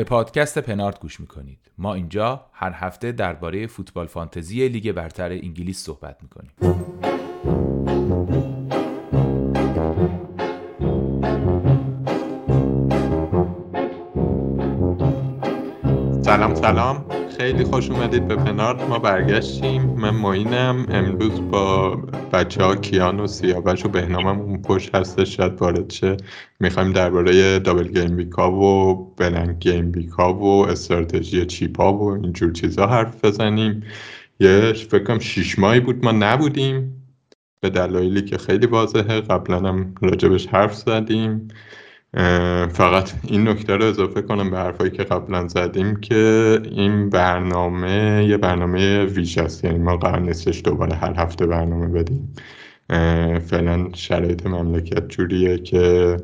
به پادکست پنارد گوش می‌کنید. ما اینجا هر هفته درباره فوتبال فانتزی لیگ برتر انگلیس صحبت می‌کنیم. سلام سلام. خیلی خوش اومدید به پنارد ما برگشتیم. من ماینم امروز با بچه ها کیان و سیاوش و بهنامم اون پشت هستش. شاید وارد شه. می‌خوایم درباره دابل گیم ویکا و بلنگ گیم ویکا و استراتژی چیپا و اینجور چیزا حرف بزنیم. یه فکرم شیش ماهی بود ما نبودیم. به دلایلی که خیلی واضحه. قبلا هم راجبش حرف زدیم. فقط این نکته رو اضافه کنم به حرفایی که قبلا زدیم که این برنامه یه برنامه ویژ است. یعنی ما قرار نیستش دوباره هر هفته برنامه بدیم. فعلا شرایط مملکت جوریه که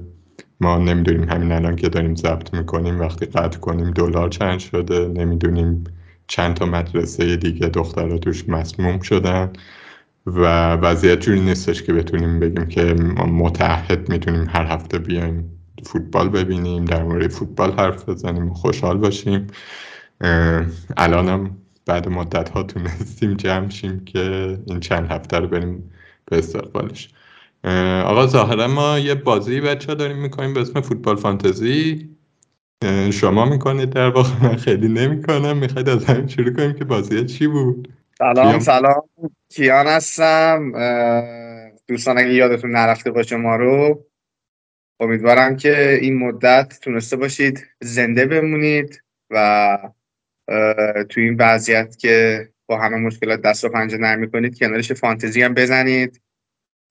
ما نمی‌دونیم. همین الان که داریم ضبط می‌کنیم وقتی قطع کنیم دلار چند شده نمی‌دونیم چند تا مدرسه دیگه دخترها توش مسموم شدن و وضعیت جوری نیستش که بتونیم بگیم که ما متحد می‌تونیم هر هفته بیایم. فوتبال ببینیم در مورد فوتبال حرف بزنیم و خوشحال باشیم. الانم بعد مدت ها تونستیم جمع شیم که این چند هفته رو بریم به استقبالش. آقا ظاهرا ما یه بازی بچه ها داریم می‌کنیم به اسم فوتبال فانتزی. شما می‌کنید در واقع من خیلی نمی‌کنم. می‌خواید از همین شروع کنیم که بازی چی بود؟ سلام سلام. کیان هستم. دوستان اگه یادتون نرفته باشه ما رو. امیدوارم که این مدت تونسته باشید زنده بمونید و تو این وضعیت که با همه مشکلات دست و پنجه نرم کنید کنارش فانتزی هم بزنید.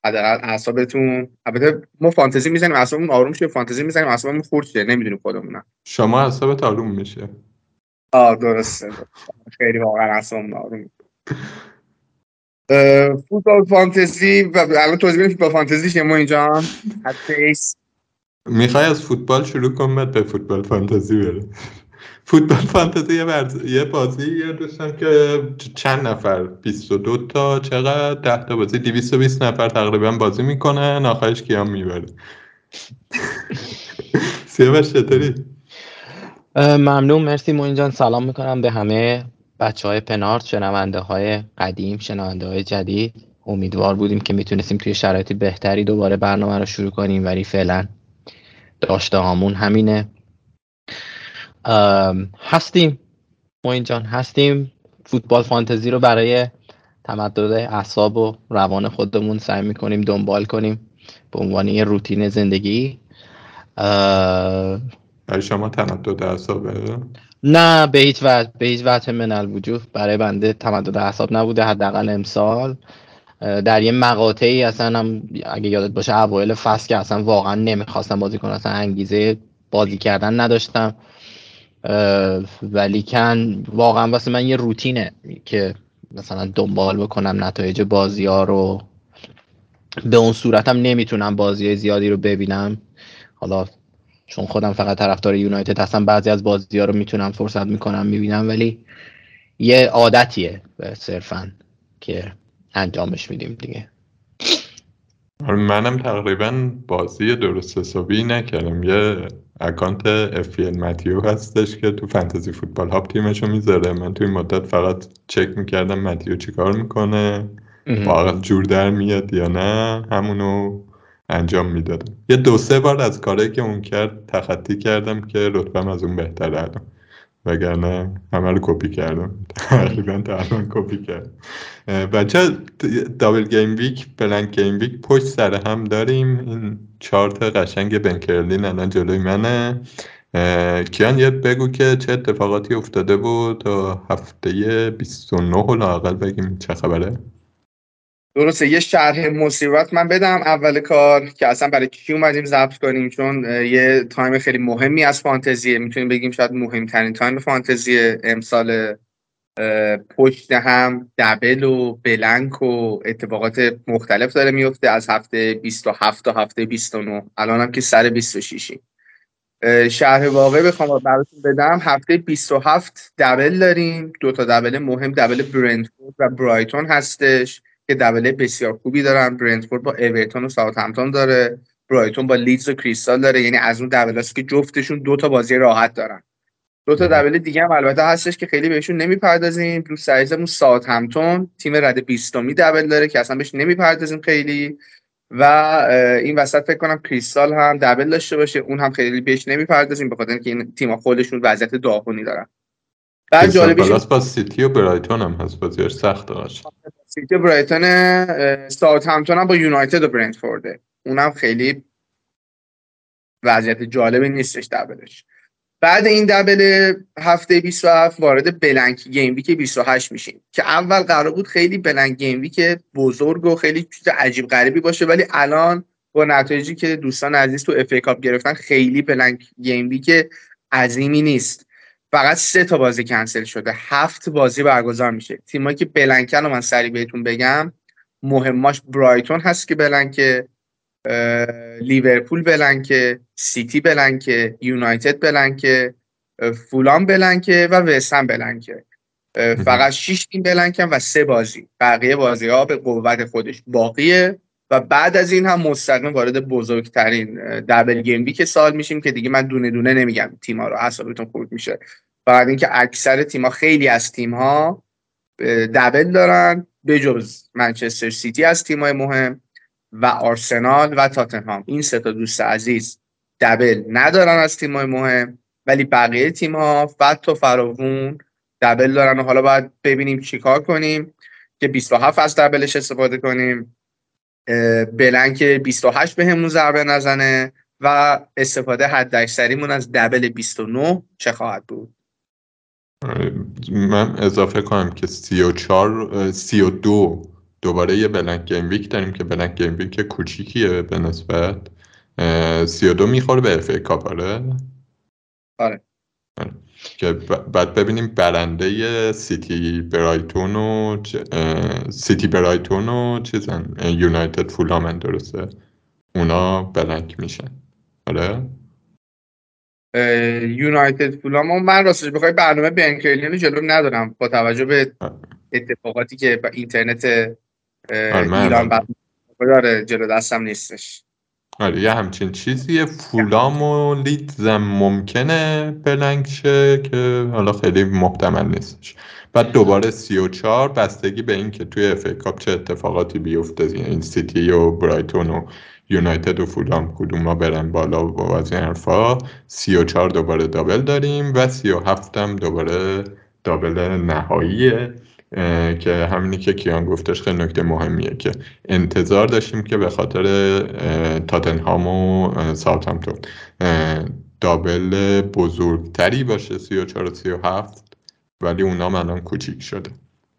حداقل اعصابتون. البته ما فانتزی می‌زنیم اعصابمون آروم شه فانتزی می‌زنیم اعصابمون خورد شه نمی‌دونیم خودمونم شما اعصابت آروم میشه. آه درسته. خیلی واقعا اعصابمون آروم. فوتبال فانتزی و الان توضیح بدیم فوتبال فانتزی ما اینجا می‌خوای از فوتبال شروع کن بعد به فوتبال فانتزی بره. فوتبال فانتزی یه, برز... یه بازی یه دوستم که چند نفر؟ 22 تا؟ چقدر؟ 10 تا بازی؟ 220 نفر تقریبا بازی می‌کنن آخرش کیام می‌بره؟ سیاوش چطوری؟ ممنون. مرسی موین جان. سلام می‌کنم به همه بچه های پنارت شنونده های قدیم شنونده های جدید. امیدوار بودیم که می‌تونستیم توی شرایط بهتری دوباره برنامه رو شروع کنیم ولی فعلا داشته هامون همینه. هستیم. ما اینجان هستیم. فوتبال فانتزی رو برای تمدد اعصاب و روان خودمون سعی می‌کنیم دنبال کنیم به عنوان یه روتین زندگی. برای شما تمدد اعصابه؟ نه به هیچ وجه به هیچ وجه من الوجود برای بنده تمدد اعصاب نبوده حداقل امسال. در یه مقاطعی اصلا هم اگه یادت باشه اوایل فصل که اصلا واقعا نمی‌خواستم بازی کنم اصلا انگیزه بازی کردن نداشتم. ولی کن واقعا واسه من یه روتینه که مثلا دنبال بکنم نتایج بازی ها رو. به اون صورتم نمی‌تونم بازی زیادی رو ببینم. حالا چون خودم فقط طرفدار یونایتد هستم بعضی از بازی ها رو می‌تونم فرصت می‌کنم می‌بینم ولی یه عادتیه صرفا که انجامش میدیم دیگه. منم تقریبا بازی درست حسابی نکردم. یه account FPL Matthew هستش که تو Fantasy Football Hub تیمشو می‌ذاره. من تو این مدت فقط چک می‌کردم Matthew چیکار می‌کنه واقعا جور در میاد یا نه همونو انجام می‌دادم. یه دو سه بار از کاری که اون کرد تخطی کردم که رتبم از اون بهتره الان. وگرنه همه رو کپی کردم. تقریبا الان کپی کردم. بچه double gameweek blank gameweek پشت سر هم داریم. این چارت قشنگ Ben Crellin الان جلوی منه. کیان یه بگو که چه اتفاقاتی افتاده بود تا هفته 29 لاقل بگیم چه خبره. درسته یه شرح مصیبت من بدم. اول کار که اصلا برای کی اومدیم ضبط کنیم؟ چون یه time خیلی مهمی از فانتزیه. می‌تونیم بگیم شاید مهمترین time فانتزی امسال پشت هم دبل و بلنک و اتفاقات مختلف داره میفته از هفته 27 تا هفته 29 الان هم که سر 26 شرح واقع بخوام براتون بدم. هفته 27 دبل داریم. دو تا دبل مهم دبل برنتفورد و برایتون هستش. که دبله بسیار خوبی دارن. برنتفورد با اورتون و ساوثهمپتون داره. برایتون با لیدز و کریستال داره. یعنی از اون دبلاست که جفتشون دو تا بازی راحت دارن. دو تا دبل دیگه هم البته هستش که خیلی بهشون نمی‌پردازیم. دوست عزیزمون ساعت همتون تیم رد بیستمی دبل داره که اصلا بهش نمی‌پردازیم خیلی. و این وسط فکر کنم کریستال هم دبل داشته باشه. اون هم خیلی بهش نمی‌پردازیم به خاطر اینکه این تیم خودشون وضعیت داغونی دارن. بعد جالبیش با سیتی و برایتون هم هست. بازیش سخت باشه. سیتی برایتون ساعت همتون هم با یونایتد و برنتفورده. اونم خیلی وضعیت جالبی نیستش double ش. بعد این double هفته 27 وارد blank gameweek 28 میشیم که اول قرار بود خیلی blank gameweek بزرگ و خیلی چیز عجیب غریبی باشه ولی الان با نتایجی که دوستان عزیز تو FA Cup گرفتن خیلی blank gameweek عظیمی نیست. فقط سه تا بازی کنسل شده. هفت بازی برگزار میشه. تیمایی که blank ن رو من سریع بهتون بگم مهماش برایتون هست که blank ه لیورپول بلنکه سیتی بلنکه یونایتد بلنکه فولان بلنکه و وستهم بلنکه. فقط 6 تیم blank ن و سه بازی. بقیه بازی ها به قوت خودش باقیه. و بعد از این هم مستقیم وارد بزرگترین double game week سال میشیم که دیگه من دونه دونه نمیگم تیما رو حسابتون خورد میشه. بعد اینکه اکثر تیما خیلی از تیم ها double دارن بجز منچستر سیتی از تیمای مهم و آرسنال و تاتنهام. این سه تا دوست عزیز دبل ندارن از تیم‌های مهم ولی بقیه تیم ها فت و فراوون دبل دارن. و حالا باید ببینیم چیکار کنیم که 27 از دبلش استفاده کنیم. بلنک 28 به همون ضربه نزنه و استفاده حد اکثریمون از دبل 29 چه خواهد بود؟ من اضافه کنم که 34 32 دوباره یه blank game week داریم که blank game week کوچیکیه به نسبت. 32 می‌خوره به FA Cup آره آره. که بعد ببینیم برنده سیتی برایتون و سیتی برایتون و چیزن. یونایتد فولامن درسته. اونا blank میشن. آره؟ یونایتد فولام من راستش بخوای برنامه بنکرلین جلو ندارم. با توجه به اتفاقاتی که اینترنت آره، ایران داره جلو دستم نیستش. آره یه همچین چیزیه فولام و لیدزم ممکنه blank شه که حالا خیلی محتمل نیستش. بعد دوباره سی و چار بستگی به این که توی FA Cup چه اتفاقاتی بیفته این سیتی و برایتون و یونایتد و فولام کدوم ها برن بالا و از این حرفا. سی و چار دوباره double داریم و سی و هفتم دوباره دابل نهاییه. که همینی که کیان گفتش خیلی نکته مهمیه که انتظار داشتیم که به خاطر تاتنهام و ساوثهمپتون. دابل بزرگتری باشه 34 و 37 ولی اونا الان کوچیک شده.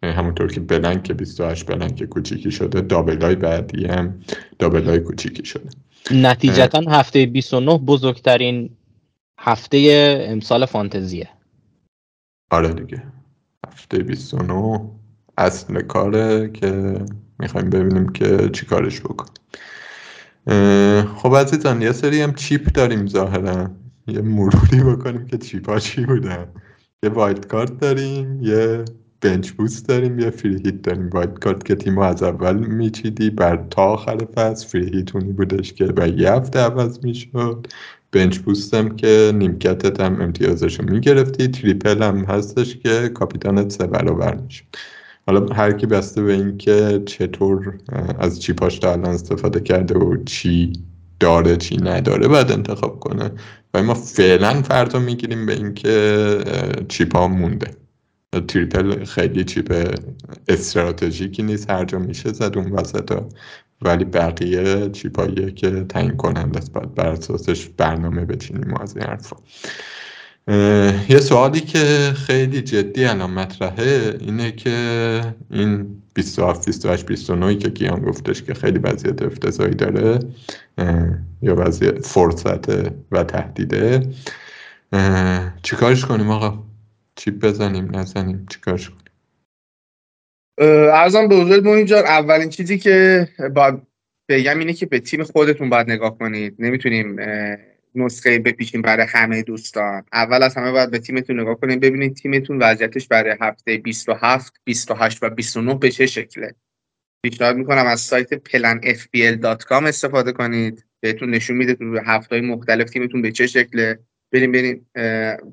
همونطور که بلنک که 28 بلنک کوچیکی شده دابل های بعدی هم دابل های کوچیکی شده. نتیجتا هفته 29 بزرگترین هفته امسال فانتزیه. آره دیگه. هفته 29 اصل کاره که می‌خوایم ببینیم که چی کارش بکن خب عزیزان یه سری هم chip داریم ظاهرا. یه مروری بکنیم که chip ها چی بودن. یه wild card داریم یه bench boost داریم یه free hit داریم. wild card که تیم از اول میچیدی بر تا آخر فصل. free hit اونی بودش که با یه هفته عوض می‌شد. bench boost م که نیمکتت هم امتیازشو می‌گرفتی. triple هم هستش که کاپیتانت سه برابر میشه. حالا هر کی بسته به اینکه چطور از chip اش تا الان استفاده کرده و چی داره چی نداره باید انتخاب کنه. و ما فعلا فرض رو می‌گیریم به اینکه chip ا مونده. triple خیلی chip استراتژیکی نیست. هر جا میشه زد اون وسط ولی بقیه چیپاییه که تعیین کننده است باید بر اساسش برنامه بچینیم از این حرفا. یه سوالی که خیلی جدی الان مطرحه اینه که این 27 28 29 که کیان گفتش که خیلی وضعیت افتضاحی داره یا وضعیت فرصت و تهدیده. چیکارش کنیم آقا؟ چیپ بزنیم نزنیم چیکارش کنیم؟ ارزم به حضورت اینجا اولین چیزی که باید بگم اینه که به تیم خودتون باید نگاه کنید. نمی‌تونیم نسخه بپیشیم برای همه دوستان. اول از همه باید به تیمتون نگاه کنید ببینید تیمتون وضعیتش برای هفته 27 28 و 29 به چه شکله. پیشنهاد می‌کنم از سایت planfbl.com استفاده کنید. بهتون نشون میده تو هفته های مختلف تیمتون به چه شکله. بریم بریم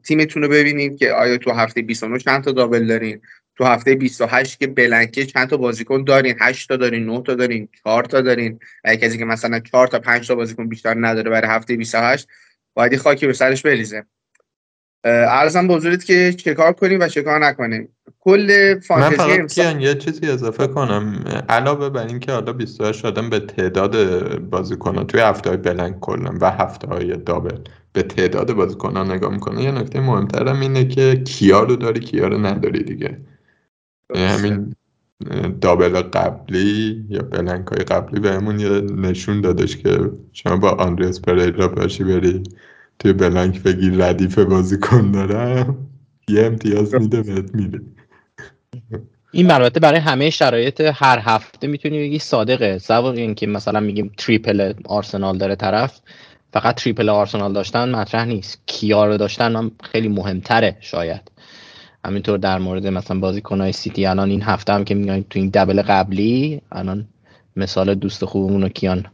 تیمتون رو ببینید که آیا تو هفته 29 چند تا دابل دارین. تو هفته 28 که بلنکه چند تا بازیکن دارین؟ 8 تا دارین 9 تا دارین 4 تا دارین؟ اگه کسی که مثلا 4 تا 5 تا بازیکن بیشتر نداره برای هفته 28 باید خاکی به سرش بریزه. ارزم به حضورت که چه کار کنیم و چه کار نکنیم. کل فانتزی من فقط کیان یه چیزی اضافه کنم. علاوه بر اینکه حالا 28 آدم به تعداد بازیکن‌ها توی هفته های بلنک کلا و هفته های دابل به تعداد بازیکن‌ها نگاه می‌کنه یه نکته مهمترم اینه که کیا رو داری کیا رو نداری دیگه. همین double قبلی یا blank های قبلی بهمون یه نشون دادش که شما با آندریس پریرا باشی بری توی blank بگی ردیف بازیکن دارم. یه امتیاز میده بهت میده. این البته برای همه شرایط هر هفته می‌تونی بگی صادقه. سوای اینکه مثلا میگیم triple آرسنال داره طرف فقط triple آرسنال داشتن مطرح نیست. کیا رو داشتن هم خیلی مهمتره شاید. همینطور در مورد مثلا بازیکنهای سیتی الان این هفته هم که میگن تو این دبل قبلی الان مثال دوست خوبمون رو کیان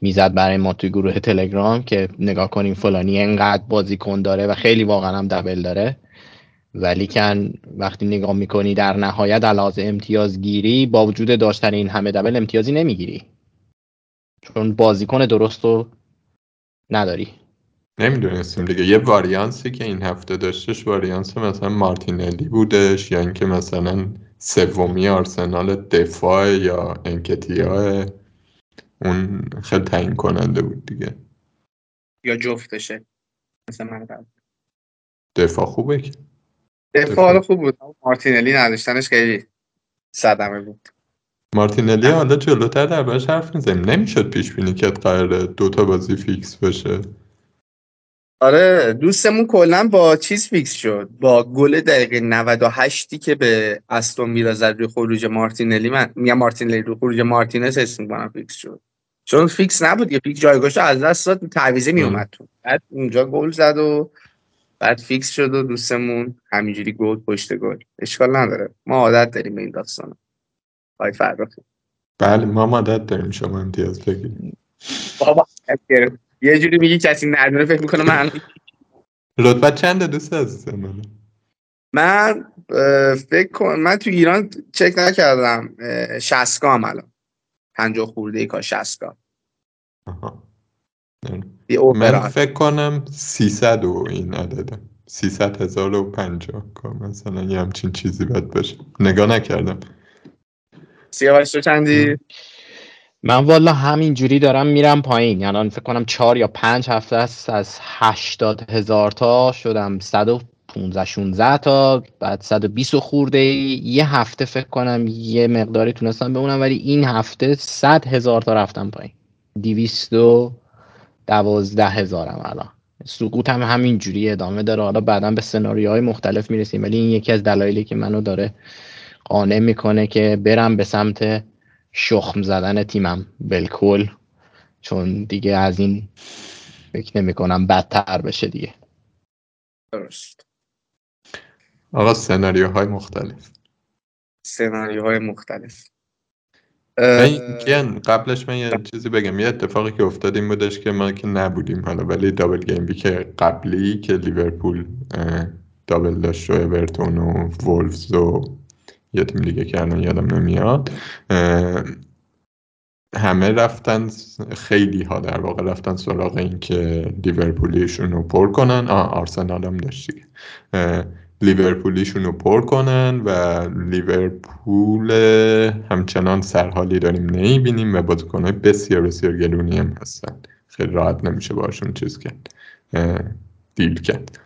می‌زد برای ما توی گروه تلگرام که نگاه کنیم فلانی انقدر بازیکن داره و خیلی واقعا هم دبل داره. ولی کن وقتی نگاه می‌کنی در نهایت علاوه امتیاز گیری با وجود داشتن این همه دبل امتیازی نمی‌گیری. چون بازیکن درست رو نداری. نمی‌دونستیم دیگه. یه واریانسی که این هفته داشتش واریانس مثلا مارتینلی بودش یا اینکه مثلا سومی آرسنال دفاع یا انکتیا اون خیلی تعیین کننده بود دیگه. یا جفتشه. مثلا دفاع خوبه که. دفاع خوب بود. مارتینلی نداشتنش خیلی صدمه بود. مارتینلی حالا جلوتر در حرف می‌زنیم. نمی‌شد پیش بینی که قراره دوتا بازی فیکس بشه. آره دوستمون کلا با چیز fix شد. با گل دقیقه 98 که به استون ویلا زد روی خروج مارتینلی من میگم مارتینلی رو خروج مارتینز اسم کنم fix شد. چون fix نبود یه fix جایگاهش از دست داد تعویضه می اومد تو. بعد اونجا گل زد و بعد fix شد و دوستمون همینجوری گل پشت گل. اشکال نداره. ما عادت داریم به این داستان های فرخی. بله ما عادت داریم شما امتیاز بگیریم. بابا یه جوری میگی کسی نداره فکر می‌کنه من. رتبت چنده دوست عزیزم من؟ من فکر کن من تو ایران چک نکردم. 60 هم الان. 50 خورده ای کار 60 من فکر کنم 300 و این عدده. 300 هزار و پنجاه مثلا یه همچین چیزی باید باشه. نگاه نکردم. سیاوش تو چندی؟ من والا همین جوری دارم میرم پایین. یعنی فکر کنم چهار یا پنج هفته است از هشتاد هزار تا شدم صد و 15 16 تا بعد 120 خورده یه هفته فکر کنم یه مقداری تونستم بمونم ولی این هفته 100 هزار تا رفتم پایین. 200 و دوازده هزارم الان. سقوط هم همین جوری ادامه داره. حالا بعدا به سناریوهای مختلف می‌رسیم ولی این یکی از دلایلی که منو داره قانع می‌کنه که برم به سمت شخم زدن تیمم. بالکل. چون دیگه از این فکر نمی کنم بدتر بشه دیگه. درست. آقا سناریوهای مختلف. سناریوهای مختلف. کیان قبلش من یه چیزی بگم. یه اتفاقی که افتاد این بودش که ما که نبودیم حالا ولی دابل گیم بی که قبلی که لیورپول دابل داشت و اورتون و وولفز و یه تیم دیگه که الان یادم نمیاد. همه رفتن خیلی ها در واقع رفتن سراغ این که لیورپولیشون رو پر کنن. آه آرسنال هم داشت لیورپولیشون رو پر کنن و لیورپول همچنان سرحالی داریم نمی‌بینیم و بازیکنهای بسیار بسیار گلونی هم هستن. خیلی راحت نمیشه باشون چیز کرد. دیل کرد.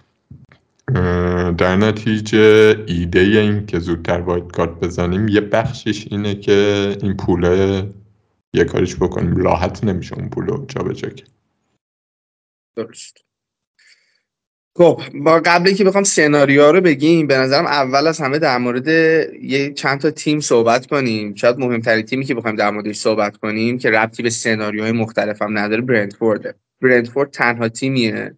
در نتیجه ایده این که زودتر وایت کارت بزنیم یه بخشش اینه که این پوله یه کاریش بکنیم. راحت نمیشه اون پول رو جابجا کرد. درست. خب با قبلی که بخوام سناریو رو بگیم به نظرم اول از همه در مورد یه چند تا تیم صحبت کنیم. شاید مهمترین تیمی که بخوایم در موردش صحبت کنیم که ربطی به سناریوهای مختلف هم نداره برندفورده. برندفورد تنها تیمیه.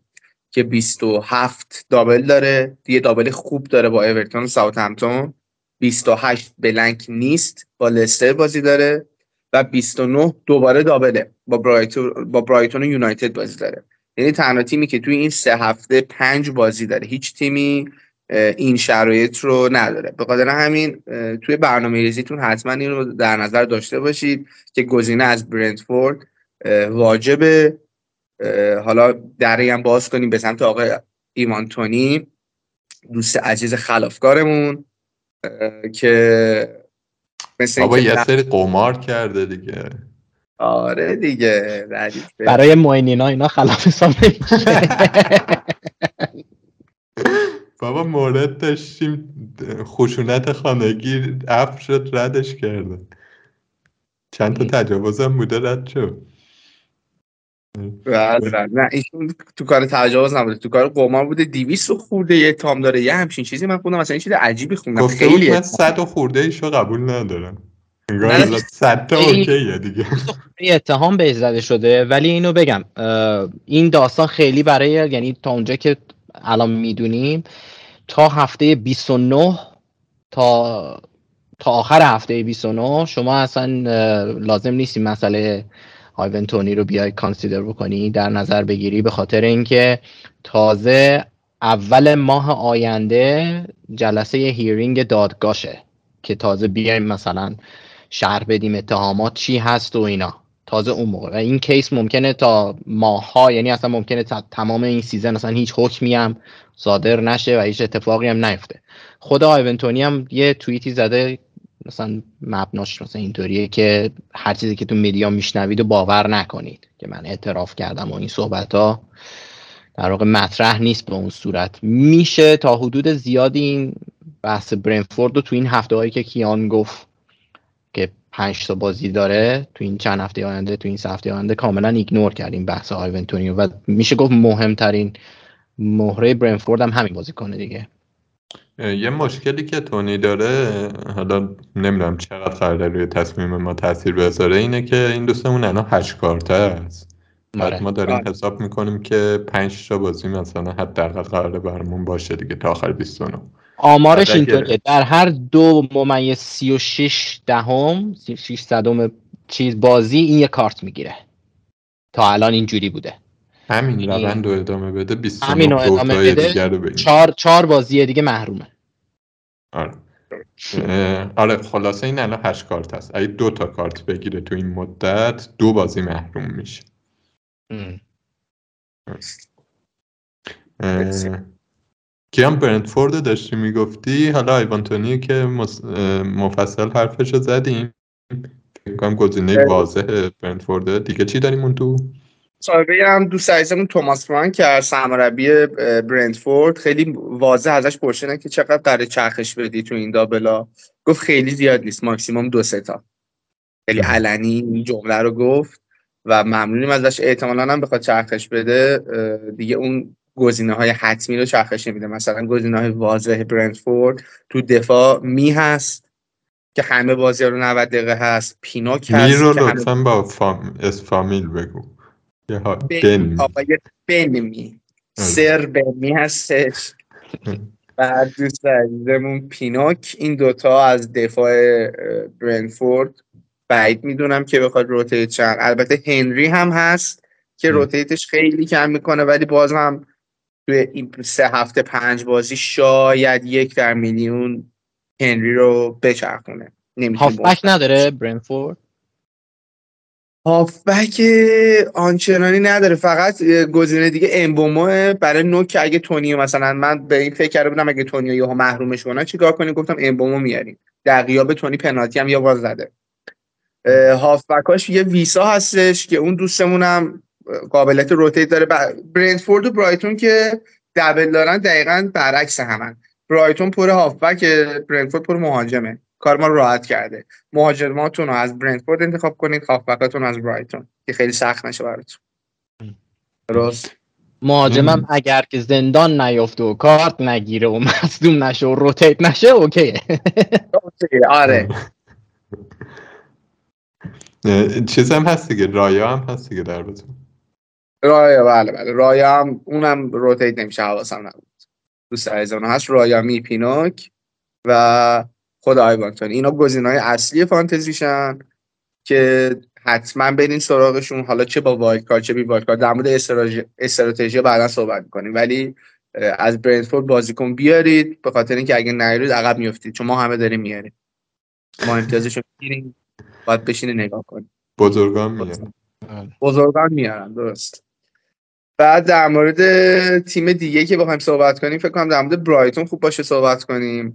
که 27 دابل داره. یه دابل خوب داره با اورتون و ساوثهمپتون 28 بلنک نیست. با لستر بازی داره. و 29 دوباره دابله. با برایتون با برایتون و یونایتد بازی داره. یعنی تنها تیمی که توی این سه هفته پنج بازی داره. هیچ تیمی این شرایط رو نداره. به خاطر همین توی برنامه ریزیتون حتما این رو در نظر داشته باشید که گزینه از برنتفورد واجبه. حالا دره هم باز کنیم به سمت آقای ایمان تونی. دوست عزیز خلافکارمون که مثل بابا یه سری قمار کرده دیگه. آره دیگه برای موینینا اینا خلاف حساب بابا مورد داشتیم خشونت خانگی اف شد ردش کرده چند تا تجاوزم بوده رد شد. نه ایشون تو کار تجاوز نبوده. تو کار قمار بوده. 200 خورده یه تام داره. یه همچین چیزی من خوندم. مثلا این چیز عجیبی خوندم. خیلی من 100 خورده ایشو قبول ندارم. انگار 100 تا اوکیه دیگه. اتهام به زده شده. ولی اینو بگم این داستان خیلی برای یعنی تا اونجا که الان می‌دونیم تا هفته 29 تا تا آخر هفته 29 شما اصلا لازم نیستی مسئله آیوان تونی رو بیای consider بکنی در نظر بگیری به خاطر اینکه تازه اول ماه آینده جلسه hearing دادگاهشه که تازه بیایم مثلا شرح بدیم اتهامات چی هست و اینا. تازه اون موقع. و این case ممکنه تا ماه‌ها یعنی اصلا ممکنه تا تمام این season اصلا هیچ حکمی هم صادر نشه و هیچ اتفاقی هم نیفته. خود آیوان تونی هم یه توییتی زده مثلا مبناش مثلا اینطوریه که هر چیزی که تو media میشنوید و باور نکنید که من اعتراف کردم و این صحبت ها در واقع مطرح نیست به اون صورت. میشه تا حدود زیادی این بحث برنتفورد رو تو این هفته هایی که کیان گفت که پنج تا بازی داره تو این چند هفته آینده تو این سه هفته آینده کاملا ignore کردیم بحث آیوان تونیو. و میشه گفت مهمترین مهره برنفورد هم همین بازی کنه دیگه. یه مشکلی که تونی داره حالا نمی‌دونم چقدر قراره روی تصمیم ما تاثیر بذاره اینه که این دوستمون الان هشت کارته است بعد آره. ما داریم آره. حساب می‌کنیم که پنج تا بازی مثلا حداقل قراره برمون باشه دیگه تا آخر 29 آمارش اینطوریه. در هر دو ممیز 36 دهم 36 صدم چیز بازی این یه کارت می‌گیره. تا الان اینجوری بوده. همین یعنی روند رو ادامه بده 29 ادامه بده. چهار چهار بازی دیگه محرومه. آره. آره خلاصه این الان هشت کارت هست. اگه دو تا کارت بگیره تو این مدت دو بازی محروم میشه. کیان برنتفورد داشتی می‌گفتی؟ حالا ایوانتونی که مفصل حرفش رو زدیم. فکر کنم گزینه واضح برنتفورد. دیگه چی داریم اون تو؟ صاحبه هم دوست عزیزمون توماس فرانک که سرمربی برنتفورد خیلی واضح ازش پرسیدن که چقدر قراره چرخش بدی تو این دابلا. گفت خیلی زیاد نیست ماکسیموم دو سه تا. خیلی علنی این جمله رو گفت و ممنونیم ازش. احتمالا هم بخواد چرخش بده دیگه اون گزینه های حتمی رو چرخش نمیده. مثلا گزینه های واضح برنتفورد تو دفاع می هست که همه بازی رو 90 دقیقه هست. پینوک هست می رو لطفا با فام... فامیل بگو. آقای بنمی سر بنمی هستش. بعد دوست عزیزمون پینوک. این دوتا از دفاع برنفورد. بعید می‌دونم که بخواد روتیت شن البته هنری هم هست که روتیتش خیلی کم می‌کنه ولی باز هم توی این سه هفته پنج بازی شاید یک در میلیون هنری رو بچرخونه. هافبک نداره برنفورد؟ هافبک آنچنانی نداره. فقط گزینه دیگه امبومو برای نوک اگه تونیو مثلا من به این فکر کرده بودم اگه تونیو یهو محرومش کنن چیکار کنیم؟ گفتم امبومو میاریم. در غیاب تونی پنالتی هم یا باز زده. هافبکاش یه ویسا هستش که اون دوستمونم قابلیت روتیت داره. برنتفورد و برایتون که دبل دارن دقیقا برعکس همن. برایتون پر هافبک برنتفورد پر مهاجمه. کار ما راحت کرده. مهاجماتون رو از برنتفورد انتخاب کنید هافبکاتون از برایتون که خیلی سخت نشه براتون. درست؟ مهاجمم اگر که زندان نیفته و کارت نگیره و مصدوم نشه و روتیت نشه اوکیه. آره. چیز هم هست دیگه رایا هم هست دیگه در برنتفورد رایا بله بله. رایا هم اونم rotate نمیشه حواسم نبود. دوست عزیزان هست. رایا می پینوک و خود آیوان تونی اینا های اصلی فانتزیشن که حتما برین سراغشون. حالا چه با wild card چه بی wild card در مورد استراتژی بعدا صحبت می‌کنیم. ولی از برنتفورد بازیکن بیارید. به خاطر اینکه اگه نیارید عقب میافتید. چون ما همه داریم میاریم. ما امتیازشو می‌گیریم. باید بشینه نگاه کنیم. بزرگان میارن. بزرگان میارن. درست. بعد در مورد تیم دیگه که بخوایم صحبت کنیم فکر کنم در مورد برایتون خوب باشه صحبت کنیم.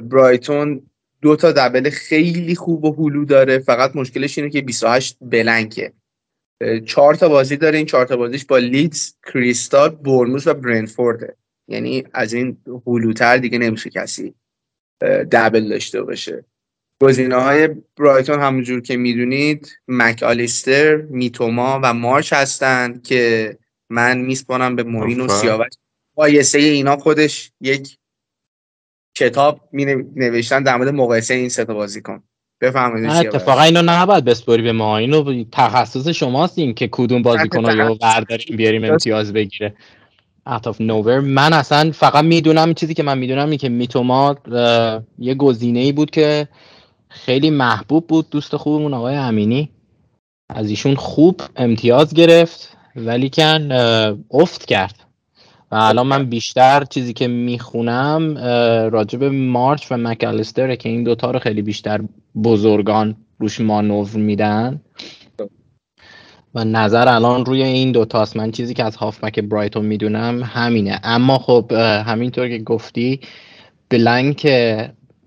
برایتون دو تا دبل خیلی خوب و هلو داره. فقط مشکلش اینه که 28 بلنکه. چهار تا بازی داره. این چهار تا بازیش با لیدز کریستال برموز و برنفورده. یعنی از این هلوتر دیگه نمیشه کسی دبل داشته باشه. گزینه های برایتون همونجور که می‌دونید مک آلیستر میتوما و مارش هستند که من میسپانم به مورین و سیاوش. مقایسه اینا خودش یک کتاب می نوشتن در مورد مقایسه این سه تا بازیکن بفرمایید اتفاقا اینو نباید بسپری به ما. اینو تخصص شماست این که کدوم بازیکن رو برداریم بیاریم امتیاز بگیره. Out of nowhere. من اصلا فقط می‌دونم چیزی که من می‌دونم این که میتوما یه گزینه ای بود که خیلی محبوب بود دوست خوبمون آقای امینی. از ایشون خوب امتیاز گرفت ولی کن افت کرد. الان من بیشتر چیزی که می‌خونم راجب مارچ و مکالستره که این دوتا رو خیلی بیشتر بزرگان روش مانور میدن. و نظر الان روی این دوتاست. من چیزی که از هافبک برایتون می‌دونم همینه. اما خب همینطور که گفتی بلنک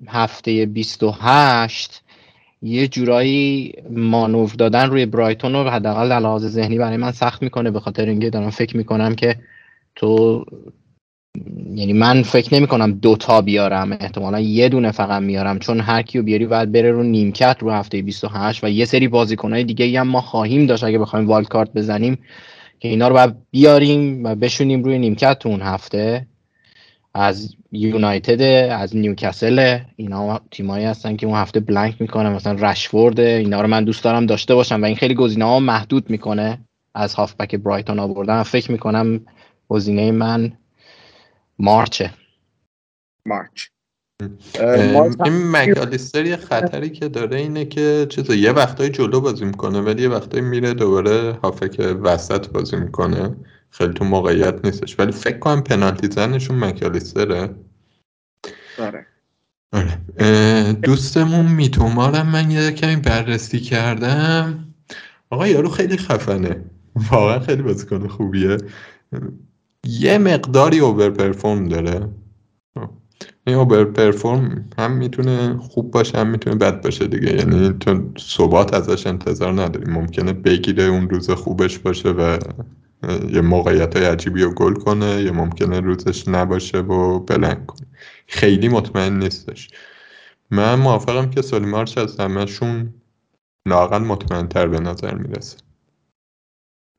هفته 28 یه جورایی مانور دادن روی برایتون رو حداقل لحاظ ذهنی برای من سخت می‌کنه به خاطر اینکه دارم فکر می‌کنم که تو یعنی من فکر نمی کنم دوتا بیارم احتمالا یه دونه فقط میارم چون هر کیو بیاری باید بره رو نیمکت رو هفته 28 و یه سری بازیکنهای دیگه هم ما خواهیم داشت اگه بخوایم والد کارت بزنیم که اینا رو باید بیاریم و بشونیم روی نیمکت تو اون هفته. از یونایتد از نیوکاسل اینا تیمایی هستن که اون هفته بلنک می‌کنه مثلا رشفورد اینا رو من دوست دارم داشته باشم و این خیلی گزینه ها محدود می‌کنه. از هافبک برایتون آوردن فکر می‌کنم گزینه من مارچه. مارچ. این مکالیستر یه خطری که داره اینه که چیزا یه وقتای جلو بازی می‌کنه ولی یه وقتایی میره دوباره هافک وسط بازی می‌کنه. خیلی تو موقعیت نیستش. ولی فکر کنم پنالتی زنشون مکالیستره. آره. دوستمون میتومارم من یه کمی بررسی کردم. آقا یارو خیلی خفنه. واقعا خیلی بازیکن خوبیه. یه مقداری اوور پرفورم داره. این اوور پرفورم هم می‌تونه خوب باشه هم می‌تونه بد باشه دیگه. یعنی تو ثبات ازش انتظار نداری. ممکنه بگیره اون روز خوبش باشه و یه موقعیت های عجیبی رو گل کنه یا ممکنه روزش نباشه و blank کنه. خیلی مطمئن نیستش. من موافقم که سولی مارچ از همهشون لاقل مطمئن تر به نظر می‌رسه.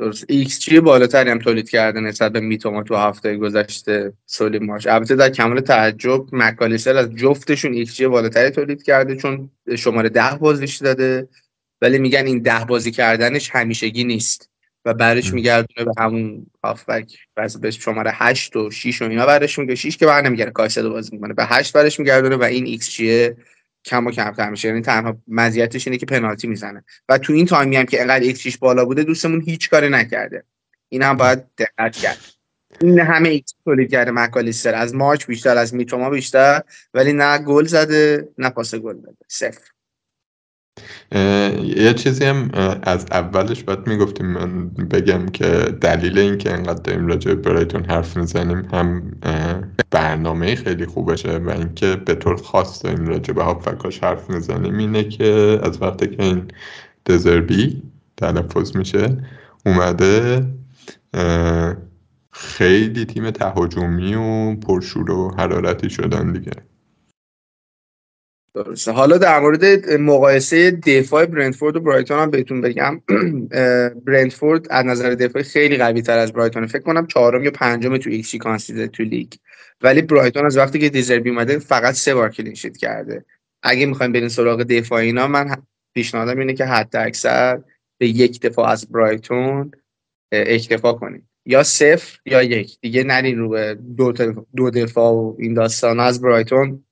درست. ایکس جی بالاتری هم تولید کرده نسبت به میتوما تو هفته گذشته سولی مارچ البته در کمال تعجب مکالیستر از جفتشون ایکس جی بالاتری تولید کرده چون شماره ده بازیش داده ولی میگن این ده بازی کردنش همیشگی نیست و برش میگردونه به همون هافبک. پس به شماره 8 و 6 و اینا برش میگردونه. 6 که بر نمیگره کایسدو بازی می‌کنه. به 8 برش میگردونه و این ایکس جی کم و کمتر میشه. یعنی تنها مزیتش اینه که پنالتی می‌زنه. و تو این تایمی هم که انقدر ایکس بالا بوده دوستمون هیچ کاری نکرده. این هم باید دقت کرد. این همه ایکس تولید کرده مکالیستر. از مارچ بیشتر از میتوما بیشتر ولی نه گل زده نه پاس گل داده صفر. یه چیزی هم از اولش باید می‌گفتیم من بگم که دلیل اینکه انقدر داریم راجع برایتون حرف می‌زنیم هم برنامه خیلی خوبشه و اینکه به طور خاص داریم راجع به هافکاش حرف می‌زنیم اینه که از وقتی که این دزربی تلفظ میشه اومده خیلی تیم تهاجمی و پرشور و حرارتی شدن دیگه. درسته. حالا در مورد مقایسه دفاع برنتفورد و برایتون هم بهتون بگم. برنتفورد از نظر دفاعی خیلی قوی تر از برایتون. فکر کنم چهارم یا پنجم تو کانسیدر تو لیگ. ولی برایتون از وقتی که دیزربی اومده فقط سه بار کلین کرده. اگه می‌خوایم برین سراغ دفاع اینا من پیشنهادم اینه که حد اکثر به یک دفاع از برایتون اکتفا کنید. یا صفر یا یک. دیگه نرین رو به دو دفاع و این داستان از برایتون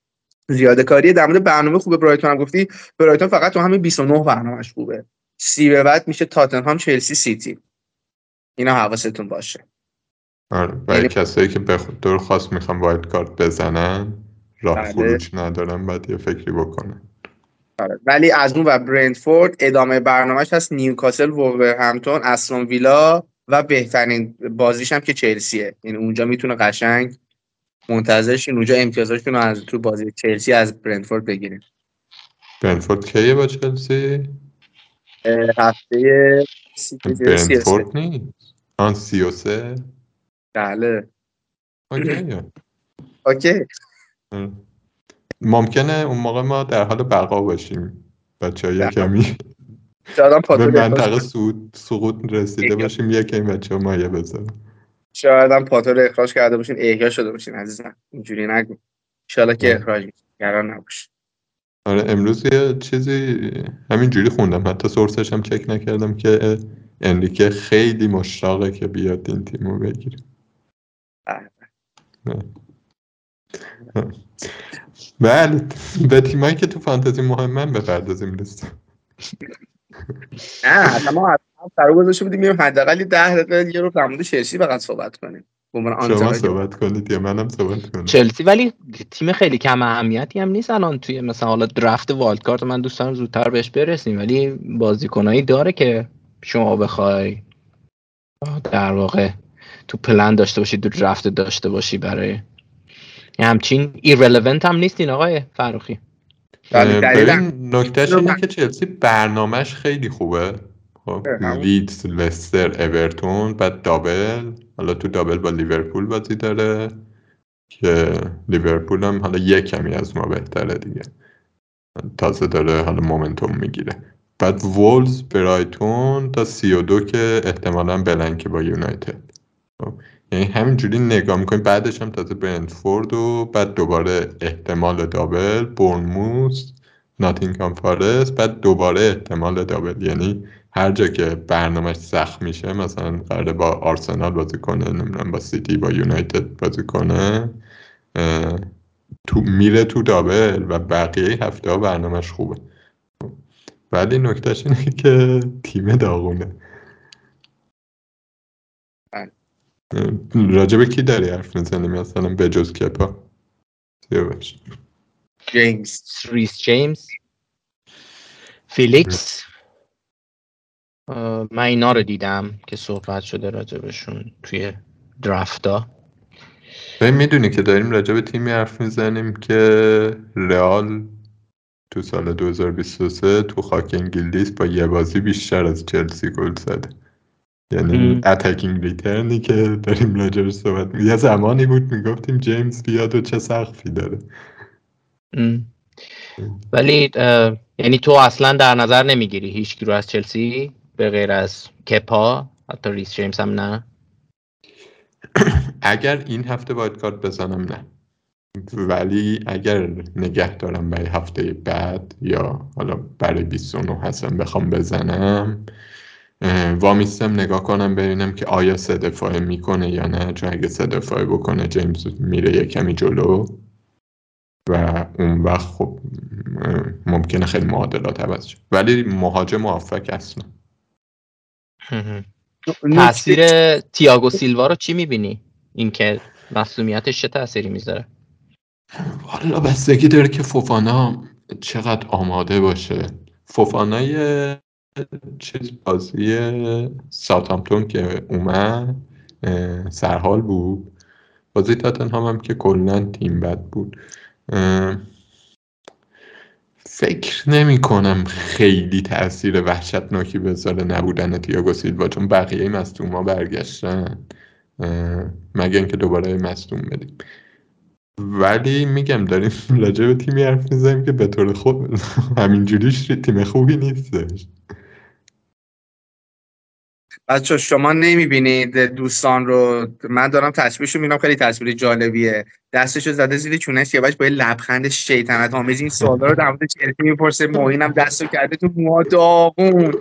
زیاده کاری در مورد برنامه خوب برایتون هم گفتی برایتون فقط تو همین 29 برنامهش خوبه. سی به بعد میشه تاتنهام چلسی سیتی. اینا حواستون باشه. آره و یعنی- کسایی که به خود درخواست می‌خوان wildcard بزنن راه بله. خروج ندارن باید یه فکری بکنن. آره. ولی از اون ور برنتفورد ادامه برنامهش هست نیوکاسل وولورهمپتون استون ویلا و بهترین بازیش هم که چلسیه. یعنی اونجا می‌تونه قشنگ منتظرشین اونجا امتیازاشون رو از تو بازی چلسی از برنتفورد بگیریم. برنتفورد کیه با چلسی؟ هفته برنتفورد نیست. آن سی و سه؟ بله. okay آره. ممکنه اون موقع ما در حال بقا باشیم بچه های بله. کمی. به منطقه سقوط رسیده باشیم یکی این بچه ها مایه بزن شاید هم پاتو رو اخراج کرده باشین احیا شده باشین عزیزم. اینجوری نگو. انشالله که. اخراج قرار نباشه آره امروز یه چیزی همینجوری خوندم. حتی سورسش هم چک نکردم که انریکه خیلی مشتاقه که بیاد این تیمو بگیره. بله. بله به تیمایی که تو فانتزی مهمن بپردازیم لیست نه اصلا ما سر گذاشته بودیم میریم حداقل یه ده دقیقه یه رو در مورد چلسی فقط صحبت کنیم. شما. صحبت کنید یا منم صحبت کنم. چلسی ولی تیم خیلی کم اهمیتی هم نیست الان توی مثلا حالا درفت والد کارت من دوست دارم زودتر بهش برسیم ولی بازیکنایی داره که شما بخوای در واقع تو پلن داشته باشی تو draft داشته باشی برای همچین ایرلونت هم نیستین آقای فروخی. ببین نکتهش اینه که چلسی برنامهش خیلی خوبه. خب. لیدز لستر اورتون بعد double. حالا تو double با لیورپول بازی داره. که لیورپول هم حالا یه کمی از ما بهتره دیگه. تازه داره حالا momentum می‌گیره. بعد وولز برایتون تا سی و دو که احتمالا بلنکه با یونایتد. خب، یعنی همینجوری نگاه می‌کنیم بعدش هم تازه برنتفورد و بعد دوباره احتمال دابل بورنموس ناتینگهام فارست بعد دوباره احتمال دابل. یعنی هر جا که برنامهش سخت میشه مثلا قراره با آرسنال بازی کنه نمی‌دونم با سیتی با یونایتد بازی کنه تو میره تو دابل و بقیه هفته ها برنامهش خوبه. ولی نکتهش اینه که تیم داغونه. بله. راجبه کی داری حرف می‌زنی؟ مثلا به جز کپا. جیمز ریس جیمز. فیلیکس. من اینا رو دیدم که صحبت شده راجبشون توی draft ا ببین می‌دونی که داریم راجع به تیمی حرف می‌زنیم که رئال تو سال 2023 تو خاک انگلیس با یه بازی بیشتر از چلسی گل زده. یعنی. attacking return ی که داریم راجبش صحبت یه زمانی بود می‌گفتیم جیمز بیاد و چه سقفی داره. ولی یعنی تو اصلا در نظر نمی‌گیری هیچ رو از چلسی؟ به غیر از کپا حتی ریس جیمز هم نه. اگر این هفته wildcard بزنم نه. ولی اگر نگه دارم برای هفته بعد یا حالا برای 29 هستم بخوام بزنم وامیستم نگاه کنم ببینم که آیا سه دفاعه می‌کنه یا نه. چون اگه سه دفاعه بکنه جیمز میره یه کمی جلو و اون وقت خب ممکنه خیلی معادلات عوض شه. ولی مهاجم موفق اصلا تاثیر تییاگو سیلوا رو چی می‌بینی؟ اینکه مسئولیتش چه تاثیری می‌ذاره؟ والا بستگی داره که فوفانا چقدر آماده باشه. فوفانا یه چیز بازی ساوثهامپتون که اومد سرحال بود. بازی تاتنهام هم که کلا تیم بد بود. فکر نمی کنم خیلی تاثیر وحشتناکی بذاره نبودن تییاگو سیلوا چون بقیه مصدوما برگشتن. اه، مگه اینکه دوباره مصدوم بدیم. ولی میگم داریم راجع به تیمی حرف می‌زنیم که به طور خود همینجوریش تیم خوبی نیستش. بچه شما نمی‌بینید دوستان رو؟ من دارم تصویرش رو می‌بینم خیلی تصویر جالبیه. دستشو زده زیر چونه سیاوش با یه لبخند شیطنت آمیز این سوالا رو در مورد چلسی می‌پرسه. معینم دستو کرده تو موها داغون.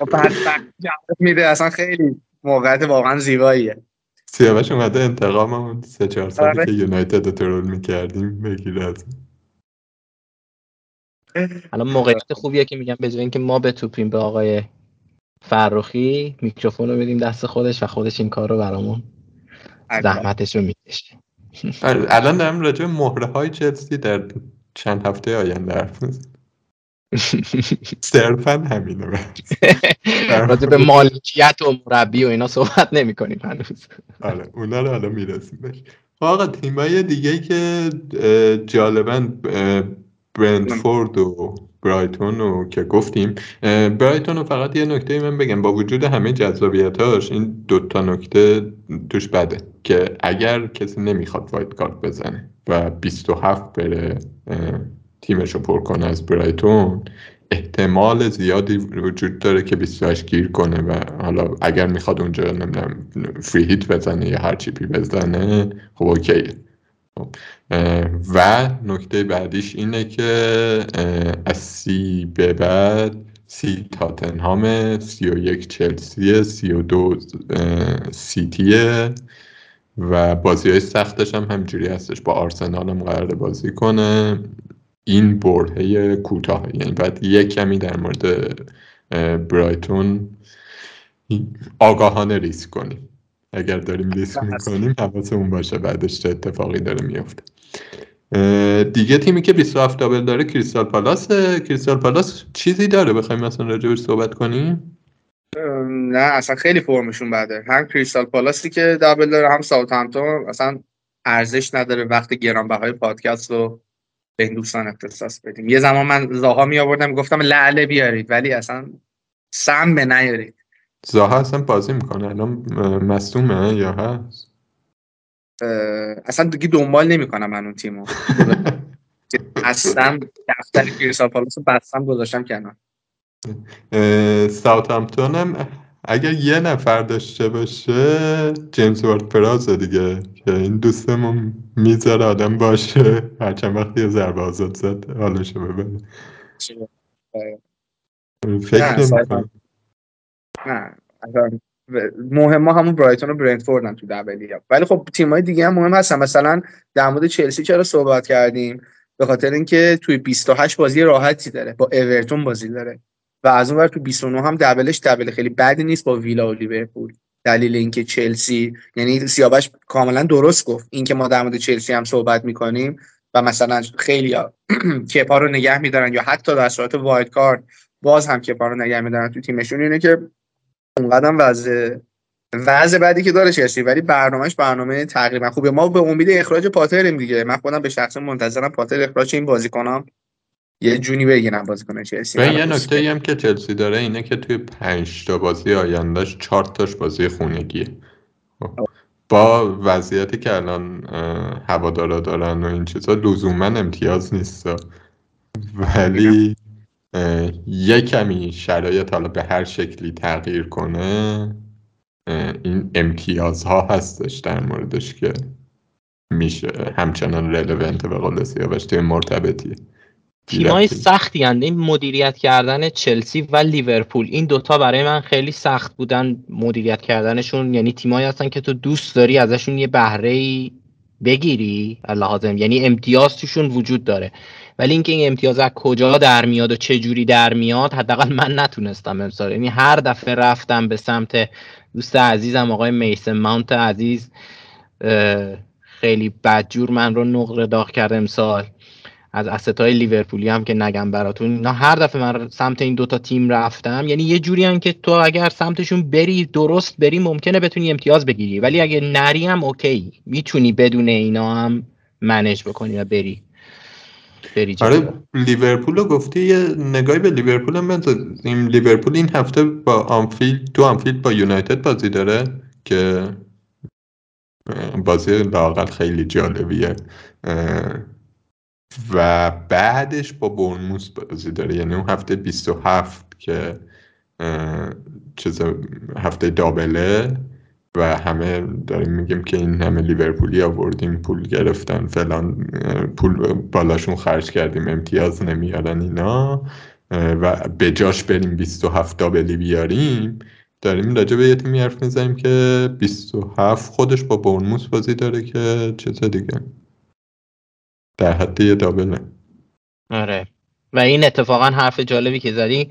و بدبخت جواب میده. اصلا خیلی موقعیت واقعا زیباییه. سیاوش اومده انتقاممون سه چهار سالی آره. که یونایتد رو ترول می‌کردیم بگیره از الان موقعیت خوبیه که میگم به اینکه ما بتوپیم به آقای فرخی میکروفون رو بدیم دست خودش و خودش این کار رو برامون زحمتش رو می‌کشه. الان دارم راجع مهره های چلسی در چند هفته آینده حرف صرفا همینه. راجع به مالکیت و مربی و اینا صحبت نمی کنیم هنوز. آره اونا رو حالا می‌رسیم بهش آقا تیمای دیگه که جالبن برندفورد و برایتون رو که گفتیم برایتون رو فقط یه نکته من بگم. با وجود همه جذابیتاش این دوتا نکته توش بده که اگر کسی نمی‌خواد وایت کارت بزنه و 27 بره تیمش رو پر کنه از برایتون احتمال زیادی وجود داره که 28 گیر کنه و حالا اگر می‌خواد اونجا نمی‌دونم فری هیت بزنه یا هر چیپی بزنه خب اوکیه. و نکته بعدیش اینه که از سی به بعد سی تاتنهام سی و یک چلسیه سی و دو سیتیه و بازی های سختش هم همجوری هستش. با آرسنال هم قرار بازی کنه. این برهه کوتاه یعنی باید یک کمی در مورد برایتون آگاهانه ریسک کنیم. اگر داریم ریسک می‌کنیم حواسمون باشه بعدش چه اتفاقی داره میفته دیگه تیمی که 27 دابل داره کریستال پالاس. کریستال پالاس چیزی داره؟ بخوایم مثلا راجبش صحبت کنیم. نه اصلا خیلی فرمشون بده. هم کریستال پالاسی که دابل داره هم ساوت همتون اصلا ارزش نداره وقت گرانبهای پادکست رو به این دوستان اختصاص بدیم. یه زمان من زاها می آوردم گفتم لعله بیارید ولی اصلا سم به نیارید. زاها اصلا بازی می‌کنه؟ الان مصدومه یا هست؟ اصلا دیگه دنبال نمی‌کنم من اون تیمو. اصلا دفتر کریستال پالاس بستم گذاشتم کنار. ساوثهامپتون هم اگر یه نفر داشته باشه جیمز وارد پراز دیگه که این دوستمون می‌ذاره آدم باشه. هرچند وقتی یه ضربه آزاد زد حالشو ببره. فکر نمی‌کنم. نه مهم همون برایتون و برنتفوردن تو دبلی ولی خب تیمای دیگه هم مهم هستن. مثلا در مورد چلسی چرا صحبت کردیم؟ به خاطر اینکه توی 28 بازی راحتی داره. با اورتون بازی داره. و از اون ور تو 29 هم دبلش دبل خیلی بدی نیست با ویلا و لیورپول. دلیل اینکه چلسی یعنی سیاوش کاملا درست گفت. اینکه ما در مورد چلسی هم صحبت می‌کنیم و مثلا خیلی کپا رو نگه میدارن یا حتی در صورت wildcard باز هم کپا رو نگه میدارن تو تیمشون اینه که اونقدر وضع وضع بعدی که داره چلسی ولی برنامهش برنامه تقریبا خوبه ما به امید اخراج پاتریم دیگه. من خودم به شخص منتظرم پاتر اخراج این بازیکنام. یه جونی بگیرن بازیکن چلسی. یه نکته هم که چلسی داره اینه که توی پنج تا بازی آیندهش چهار تاش بازی خونگیه. خب. با وضعیتی که الان هوادارا دارن و این چیزا لزوما امتیاز نیست. ولی یه کمی شرایط حالا به هر شکلی تغییر کنه این امتیازها هستش در موردش که میشه همچنان رلوونت به قول سیاوش توی مرتبطیه تیمای سختی هند. این مدیریت کردن چلسی و لیورپول. این دوتا برای من خیلی سخت بودن مدیریت کردنشون. یعنی تیمایی هستن که تو دوست داری ازشون یه بهره بگیری. لازم یعنی امتیاز توشون وجود داره. ولی اینکه این امتیاز از کجا در میاد و چه جوری در میاد حداقل من نتونستم امسال. یعنی هر دفعه رفتم به سمت دوست عزیزم آقای میسن ماونت عزیز خیلی بدجور من رو نقره داغ کرد امسال. از اسست های لیورپولی هم که نگم براتون. نه هر دفعه من سمت این دوتا تیم رفتم. یعنی یه جوری هم که تو اگر سمتشون بری درست بری ممکنه بتونی امتیاز بگیری. ولی اگه نری هم اوکی. می‌تونی بدون اینا هم manage بکنی و بری. بری آره لیورپول رو گفتی یه نگاهی به لیورپول هم این لیورپول این هفته با آنفیلد تو آنفیلد با یونایتد بازی داره که بازی لااقل خیلی جالبیه. و بعدش با بورنموث بازی داره. یعنی اون هفته 27 که چیز هفته double ه و همه داریم میگیم که این همه لیورپولی آوردیم پول گرفتن فلان پول بالاشون خرج کردیم امتیاز نمیارن اینا. و به جاش بریم 27 دابلی بیاریم. داریم راجع به یه تیمی حرف می‌زنیم که 27 خودش با برنموس بازی داره که چیز دیگه. در حد یه دابله. آره. و این اتفاقا حرف جالبی که زدی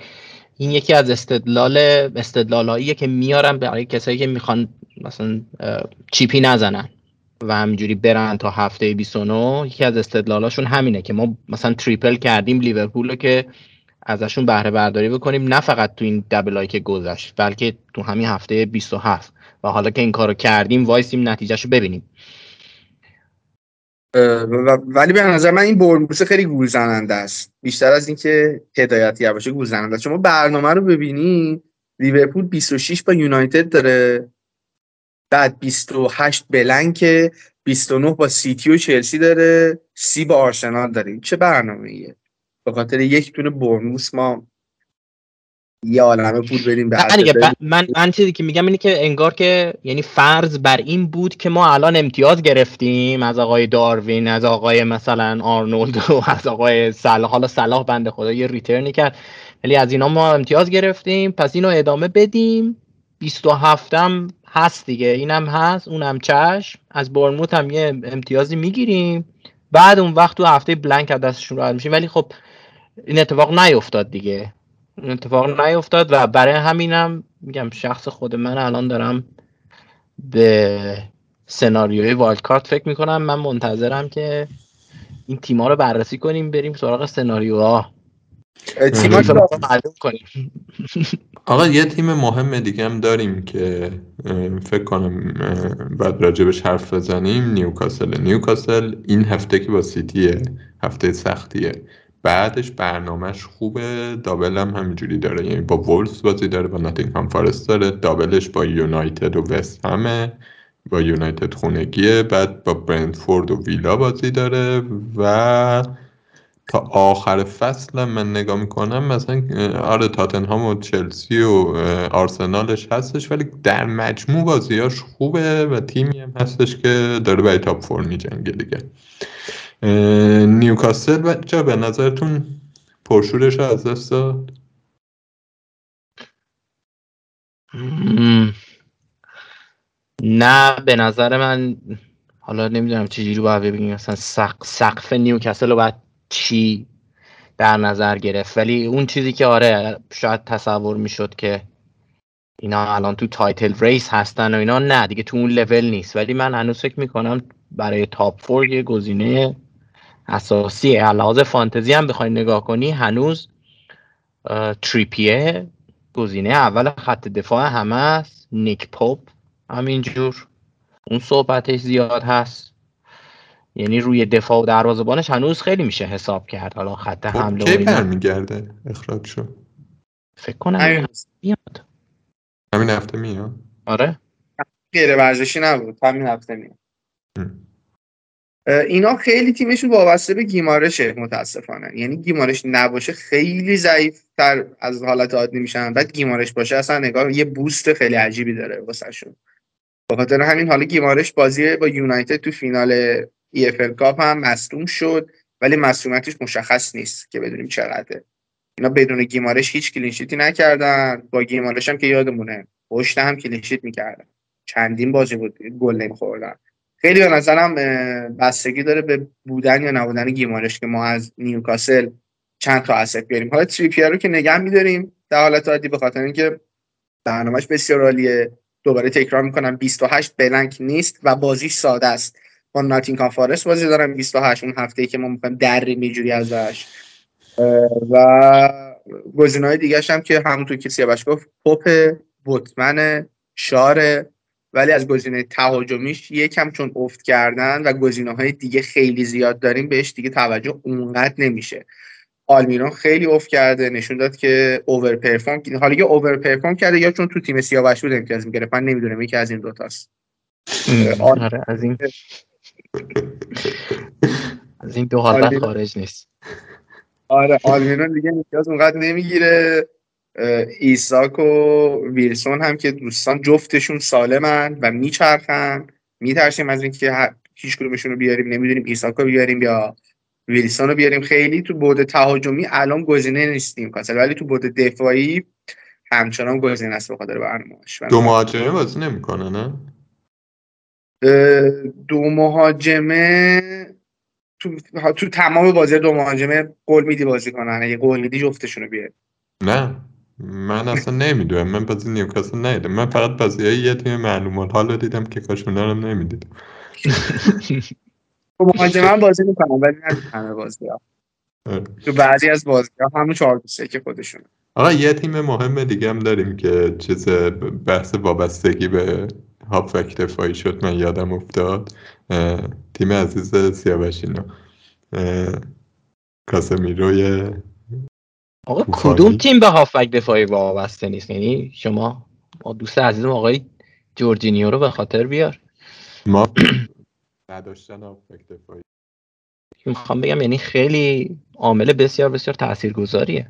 این یکی از استدلال استدلالاییه که میارم برای کسایی که می‌خوان مثلا chip ی نزنن و همینجوری برن تا هفته 29 یکی از استدلالاشون همینه که ما مثلا triple کردیم لیورپول که ازشون بهره برداری بکنیم نه فقط تو این double ایی که گذشت بلکه تو همین هفته 27 و حالا که این کارو کردیم وایسیم نتیجهشو ببینیم. ولی به نظر من این بورنموث خیلی گول زننده است. بیشتر از اینکه هدایتی باشه گول زننده شما برنامه رو ببینی لیورپول 26 با یونایتد داره. بعد 28 blank 29 با سیتی و چلسی داره. سی با آرسنال داره چه برنامه ایه به خاطر یک دونه بورنموث ما یه عالمه پول بدیم به من من چیزی که میگم اینه که انگار که یعنی فرض بر این بود که ما الان امتیاز گرفتیم از آقای داروین از آقای مثلا آرنولد و از آقای صلاح. حالا صلاح بنده خدا یه return ی کرد ولی از اینا ما امتیاز گرفتیم. پس اینو ادامه بدیم. 27 هم هست دیگه. اینم هست اونم چشم. از برنموت هم یه امتیازی می‌گیریم. بعد اون وقت تو هفته بلنک از دستشون راحت میشیم. ولی خب این اتفاق نیفتاد دیگه. اتفاق نیفتاد و برای همینم میگم شخص خود من الان دارم به سناریوی والد کارت فکر می‌کنم. من منتظرم که این تیما رو بررسی کنیم بریم سراغ سناریوها. تیما رو معلوم کنیم؟ آقا یه تیم مهم دیگه هم داریم که فکر کنم بعد راجبش حرف بزنیم. نیوکاسل. نیوکاسل این هفته که با سیتیه هفته سختیه. بعدش برنامهش خوبه. دابل هم همینجوری داره. یعنی با وولفز بازی داره با ناتینگهام فارست داره. دابلش با یونایتد و وست همه. با یونایتد خونگیه. بعد با برندفورد و ویلا بازی داره و تا آخر فصل من نگاه می‌کنم مثلا آره تاتنهام و چلسی و آرسنالش هستش ولی در مجموع بازیاش خوبه و تیمی هم هستش که داره برای تاپ فور میجنگه دیگه. نیوکاسل بچه به نظرتون پرشورش از دست داد؟ نه به نظر من حالا نمی‌دونم چجوری باید ببینیم مثلا سقف نیوکاسل رو باید چی در نظر گرفت؟ ولی اون چیزی که آره شاید تصور می‌شد که اینا الان تو title race هستن و اینا نه دیگه تو اون لول نیست. ولی من هنوز فکر می‌کنم برای top four یه گزینه اساسی لحاظ فانتزی هم بخوای نگاه کنی هنوز تریپیه گزینه اول خط دفاع همه است نیک پاپ همینجور. اون صحبتش زیاد هست. یعنی روی دفاع و دروازه‌بانش هنوز خیلی میشه حساب کرد. حالا خط خب، حمله کی برمیگرده اخراج شد فکر کنم میاد. همین هفته میاد؟ آره. غیر ورزشی نبود همین هفته میاد. اینا خیلی تیمشون وابسته به گیمارشه متاسفانه. یعنی گیمارش نباشه خیلی ضعیف تر از حالت عادی میشن. بعد گیمارش باشه اصلا نگاه یه بوست خیلی عجیبی داره واسه شون. بخاطر همین حالا گیمارش بازی با یونایتد تو فینال EFL Cup هم مصدوم شد ولی مصدومیتش مشخص نیست که بدونیم چقدره. اینا بدون گیمارش هیچ clean sheet ی نکردن. با گیمارش هم که یادمونه پشت هم clean sheet می‌کردن. چندین بازی بود گل نمیخوردن. خیلی به نظرم بستگی داره به بودن یا نبودن گیمارش که ما از نیوکاسل چند تا asset بیاریم. حالا تریپیر رو که نگه میداریم در حالت عادی به خاطر اینکه برنامهش بسیار عالیه. دوباره تکرار می‌کنم 28 بلنک نیست و بازی ساده است. با ناتینگهام فارست بازی دارم 28 اون هفته که ما می‌خوایم دریم اینجوری ازش. و گزینه‌های دیگه هم که همونطور که سیاوش گفت پاپ بوتمن شاره ولی از گزینه تهاجمیش یکم چون افت کردن و گزینه های دیگه خیلی زیاد داریم بهش دیگه توجه اونقدر نمیشه. آلمیران خیلی افت کرده نشون داد که اوور پرفورم حالا یا اوور پرفورم کرده یا چون تو تیم سیاوش بود امتیاز می‌گرفت. من نمی‌دونم یکی از این دوتاست آره از این از این دو حالت خارج نیست. آره آلمیران دیگه امتیاز اونقدر نمی‌گیره. ایساک و ویلسون هم که دوستان جفتشون سالمن و میچرخن. میترسیم از اینکه هیچ کدومشون رو بیاریم. نمی‌دونیم ایساک رو بیاریم یا ویلسون رو بیاریم. خیلی تو بود تهاجمی الان گزینه نیستیم کاسل ولی تو بود دفاعی همچنان گزینه است به خاطر برنامه‌اش. دو مهاجمه بازی نمی‌کنه نه؟ دو مهاجمه تو, تو تمام بازی دو مهاجمه گل میدی بازی کنن. اگه گل میدی جفتشون رو بیار نه. من اصلا نمی‌دونم. من بازی نیوکاسل ندیدم. من فقط بازی های یه تیم معلومات حالا دیدم که کاش اونا رو نمی‌دیدم. تو مهاجمه هم بازی می‌کنم ولی نه همه بازی ها آره. تو بعضی از بازی ها همون چهار که خودشون. آقا یه تیم مهم دیگه هم داریم که چیز بحث وابستگی به هافک دفاعی شد من یادم افتاد. تیم عزیز سیاوشینا کاسمیروی آقا. کدوم تیم به هافک دفاعی وابسته نیست؟ یعنی شما با دوست عزیزم آقای جورجینیو رو به خاطر بیار. ما نداشتن هافک دفاعی. می‌خوام بگم یعنی خیلی عامل بسیار بسیار تاثیرگذاریه.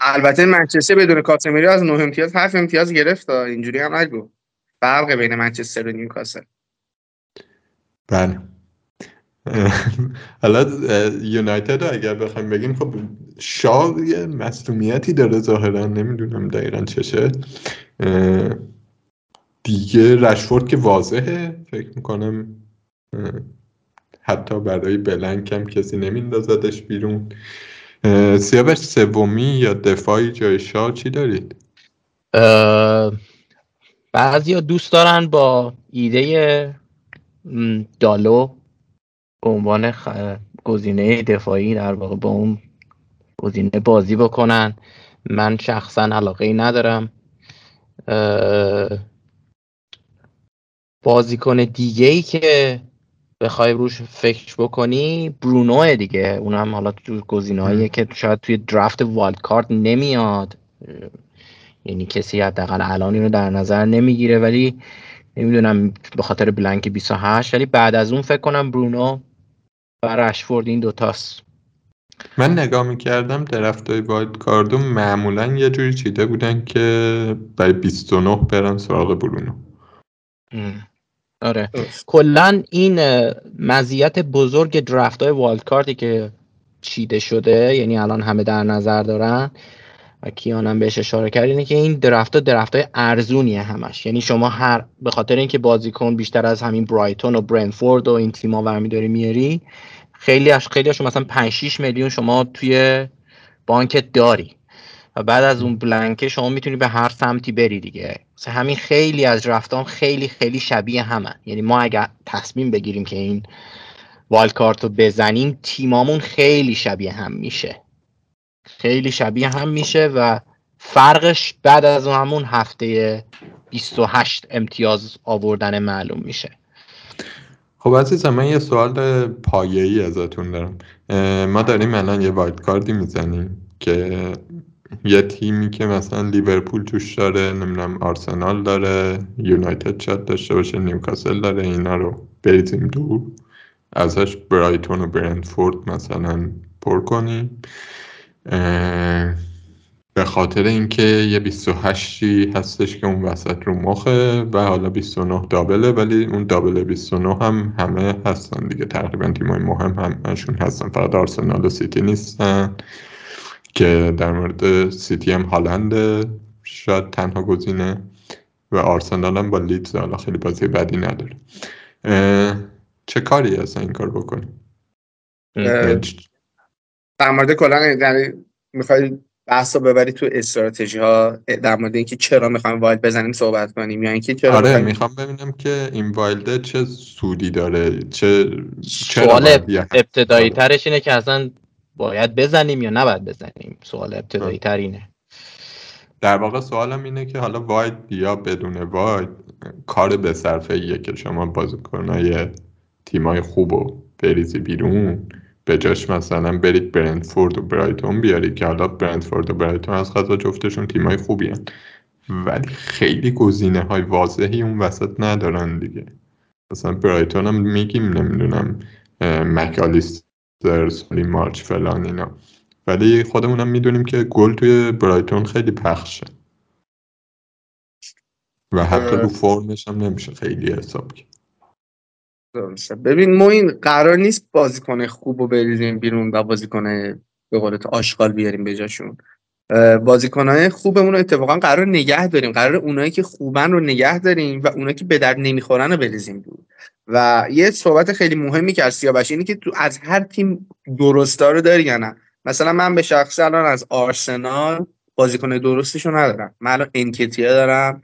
البته منچستر بدون کاسمیرو از 9 امتیاز 7 امتیاز گرفت. اینجوری هم نگو. فرق بین منچستر و نیوکاسل. بله. حالا یونایتد اگر بخوایم بگیم خب شاه یه مصدومیتی داره ظاهرا نمی‌دونم دقیقا چشه دیگه رشفورد که واضحه فکر می‌کنم حتی برای بلنک هم کسی نمیندازدش بیرون سیاوش سومی یا دفاعی جای شاه چی دارید؟ بعضی دوست دارن با ایده دالو به عنوان خ- گزینه دفاعی در واقع با اون گزینه بازی بکنن. من شخصا علاقه ای ندارم. بازیکن دیگه ای که بخوای روش فکر بکنی برونو دیگه. اونم حالا تو گزینه‌ایه که شاید توی درافت والد کارت نمیاد. یعنی کسی حداقل الان اینو در نظر نمی‌گیره ولی نمی‌دونم به خاطر بلنک 28 ولی بعد از اون فکر کنم برونو و رشفورد این دوتاست من نگاه می‌کردم draft های wildcard و معمولا یه جوری چیده بودن که برای 29 برن سراغ برونو ام. آره. کلا این مزیت بزرگ draft های wildcard ی که چیده شده یعنی الان همه در نظر دارن و کیانم بهش اشاره کرد اینه که این draft ها draft های ارزونیه همش. یعنی شما هر به خاطر اینکه بازیکن بیشتر از همین برایتون و برنتفورد و این تیما ورمی داری میاری خیلی اش خیلی هاشون مثلا 5 6 میلیون شما توی بانکت داری. و بعد از اون بلنکه شما می‌تونی به هر سمتی بری دیگه. مثلا همین خیلی از رفتام خیلی خیلی شبیه همن یعنی ما اگر تصمیم بگیریم که این والد کارت رو بزنیم تیمامون خیلی شبیه هم میشه. خیلی شبیه هم میشه و فرقش بعد از همون هفته 28 امتیاز آوردن معلوم میشه. خب عزیزم من یه سوال پایه‌ای ازتون دارم. ما داریم الان یه wildcard ی می‌زنیم که یه تیمی که مثلا لیورپول توش داره نمی‌دونم آرسنال داره یونایتد شاید داشته باشه نیوکاسل داره اینا رو بریزیم دور. ازش برایتون و برنتفورد مثلا پر کنیم. به خاطر اینکه یه 28 هستش که اون وسط رو مخه و حالا 29 double ه ولی اون double 29 هم همه هستن دیگه. تقریبا تیمای مهم همشون هستن. فقط آرسنال و سیتی نیستن که در مورد سیتی هم هالند شاید تنها گزینه و آرسنال هم با لیدز حالا خیلی بازی بدی نداره. چه کاری هست این کار بکنیم؟ در مورد کلا یعنی می‌خوای بحث رو ببری تو استراتژی ها در مورد اینکه چرا می‌خوایم wild بزنیم صحبت کنیم یا اینکه چرا آره می‌خوایم می‌خوام ببینم که این wild ه چه سودی داره چه چرا سوال ابتدایی ترش اینه که اصلا باید بزنیم یا نباید بزنیم؟ سوال ابتدایی تر اینه در واقع سوالم اینه که حالا واید یا بدون واید کار به صرفه ایه که شما بازیکنای تیمای خوب رو بریزی بیرون. به جاش مثلا برید برنتفورد و برایتون بیارید که حالا برنتفورد و برایتون از قضا جفتشون تیمای خوبی هن. ولی خیلی گزینه های واضحی اون وسط ندارن دیگه مثلا برایتون هم میگیم نمی‌دونم مکالیستر سالی مارچ فلان اینا ولی خودمونم می‌دونیم که گل توی برایتون خیلی پخشه و حتی. رو فرمش هم نمیشه خیلی حساب کرد درسته. ببین ما این قرار نیست بازیکن خوب رو بریزیم بیرون و بازیکن به قول تو آشغال بیاریم به جاشون. بازیکنهای خوبمون رو اتفاقا قرار نگه داریم. قرار اونایی که خوبن رو نگه داریم و اونایی که به درد نمی‌خورن رو بریزیم دور و یه صحبت خیلی مهمی از سیاوش اینه که تو از هر تیم درستا رو داری یا نه. مثلا من به شخص الان از آرسنال بازیکن درستشو ندارم. من الان انکتیا دارم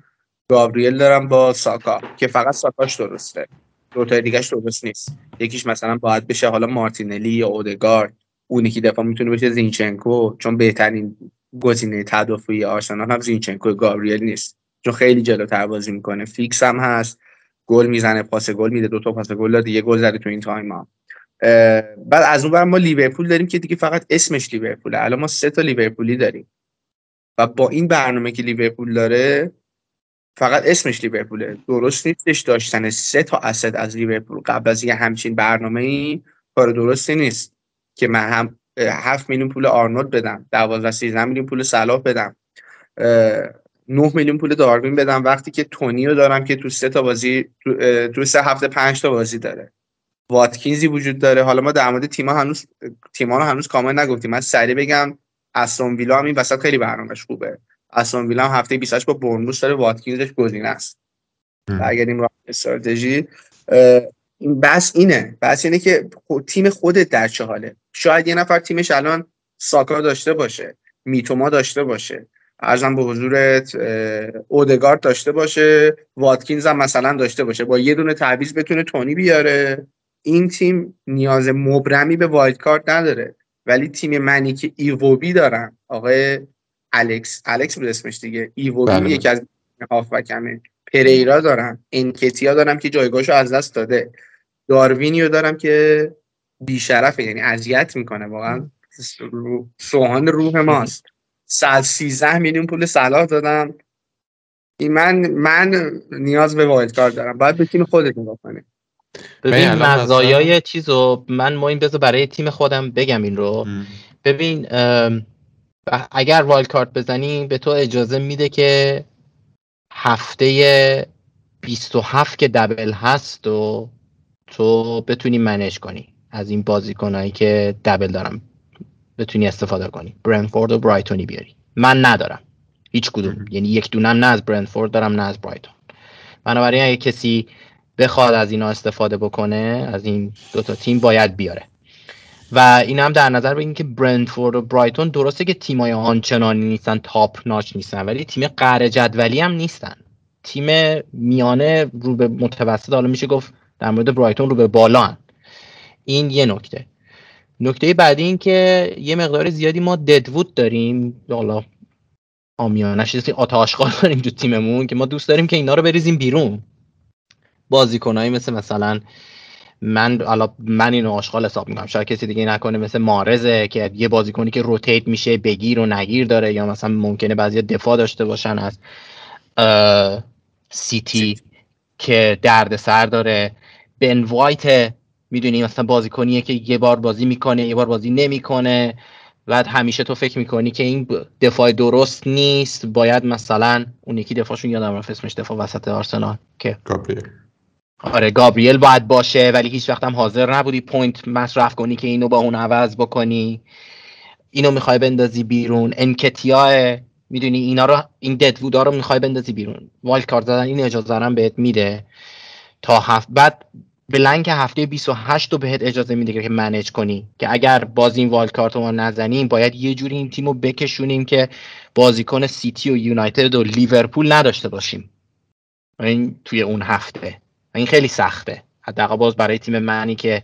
گابریل دارم با ساکا که فقط ساکاش درسته. دوتای دیگهش درست نیست. یکیش مثلا باید بشه حالا مارتینلی یا اودگارد. اونی که دفاع می‌تونه بشه زینچنکو چون بهترین گزینه تدافعی آرسنال هم زینچنکو گابریل نیست. چون خیلی جلوتر بازی می‌کنه. fix هم هست. گل می‌زنه پاس گل میده دو تا پاس گل داد یه گل زده تو این time ها. بعد از اون ما لیورپول داریم که دیگه فقط اسمش لیورپوله. الان ما سه تا لیورپولی داریم. و با این برنامه که لیورپول داره فقط اسمش لیورپوله. درست نیستش داشتن سه تا asset از لیورپول. قبل از یه همچین برنامه ای کار درستی نیست که من هم هفت میلیون پول آرنولد بدم دوازده سیزده میلیون پول صلاح بدم 9 میلیون پول داروین بدم وقتی که تونیو دارم که تو سه تا بازی تو, سه هفته پنج تا بازی داره. واتکینزی وجود داره. حالا ما در مورد تیم‌ها هنوز تیم‌ها رو هنوز کامل نگفتیم. من سریع بگم استون ویلا هم این وسط خیلی برنامه‌اش خوبه. استون ویلا هم هفته 28 با برنموث داره واتکینزش گزینه است. برگردیم رو استراتژی. این بس اینه. بس اینه که تیم خودت در چه حاله؟ شاید یه نفر تیمش الان ساکا داشته باشه میتوما داشته باشه. عرضم به حضورت اودگارد داشته باشه واتکینز هم مثلا داشته باشه. با یه دونه تعویض بتونه تونی بیاره. این تیم نیاز مبرمی به wildcard نداره. ولی تیم منی که ایووبی دارن آقای الکس الکس بود اسمش دیگه. ایووبی بله. یکی از هافبکمه پریرا دارم. انکتیا دارم که جایگاهشو از دست داده. داروینیو دارم که بیشرفه یعنی اذیت می‌کنه واقعا. سوهان روح ماست. 113 میلیون پول صلاح دادم. این من من نیاز به wildcard دارم. باید به تیم خودت نگاه کنی. ببین مزایای چیزو من ما این بذار برای تیم خودم بگم این رو. ببین اگر wildcard بزنی به تو اجازه میده که هفته 27 که دبل هست و تو بتونی منیج کنی از این بازیکنایی که دبل دارم بتونی استفاده کنی. برنفورد و برایتونی بیاری. من ندارم. هیچ کدوم. یعنی یک دونم نه از برنفورد دارم نه از برایتون. بنابراین اگه کسی بخواد از اینا استفاده بکنه از این دوتا تیم باید بیاره. و این هم در نظر بگیم که برندفورد و برایتون درسته که تیمای آنچنانی نیستن تاپ ناچ نیستن ولی تیم قهر جدولی هم نیستن. تیم میانه رو به متوسط حالا میشه گفت در مورد برایتون رو به بالا این یه نکته. نکته بعدی این که یه مقدار زیادی ما ددوود داریم. حالا آمیانش آتا آشغال داریم تو تیممون که ما دوست داریم که اینا رو بریزیم بیرون. بازیکنایی مثل مثلا من حالا من اینو آشغال حساب می‌کنم. شاید کسی دیگه نکنه مثل مارزه که یه بازیکنی که روتیت میشه بگیر و نگیر داره یا مثلا ممکنه بعضی دفاع داشته باشن از سیتی که درد سر داره. بن وایت می‌دونی مثلا بازیکنیه که یه بار بازی می‌کنه یه بار بازی نمی‌کنه. بعد همیشه تو فکر می‌کنی که این دفاع درست نیست. باید مثلا اون یکی دفاعشون یادم رفت اسمش دفاع وسط آرسنال که گابریل آره گابریل باید باشه ولی هیچ وقت هم حاضر نبودی point مصرف کنی که اینو با اون عوض بکنی. اینو می‌خوای بندازی بیرون. انکتیا می‌دونی اینا رو این deadwood ها رو می‌خوای بندازی بیرون. wildcard زدن این اجازه هم بهت میده. تا هفته بعد blank هفته 28 رو بهت اجازه میده که manage کنی. که اگر باز این wildcard رو نزنیم باید یه جوری این تیم رو بکشونیم که بازیکن سیتی و یونایتد و لیورپول نداشته باشیم. این توی اون هفته. این خیلی سخته. حداقل باز برای تیم منی که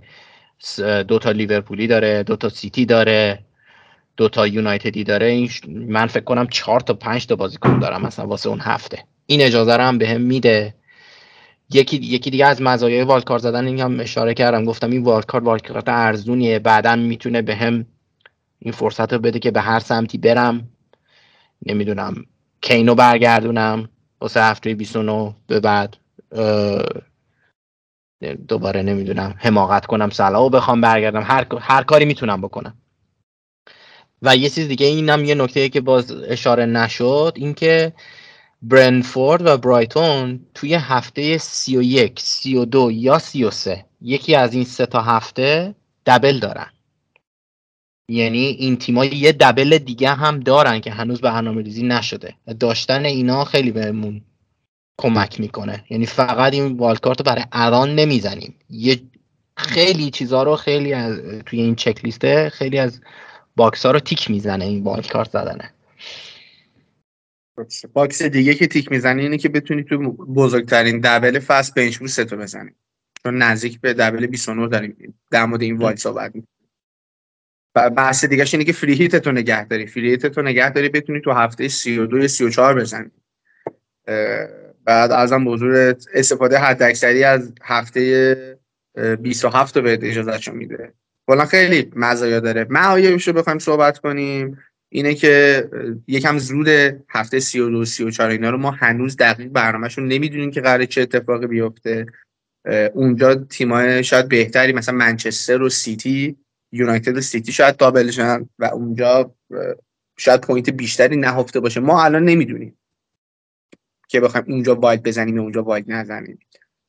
دو تا لیورپولی داره دو تا سیتی داره دو تا یونایتدی داره این من فکر کنم چهار تا پنج تا بازیکن دارم مثلا واسه اون هفته. این اجازه رو هم بهم به میده. یکی یکی دیگه از مزایای والکار زدن این هم اشاره کردم. گفتم این والکار والکارت ارزونیه. بعدا می‌تونه به هم این فرصت رو بده که به هر سمتی برم. نمی‌دونم. کینو برگردونم. واسه هفته 29 به بعد. دوباره نمی‌دونم حماقت کنم و بخوام برگردم. هر, هر کاری می‌تونم بکنم. و یه چیز دیگه اینم یه نکته که باز اشاره نشد اینکه برنفورد و برایتون توی هفته 31 32 یا 33 یکی از این سه تا هفته دبل دارن. یعنی این تیما یه دبل دیگه هم دارن که هنوز برنامه ریزی نشده. داشتن اینا خیلی بهمون کمک می‌کنه. یعنی فقط این والکارت رو برای الان نمی‌زنیم. یه خیلی چیزها رو خیلی از توی این چک لیسته خیلی از box ها رو tick می‌زنه این wildcard زدنه box دیگه که tick می‌زنی اینه که بتونی تو بزرگترین double فصل bench boost تو بزنی. چون نزدیک به double 29 داریم. در مورد این wild صحبت بحث دیگه اینه که free hit تو نگه داری. free hit تو نگه داری بتونی تو هفته 32 یا 34 بزنی. بعد ازم بزرگ استفاده حد اکثری از هفته 27 رو بهت اجازه میده. کلا خیلی مزایا داره. معایبش رو بخوایم صحبت کنیم. اینه که یکم زود هفته 32 34 اینا رو ما هنوز دقیق برنامهشون نمی‌دونیم که قراره چه اتفاقی بیفته. اونجا تیمای شاید بهتری مثلا منچستر و سیتی یونایتد و سیتی شاید دابلشن و اونجا شاید point بیشتری نهفته باشه. ما الان نمی‌دونیم. که بخوایم اونجا wild بزنیم یا اونجا wild نزنیم.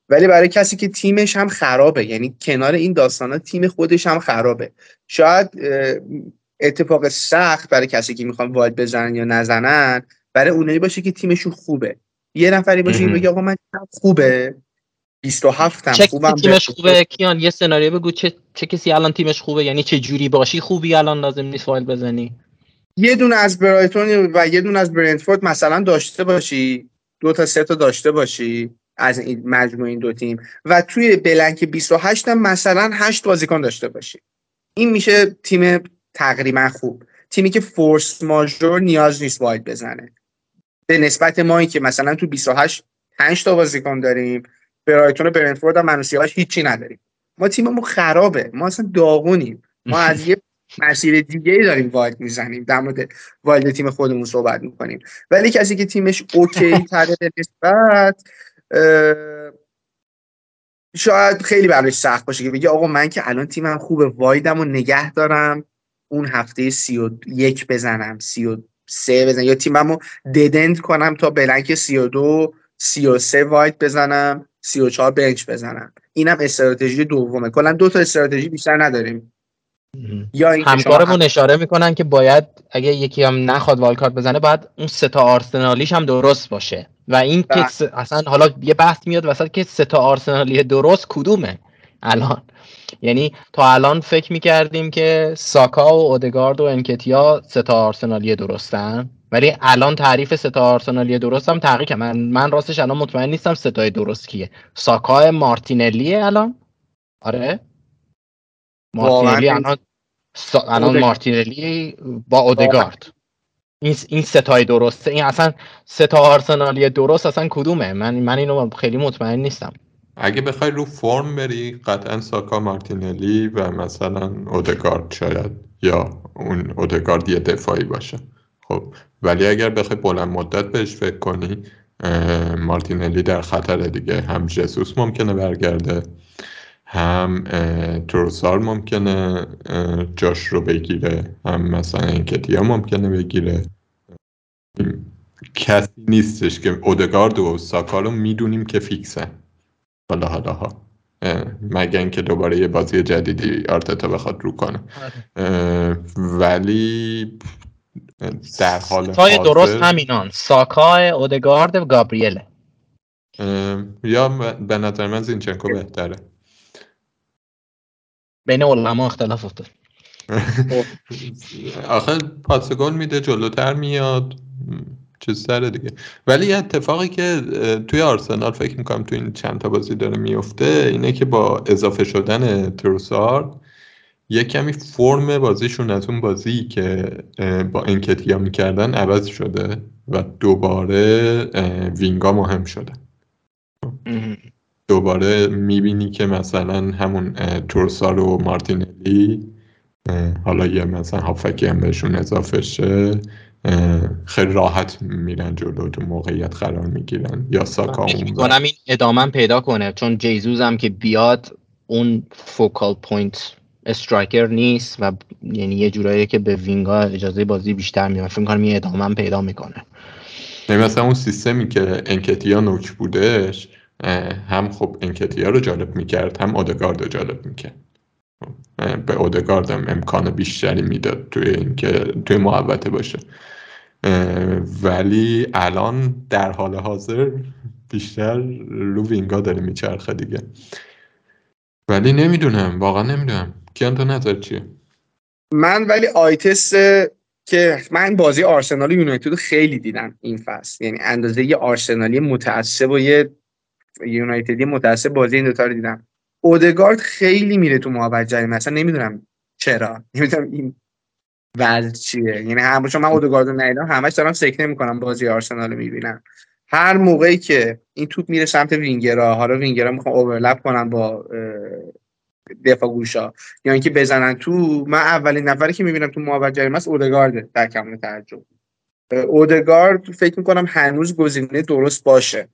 ولی برای کسی که تیمش هم خرابه یعنی کنار این داستانا تیم خودش هم خرابه. شاید اتفاق سخت برای کسی که می‌خوان wild بزنن یا نزنن برای اونایی باشه که تیمشون خوبه. یه نفری باشه که بگه آقا من خوبه. 27 هم خوبم تیمش خوبه؟ کیان یه سناریو بگو. چه چه کسی الان تیمش خوبه؟ یعنی چه جوری باشی خوبی الان لازم نیست فایل بزنی؟ یه دونه از برایتون و یه دونه از برنتفورد مثلا داشته باشی. دو تا سه تا داشته باشی از این مجموع این دو تیم. و توی بلنک 28 هم مثلا 8 بازیکن داشته باشی. این میشه تیم تقریبا خوب. تیمی که فورس ماژور نیاز نیست واید بزنه. به نسبت ما که مثلا تو 28 5 تا بازیکن داریم برایتون و برنتفورد هم منوسیاش هیچی نداریم. ما تیممون خرابه. ما اصلا داغونیم. ما از یه مسیر دیگه ای داریم wild می‌زنیم در مورد wild تیم خودمون صحبت می‌کنیم. ولی کسی که تیمش OK تره به نسبت شاید خیلی براش سخت باشه که بگه آقا من که الان تیمم خوبه wild م و نگه دارم اون هفته سی و یک بزنم سی و سه بزنم یا تیمم رو dead-end کنم تا blank سی و دو سی و سه wild بزنم 34 bench بزنم. اینم استراتژی دومه. کلا دو تا استراتژی بیشتر نداریم. یا همکارمون اشاره می‌کنن که باید اگه یکی هم نخواد والکارت بزنه باید اون سه تا آرسنالیش هم درست باشه. و این که بله. اصلا حالا یه بحث میاد وسط که سه تا آرسنالی درست کدومه الان. یعنی تا الان فکر می‌کردیم که ساکا و اودگارد و انکتیا سه تا آرسنالی درستن ولی الان تعریف ستا آرسنالی درست هم تحقیق من من راستش الان مطمئن نیستم ستای درست کیه. ساکا مارتینلیه الان؟ آره. مارتینلی الان سا... الان مارتینلی با اودگارد. این این ستای درسته. این اصلا ستا آرسنالی درست اصلا کدومه؟ من من اینو خیلی مطمئن نیستم. اگه بخوای رو فرم بری قطعا ساکا مارتینلی و مثلا اودگارد شاید یا اون اودگارد یه دفاعی باشه. خب ولی اگر بخوای بلند مدت بهش فکر کنی مارتینلی در خطر دیگه. هم جسوس ممکنه برگرده. هم تروسار ممکنه جاش رو بگیره هم مثلا انکتیا ممکنه بگیره. کسی نیستش که اودگارد و ساکا رو می‌دونیم که فیکسن. حالا حالا ها. مگه اینکه دوباره یه بازی جدیدی آرتتا بخواد رو کنه. آره. ولی در حال ستای درست همینان. ساکا اودگارد و گابریله یا به نظر من زینچنکو بهتره. بین علما اختلاف افتاد. آخه پاس گل میده جلوتر میاد چیز سره دیگه. ولی اتفاقی که توی آرسنال فکر می‌کنم توی این چند تا بازی داره میفته اینه که با اضافه شدن تروسارد یه کمی فرم بازیشون از اون بازی که با انکتیا می‌کردن عوض شده و دوباره وینگا مهم شده. دوباره می‌بینی که مثلا همون تورسار و مارتینلی حالا یه مثلا هافکی هم بهشون اضافه شه خیلی راحت میرن جلو تو موقعیت قرار می‌گیرن. یا ساکا اون این ادامه پیدا کنه چون جیزوز هم که بیاد اون focal point striker نیست و یعنی یه جورایی که به wing ا اجازه بازی بیشتر میده. فکر کنم یه ادامه پیدا می‌کنه. یعنی مثلا اون سیستمی که انکتیا نوک بودش هم خب انکتیا رو جالب می‌کرد هم اودگارد رو جالب می‌کرد. به اودگاردم امکان بیشتری می‌داد توی اینکه توی محوطه باشه. ولی الان در حال حاضر بیشتر رو وینگا داره میچرخه دیگه. ولی نمی‌دونم واقعا نمی‌دونم. کیان تو نظر چیه؟ من ولی آیتس که من بازی آرسنال و یونایتد خیلی دیدم این فصل. یعنی اندازه یه آرسنالی متعصب و یه یونایتدی متعصب بازی این دوتا رو دیدم. اودگارد خیلی میره تو محبت جریمه. مثلا نمی‌دونم چرا. نمی‌دونم این وضع چیه. یعنی هم من اودگارد رو ندیدم همش دارم سکته می‌کنم بازی آرسنال رو می‌بینم. هر موقعی که این توپ میره سمت وینگرها حالا وینگرها می‌خوان اوورلپ کنن با دفاع گوشا یا اینکه بزنن تو من اولین نفری که می‌بینم تو محوطه جریمه است اودگارد در کمال تعجب. اودگارد فکر می‌کنم هنوز گزینه درست باشه.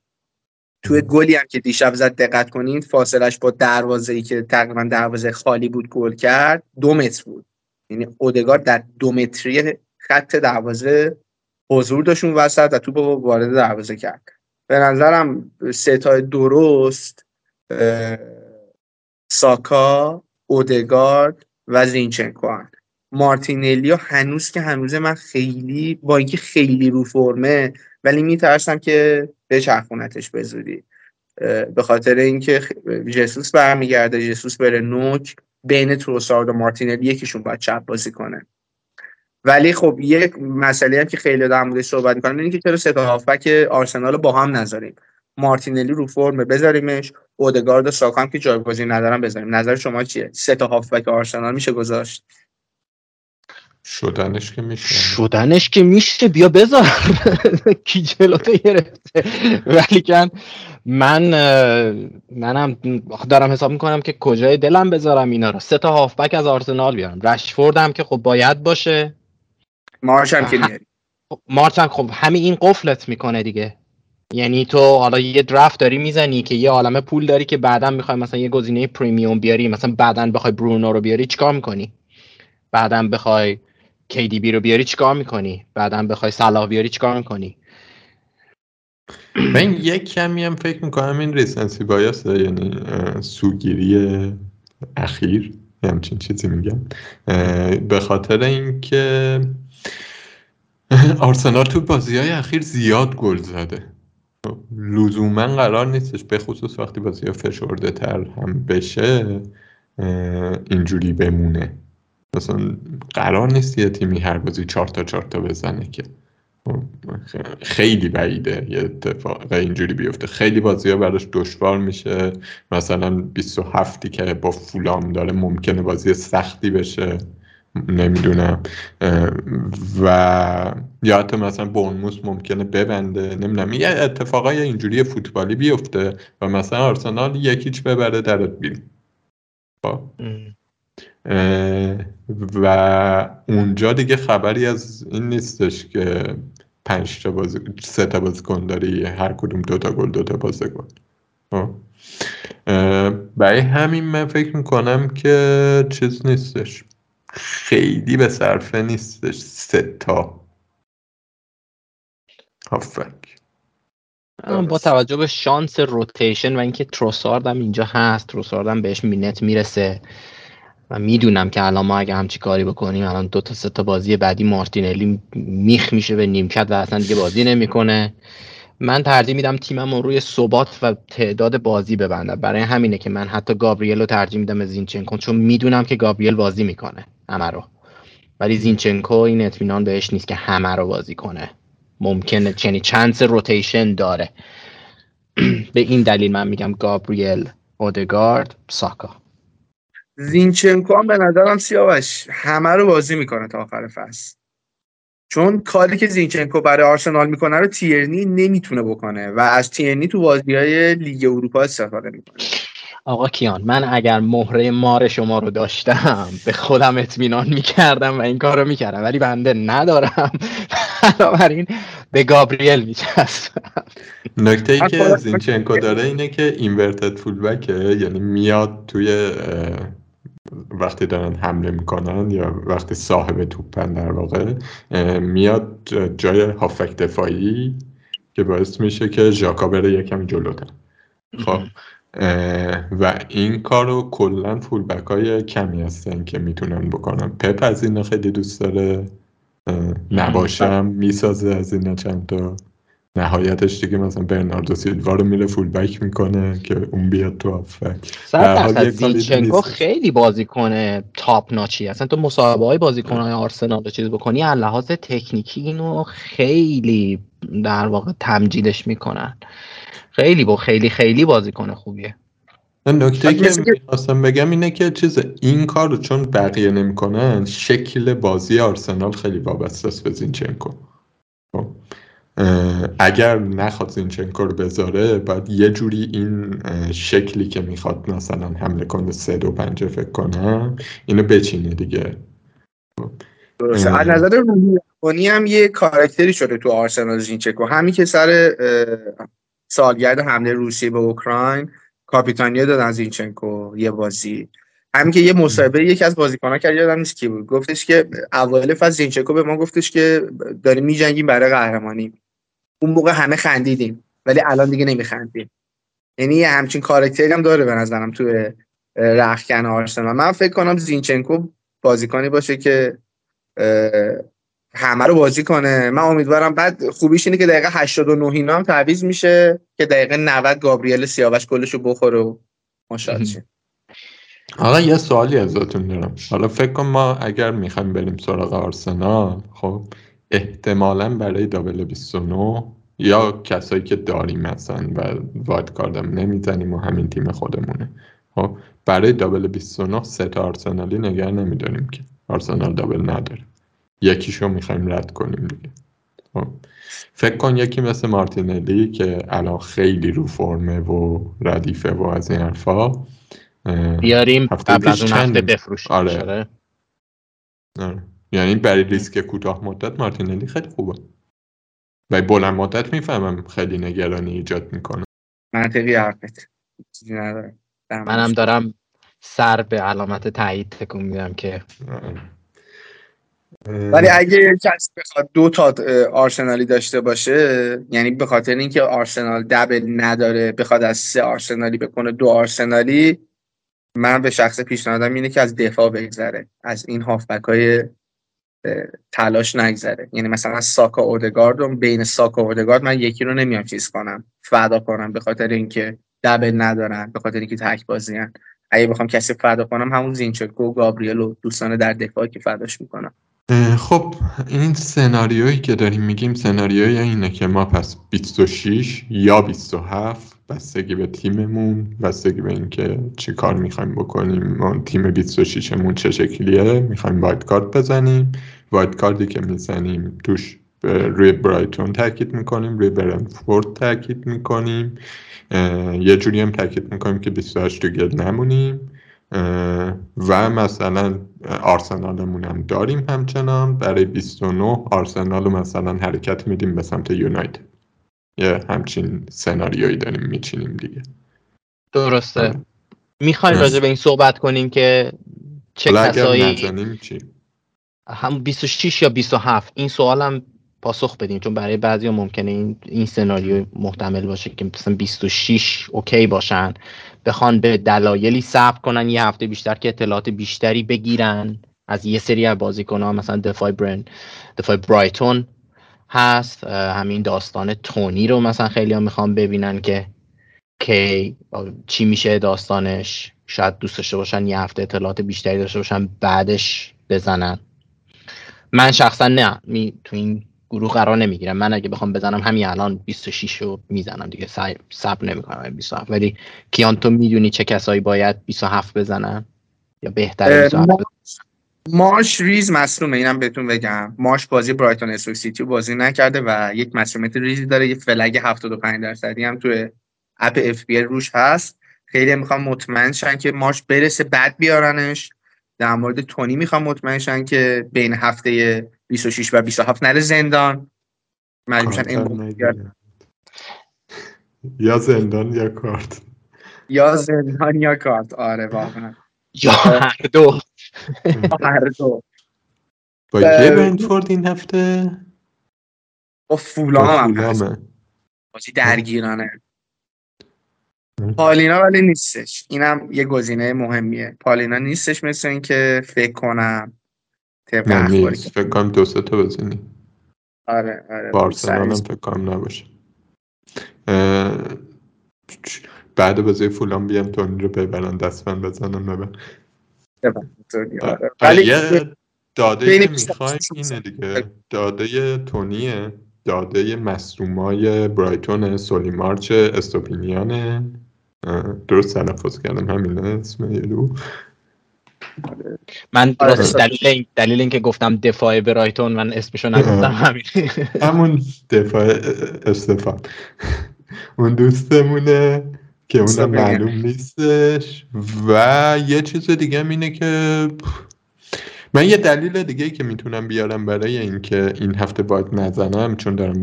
توی گلی هم که دیشب زد دقت کنید فاصلش با دروازه ای که تقریبا دروازه خالی بود گل کرد دو متر بود یعنی اودگارد در دو متری خط دروازه حضور داشت اون وسط و توپ وارد دروازه کرد به نظرم ستای درست ساکا اودگارد و زینچنکو هن. مارتینلیو هنوز که هنوز من خیلی با اینکه خیلی رو فرمه ولی میترسم که به چرخونتش بزودی به خاطر اینکه جسوس برمیگرده جسوس بره نوک بین تروسارد و مارتینلی یکیشون باید چپ بازی کنه. ولی خب یک مسئله هم که خیلی در موردش صحبت می‌کنم اینه که چرا سه تا هافبک آرسنال با هم نذاریم؟ مارتینلی رو فرمه بذاریمش اودگارد و ساکا هم که جایگزین ندارم بذاریم. نظر شما چیه؟ سه تا هافبک آرسنال میشه گذاشت؟ شدنش که میشه. شدنش که میشه. بیا بذار. کی جلوتو گرفته. ولی کن من منم دارم حساب می‌کنم که کجای دلم بذارم اینا رو. سه تا هافبک از آرسنال بیارم. رشفورد هم که خب باید باشه. مارش هم که میاری. مارچ هم خب همین این قفلت می‌کنه دیگه. یعنی تو حالا یه درفت داری می‌زنی که یه عالمه پول داری که بعدا می‌خوای مثلا یه گزینه پریمیوم بیاری. مثلا بعدا بخوای برونو رو بیاری چیکار می‌کنی؟ بعدا بخوای KDB رو بیاری چیکار می‌کنی؟ بعدا بخوای صلاح بیاری چیکار می‌کنی؟ من یک کمی هم فکر می‌کنم این ریسنسی بایاس یعنی سوگیری اخیر همچین چیزی میگم. به خاطر اینکه آرسنال تو بازی های اخیر زیاد گل زده. لزوما قرار نیستش به خصوص وقتی بازی ها فشرده تر هم بشه اینجوری بمونه. مثلا قرار نیست یه تیمی هر بازی چهار تا چهار تا بزنه که. خیلی بعیده یه اتفاق اینجوری بیفته. خیلی بازی ها براش دشوار میشه. مثلا 27 که با فولام داره ممکنه بازی سختی بشه. نمی‌دونم. و یا حتی مثلا بونموس ممکنه ببنده. نمی‌دونم. یه اتفاقای اینجوری فوتبالی بیفته و مثلا آرسنال یکیچ ببره درت بیرون خب. و اونجا دیگه خبری از این نیستش که پنج تا بازی سه تا بازیکن داری هر کدوم دو تا گل دو تا بازیکن. خب. برای همین من فکر می‌کنم که چیز نیستش. خیلی به صرفه نیستش. سه تا. هافک. با توجه به شانس روتیشن و اینکه تروسارد هم اینجا هست تروسارد هم بهش مینت می‌رسه. و می‌دونم که الان ما اگه همچی کاری بکنیم الان دو تا سه تا بازی بعدی مارتینلی میخ میشه به نیمکت و اصلا دیگه بازی نمی‌کنه. من ترجیح میدم تیمم روی ثبات و تعداد بازی ببندم. برای همینه که من حتی گابریل رو ترجیح میدم از زینچنکو چون می‌دونم که گابریل بازی می‌کنه همه رو. ولی زینچنکو این اطمینان بهش نیست که همه رو بازی کنه. ممکنه چنی چانس روتیشن داره. به این دلیل من میگم گابریل اودگارد ساکا. زینچنکو هم به نظرم سیاوش همه رو بازی می‌کنه تا آخر فصل. چون کاری که زینچنکو برای آرسنال می‌کنه رو تیرنی نمی‌تونه بکنه و از تیرنی تو بازی های لیگ اروپا استفاده می‌کنه. آقا کیان من اگر مهره مار شما رو داشتم به خودم اطمینان می‌کردم و این کار رو می‌کردم ولی بنده ندارم. بنابراین به گابریل میچستم نکته ای که زینچنکو داره اینه که اینورتد فولبکه یعنی میاد توی وقتی دارن حمله می‌کنن یا وقتی صاحب توپن در واقع میاد جای هافک دفاعی که باعث میشه که ژاکا بره یکم جلوتر. خب و این کار رو کلا فولبک های کمی هستن که می‌تونن بکنن. پپ از اینا خیلی دوست داره. نباشم می‌سازه از اینا چند تا. نهایتش دیگه مثلا برناردو سیلوا رو میره فول بک می‌کنه که اون بیاد تو آفک زینچنکو خیلی کنه تاپ ناچی اصلا تو مصاحبه های بازیکن های آرسنال رو چیز بکنی از لحاظ تکنیکی اینو خیلی در واقع تمجیدش می‌کنن. خیلی با خیلی خیلی بازیکن خوبیه. نکته که می‌خواستم بگم اینه که چیز این کار رو چون بقیه نمی‌کنن شکل بازی آرسنال خیلی وابسته است به زینچنکو. اگر نخواد زینچنکو رو بذاره باید یه جوری این شکلی که می‌خواد مثلا حمله کنه سه دو پنجه فکر کنم اینو بچینه دیگه. از نظر روحی هم یه کارکتری شده تو آرسنال زینچنکو. همین که سر سالگرد حمله روسیه به اوکراین کاپیتانیا دادن زینچنکو یه بازی. همین که یه مصاحبه یکی از بازیکن‌ها کرد یادم نیست کی بود. گفتش که اوایل فصل زینچنکو به ما گفتش که داریم میجنگیم برای قهرمانی. اون موقع همه خندیدیم ولی الان دیگه نمیخندیم. یعنی همچین کارکتری هم داره به نظرم تو رخکن آرسنال. من فکر کنم زینچنکو بازیکنی باشه که همه رو بازی کنه. من امیدوارم بعد خوبیش اینه که دقیقه 89 اینا هم تعویض میشه که دقیقه 90 گابریل سیاوش گلش رو بخوره و شه. آقا یه سوالی ازتون دارم. حالا فکر کن ما اگر می‌خوایم بریم سراغ آرسنال خب احتمالا برای دابل 29 یا کسایی که داریم مثلا و وایت کاردم نمی‌زنیم و همین تیم خودمونه. خب برای دابل 29 سه تا آرسنالی نگر نمیداریم که. آرسنال دابل نداره. یکیشو می‌خوایم رد کنیم دیگه. خب فکر کن یکی مثل مارتینلی که الان خیلی رو فرمه و ردیفه و از این حرفا بیاریم قبل از اون هفته بفروشیم آره. آره. یعنی برای ریسک کوتاه مدت مارتینلی خیلی خوبه. و بلند مدت می‌فهمم خیلی نگرانی ایجاد می‌کنه. منطقی حرفت. منم دارم سر به علامت تایید تکون میدم که ولی اگه کسی بخواد دو تا آرسنالی داشته باشه یعنی به خاطر اینکه آرسنال دبل نداره بخواد از سه آرسنالی بکنه دو آرسنالی من به شخص پیشنهادم اینه که از دفاع بگذره از این هافبک های تلاش نگذره. یعنی مثلا ساکا اودگارد بین ساکا اودگارد من یکی رو نمیام چیز کنم فدا کنم به خاطر اینکه دبل ندارن به خاطر اینکه تک بازیان اگه بخوام کسی فدا کنم همون زینچکو و گابریل و دوستان در دفاع که فداش می‌کنم. خب این سناریویی که داریم میگیم سناریوی اینه که ما پس 26 یا 27 بستگی به تیممون بستگی به اینکه چی کار می‌خوایم بکنیم. ما تیم 26 مون چه شکلیه؟ می‌خوایم وایت کارت بزنیم. وایت کاردی که می‌زنیم توش روی برایتون تاکید می‌کنیم روی برنفورد تاکید می‌کنیم. یه جوری هم تاکید می‌کنیم که 28 تو گل نمونیم. و مثلا آرسنالمون هم داریم همچنان. برای 29 آرسنال رو مثلا حرکت میدیم به سمت یونایتد. یه همچین سناریویی داریم میچینیم دیگه. درسته. آره. می‌خوایم راجع به این صحبت کنیم که چه کسایی؟ هم 26 یا 27 این سوالم پاسخ بدیم چون برای بعضی ها ممکنه این, این سناریو محتمل باشه که مثلا 26 اوکی باشن بخوان به دلایلی صبر کنن یه هفته بیشتر که اطلاعات بیشتری بگیرن از یه سری از بازیکن ها مثلا دفاع برند دفاع برایتون هست همین داستان تونی رو مثلا خیلی ها می‌خوان ببینن که کی چی میشه داستانش. شاید دوست داشته باشن یه هفته اطلاعات بیشتری داشته باشن بعدش بزنن. من شخصا نه می تو این گروه قرار نمی‌گیرم. من اگه بخوام بزنم همین الان 26 رو می‌زنم دیگه. صبر نمی‌کنم 27 ولی کیان تو می‌دونی چه کسایی باید 27 بزنن؟ یا بهتره 27 ماش ریز مصرومه اینم بهتون بگم. ماش بازی برایتون استوک سیتی بازی نکرده و یک مصرومیت ریزی داره یه فلگ 75 درصدی هم توی اپ اف بی روش هست. خیلی می‌خوام مطمئن شن که ماش برسه بعد بیارنش. در مورد تونی می‌خوام مطمئن شن که بین هفته 26 و 27 نره زندان. مجبورشن این یا زندان یا کارت. یا زندان یا کارت. آره واقعا. یا هر دو. هر دو. با کی برنتفورد این هفته؟ با فولام هم بازی درگیرانه. پالینا ولی نیستش. اینم یه گزینه مهمیه. پالینا نیستش مثل اینکه فکر کنم طبق اخباری نیست. فکر کنم دو سه تا بزنی. آره آره. بارسلون هم سریع. فکر کنم نباشه. بعد بازی فولان بیام تونی رو ببرن دستبند بزنم ببر اینطوری، آره. آره، ولی یه داده که 20 می‌خوایم اینه دیگه. داده تونیه داده مصرومای برایتون سولیمارچ استوپینیانه درست تلفظ کردم همینه اسم یارو من آره، راستش دلیل این دلیل اینکه گفتم دفاع برایتون من اسمشو نگفتم همین. همون دفاع استفان. اون دوستمونه. که اونم. معلوم نیستش. و یه چیز دیگه هم اینه که من یه دلیل دیگه که می‌تونم بیارم برای اینکه این هفته باید نزنم چون دارم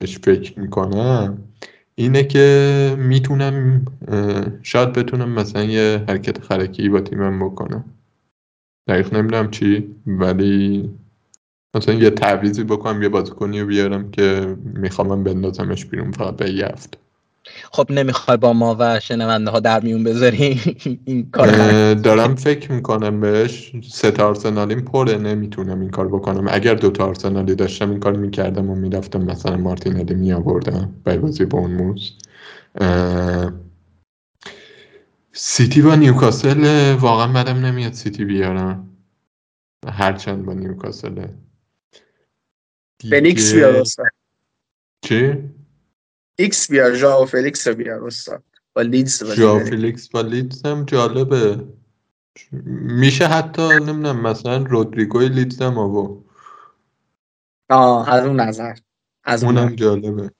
بهش فکر می‌کنم اینه که می‌تونم شاید بتونم مثلا یه حرکت خرکی با تیمم بکنم. دقیق نمی‌دونم چی ولی مثلا یه تعویضی بکنم یه بازیکنی رو بیارم که می‌خوام بندازمش بیرون فقط به یه هفته. خب نمی‌خوای با ما و شنونده ها در میون بذاری؟ این کار دارم فکر می‌کنم بهش. سه تا آرسنالیم پره نمی‌تونم این کار بکنم. اگر دو تا آرسنالی داشتم این کار می‌کردم و می‌رفتم مثلا مارتینلی میآوردم برای بازی با بورنموث. سیتی با نیوکاسل واقعا بدم نمیاد سیتی بیارم. هرچند با نیوکاسل. بیار استاد چی؟ ایکس بیار ژائو فلیکس رو بیار استاد. با لیدز بازی جا داریم. فیلیکس با لیدز هم جالبه. میشه حتی نمی‌دونم مثلا رودریگوی لیدز هم آورد. آه از اون نظر. از اون اونم نظر. جالبه.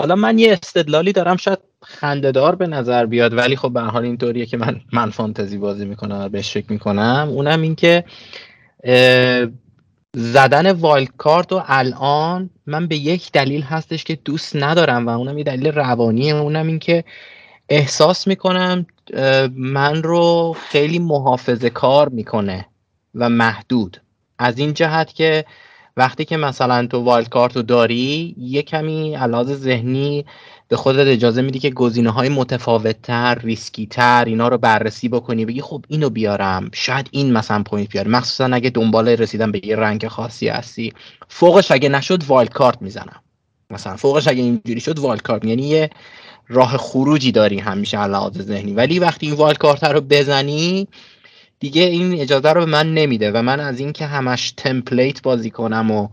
حالا من یه استدلالی دارم شاید خندهدار به نظر بیاد ولی خب به هر حال اینطوریه که من من فانتزی بازی می‌کنم و بهش فکر می‌کنم. اونم این که زدن wild card و الان من به یک دلیل هستش که دوست ندارم و اونم یه دلیل روانیه اونم این که احساس می‌کنم من رو خیلی محافظه کار می‌کنه و محدود. از این جهت که وقتی که مثلا تو wild card رو داری یه کمی لحاظ ذهنی به خودت اجازه میدی که گزینه های متفاوت تر ریسکی تر اینا رو بررسی بکنی بگی خب اینو بیارم شاید این مثلا point بیاره. مخصوصا اگه دنبال رسیدن به یه rank خاصی هستی. فوقش اگه نشد wild card می‌زنم. مثلا فوقش اگه اینجوری شد wild card یعنی یه راه خروجی داری همیشه لحاظ ذهنی. ولی وقتی این wild card رو بزنی دیگه این اجازه رو به من نمیده و من از اینکه همش template بازی کنم و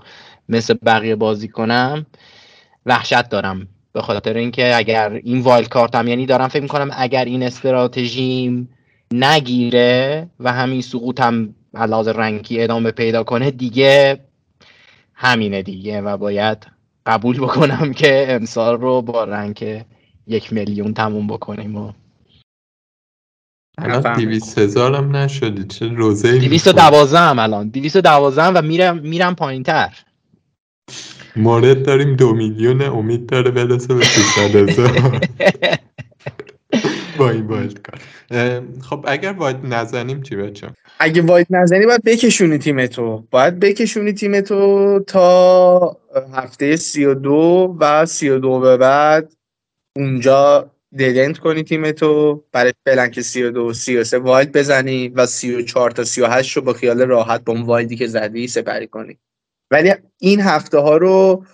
مثل بقیه بازی کنم وحشت دارم. به خاطر اینکه اگر این wild card م یعنی دارم فکر می‌کنم اگر این استراتژیم نگیره و همین سقوطم لحاظ rank ی ادامه پیدا کنه دیگه همینه دیگه و باید قبول بکنم که امسال رو با رنگ یک میلیون تموم بکنیم و الان نفهمم. دیویس هزار هم نشدی چه روزه دیویست و دوازم الان. دیویست و دوازم و میرم میرم پایین تر مورد داریم دو میلیون امید داره برسه به 300 هزار. با این باید کار اه، خب اگر باید نزنیم چی بچه؟ اگه wild نزنی باید بکشونی تیمتو باید بکشونی تیمتو تا هفته سی و دو و سی و دو به بعد اونجا dead end کنی تیمتو برای که سی و دو سی و سه wild بزنی و سی و چهار تا سی و هشت رو با خیال راحت با اون wild ی که زدی سپری کنی. ولی این هفته ها رو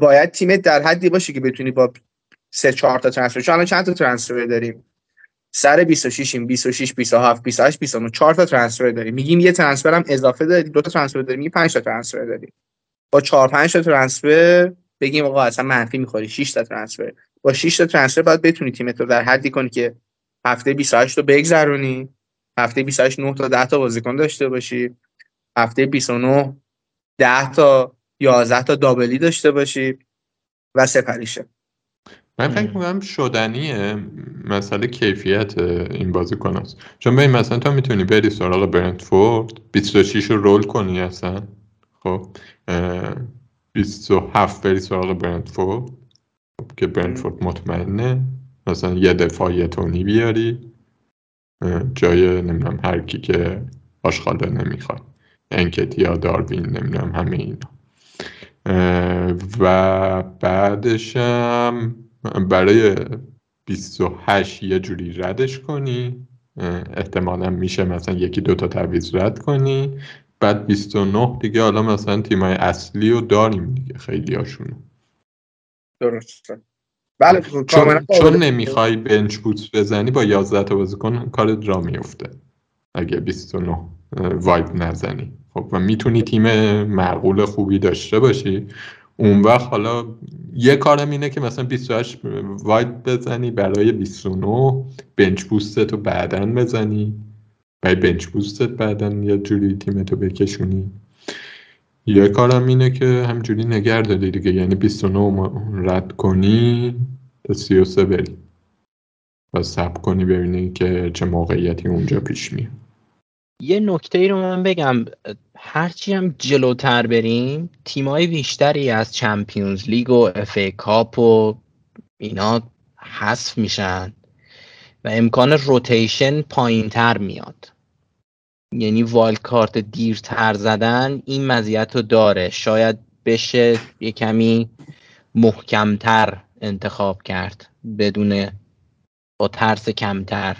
باید تیمت در حدی باشه که بتونی با سه چهار تا transfer. چون الان چند تا transfer داریم؟ سر 26 این 26 27 28 29 4 تا ترنسفر داریم. میگیم یه ترنسفر هم اضافه داریم. دو تا ترنسفر داریم. میگیم 5 تا ترنسفر داریم. با 4 5 تا ترنسفر بگیم آقا اصلا منفی می‌خوری. 6 تا ترنسفر. با 6 تا ترنسفر باید بتونی تیمت رو در حدی کنی که هفته 28 رو بگذرونی. هفته 28 9 تا 10 تا بازیکن داشته باشی. هفته 29 10 تا 11 تا دابلی داشته باشی و سپریشه. من فکر می‌کنم شدنیه مسئله کیفیت این بازیکن است چون ببین مثلا تو می‌تونی بری سراغ برنتفورد 26 رو رول کنی اصلا. خب اه، 27 بری سراغ برنتفورد. خب، که برنتفورد مطمئنه. مثلا یه دفاع یه تونی بیاری. جای نمی‌دونم هر کی که آشغاله نمی‌خواد. انکت یا داروین نمی‌دونم همه اینا. و بعدشم برای 28 یه جوری ردش کنی. احتمالا میشه مثلا یکی دوتا تعویض رد کنی. بعد 29 دیگه حالا مثلا تیمای اصلی رو داریم دیگه خیلی هاشونو. درسته. بله چون, چون نمی‌خوای بنچ بوت بزنی با 11 تا بازیکن کار را میفته اگه 29 وایب نزنی. خب و می‌تونی تیم معقول خوبی داشته باشی. اون وقت حالا یه کارم اینه که مثلا 28 واید بزنی برای 29 بنچ بوستت رو بعدا بزنی. برای بنچ بوستت بعدا یه جوری تیمتو بکشونی. یه کارم اینه که همجوری نگر داری دیگه. یعنی 29 رد کنی تا 33 بری. و سب کنی ببینی که چه موقعیتی اونجا پیش میاد. یه نکته ای رو من بگم. هرچی هم جلوتر بریم تیمای بیشتری از Champions League و FA Cup و اینا حذف میشن و امکان rotation پایین تر میاد. یعنی wild card دیرتر زدن این مزیت رو داره. شاید بشه یه کمی محکمتر انتخاب کرد بدون با ترس کمتر.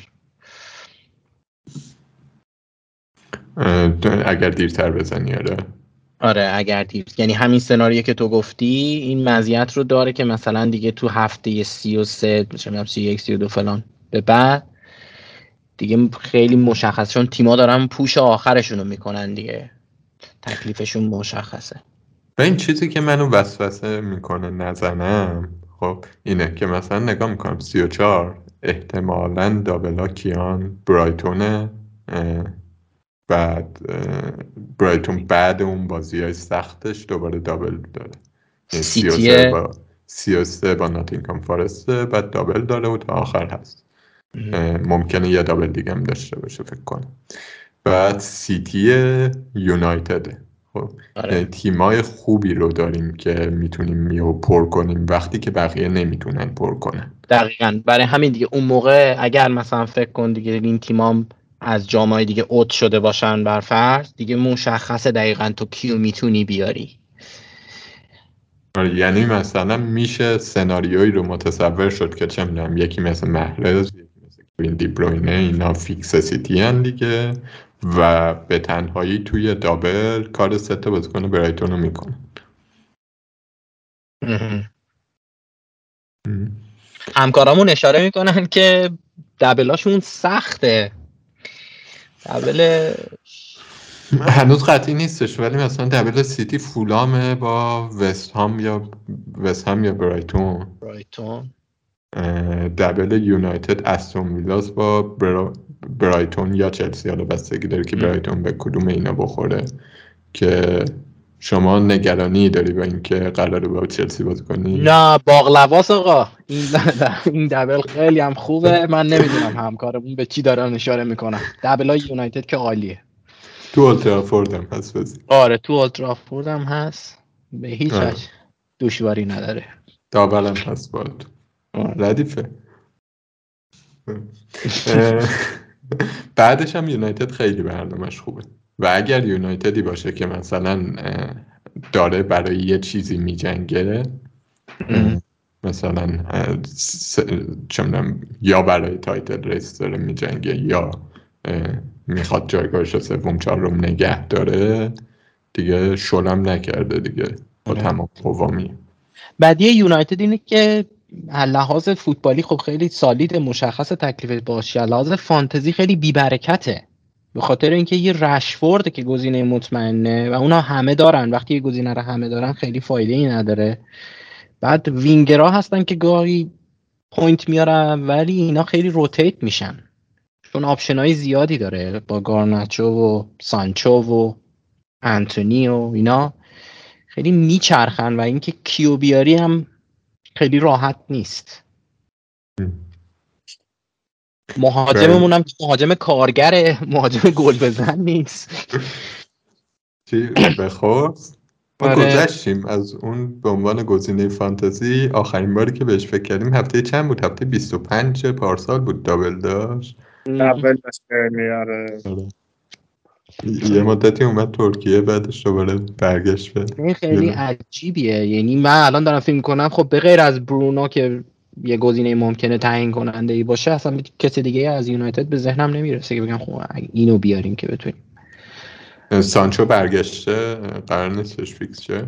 اگر دیرتر بزنی آره. آره اگر دیر. یعنی همین سناریو که تو گفتی این مزیت رو داره که مثلا دیگه تو هفته سی و سه سی یک سی و دو فلان. به بعد دیگه خیلی مشخص چون تیما دارن پوش آخرشون رو می‌کنن دیگه. تکلیفشون مشخصه. و این چیزی که منو وسوسه می‌کنه نزنم خب اینه که مثلا نگاه می‌کنم 34 احتمالا دابلا کیان برایتونه بعد برایتون بعد اون بازی های سختش دوباره دابل داره. یعنی سیتیه با سی با ناتینگهام فارسته بعد دابل داره و تا آخر هست. ممکنه یه دابل دیگه هم داشته باشه فکر کنم. بعد سیتی یونایتده خب آره. یعنی تیمای خوبی رو داریم که می‌تونیم تیمو پر کنیم وقتی که بقیه نمی‌تونن پر کنن. دقیقا. برای همین دیگه اون موقع اگر مثلا فکر کن دیگه این تیمام از جاما دیگه out شده باشن بر فرض دیگه مشخص دقیقا تو کیو می‌تونی بیاری. آره، یعنی مثلا میشه سناریویی رو متصور شد که چه می‌دونم یکی مثل محرز یکی مثل کوین دیبروینه اینا fix سیتی هن دیگه و به تنهایی توی دابل کار سه بازیکن برایتون رو می‌کنه. همکارامون اشاره می‌کنن که دبلاشون سخته. دبل هنوز قطعی نیستش ولی مثلا دبل سیتی فولامه با وست هام یا وست هم یا برایتون. برایتون. دبل یونایتد استون ویلاس با برایتون یا چلسی. حالا بستگی داره که برایتون به کدوم اینا بخوره که شما نگرانی داری با اینکه قراره با چلسی بازی کنی؟ نه باقلواس آقا. این این دبل خیلی هم خوبه. من نمی‌دونم همکارمون به چی دارن اشاره می‌کنن. دبل های یونایتد که عالیه. تو اولترافورد هم هست بازی. آره تو اولترافورد هم هست. به هیچ آره. دشواری نداره. دابل هم هست باید آره. ردیفه. بعدش هم یونایتد خیلی برنامهش خوبه. و اگر یونایتدی باشه که مثلا داره برای یه چیزی میجنگه مثلا چمدم یا برای title race داره میجنگه یا می‌خواد جایگاهش رو سوم چهارم نگه داره دیگه شلم نکرده دیگه با آره. تمام قوامی. بعدی یونایتد اینه که لحاظ فوتبالی خب خیلی solid مشخص تکلیف باشه لحاظ فانتزی خیلی بیبرکته. به خاطر اینکه یه رشفورد که گزینه مطمئنه و اونا همه دارن. وقتی یه گزینه رو همه دارن خیلی فایده ای نداره. بعد وینگرها هستن که گاهی point میارن ولی اینا خیلی rotate میشن. چون option های زیادی داره با گارناچو و سانچو و انتونی و اینا. خیلی میچرخن و اینکه کیو بیاری هم خیلی راحت نیست. مهاجممون هم مهاجم کارگره مهاجم گل بزن نیست. چی بخور؟ ما آره. گذشتیم از اون به عنوان گزینه فانتزی. آخرین باری که بهش فکر کردیم هفته چند بود؟ هفته 25 پارسال بود دابل داشت. double داشت آره. آره. یه مدتی اومد ترکیه بعدش دوباره برگشت به این خیلی عجیبیه. یعنی من الان دارم فکر می‌کنم خب به غیر از برونو که یه گزینه ممکنه تعیین کننده ای باشه اصلا کسی دیگه از یونایتد به ذهنم نمی‌رسه که بگم خب اینو بیاریم که بتونیم. سانچو برگشته قرار نیستش fix شه؟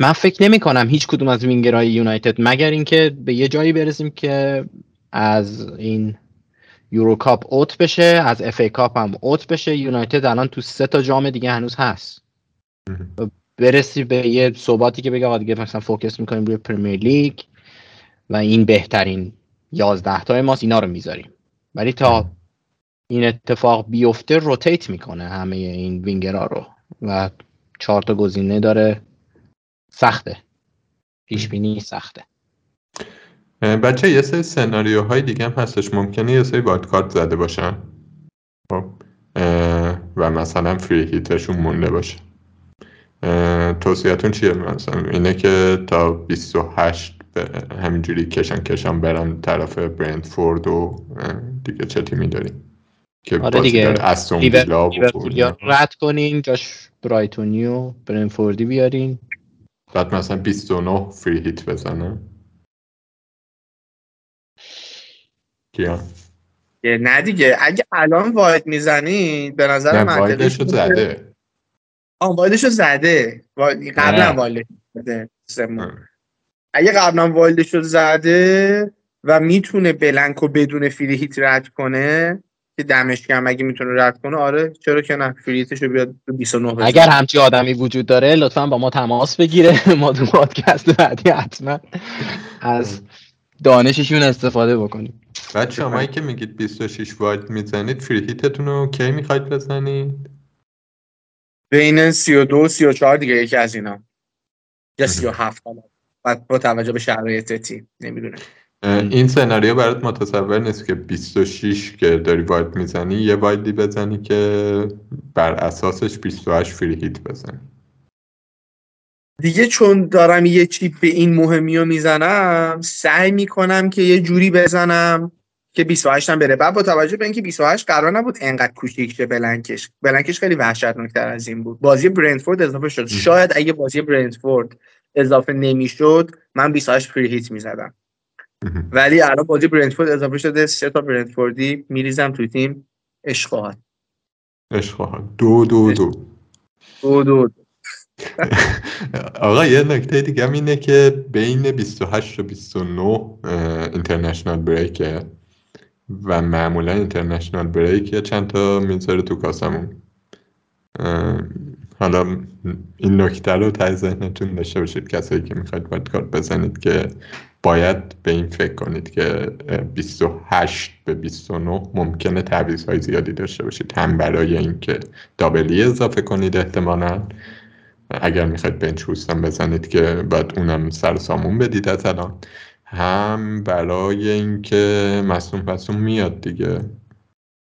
من فکر نمی کنم هیچ کدوم از وینگرهای یونایتد مگر اینکه به یه جایی برسیم که از این Euro Cup out بشه از FA Cup هم out بشه. یونایتد الان تو سه تا جام دیگه هنوز هست. برسی به یه ثباتی که بگه آقا دیگه مثلا focus می‌کنیم روی Premier League. و این بهترین یازده تای ماست اینا رو می‌ذاریم. ولی تا این اتفاق بیفته rotate می‌کنه همه این وینگرها رو و چهار تا گزینه داره. سخته. پیش بینی سخته. بچه یه سری سناریوهای دیگه هم هستش. ممکنه یه سری wild card زده باشن. خب و مثلا free hit شون مونده باشه. توصیهتون چیه؟ مثلا اینه که تا 28 همینجوری کشن کشن برن طرف برنتفورد و دیگه چه تیمی داریم؟ که آره دیگه. استون ویلا رد کنین جاش برایتونی و برنتفوردی بیارین. بعد مثلا 29 فری هیت بزنه. کیا؟ نه دیگه. اگه الان واید می‌زنی به نظر من وایدشو زده. آه وایدشو زده. قبلا وایدش زده. اگه قبلا وایدشو زده و می‌تونه بلنکو بدون فری هیت رد کنه که دمش کم اگه می‌تونه رد کنه آره چرا که نه فریتشو بیاد 29 بزن. اگر همچی آدمی وجود داره لطفا با ما تماس بگیره. ما تو پادکست بعدی حتما از دانششون استفاده بکنیم. بعد شمایی که میگید 26 واید می‌زنید فریتتون رو کی می‌خواید بزنید؟ بین 32 و 34 دیگه یکی از اینا. یا 37 بعد با توجه به شرایط تیم نمی‌دونم. این سناریو برات متصور نیست که 26 که داری واید می‌زنی یه وایدی بزنی که بر اساسش 28 فری هیت بزنی. دیگه چون دارم یه چیپ به این مهمی رو می‌زنم سعی می‌کنم که یه جوری بزنم که 28 هم بره. بعد با توجه به اینکه 28 قرار نبود انقدر کوچیک شه بلنکش. بلنکش خیلی وحشتناکتر از این بود. بازی برندفورد اضافه شد. شاید اگه بازی برندفورد اضافه نمی‌شد من 28 فری هیت می‌زدم. ولی الان بازی برندفورد اضافه شده سه تا برندفوردی میریزم توی تیم اشخواهد اشخواهد دو دو دو. دو دو, دو. آقا یه نکته دیگه هم اینه که بین 28 و 29 اینترنشنال بریکه و معمولا اینترنشنال بریک یه چند تا می‌ذاره تو کاسمون؟ حالا این نکته رو تای ذهنتون داشته باشید کسایی که می‌خواید باید کار بزنید که باید به این فکر کنید که 28 به 29 ممکنه تعویض های زیادی داشته باشید. هم برای اینکه double ی اضافه کنید احتمالا. اگر می‌خواید bench boost م بزنید که باید اونم سر سامون بدید از الان. هم برای اینکه مصدوم پسدوم میاد دیگه.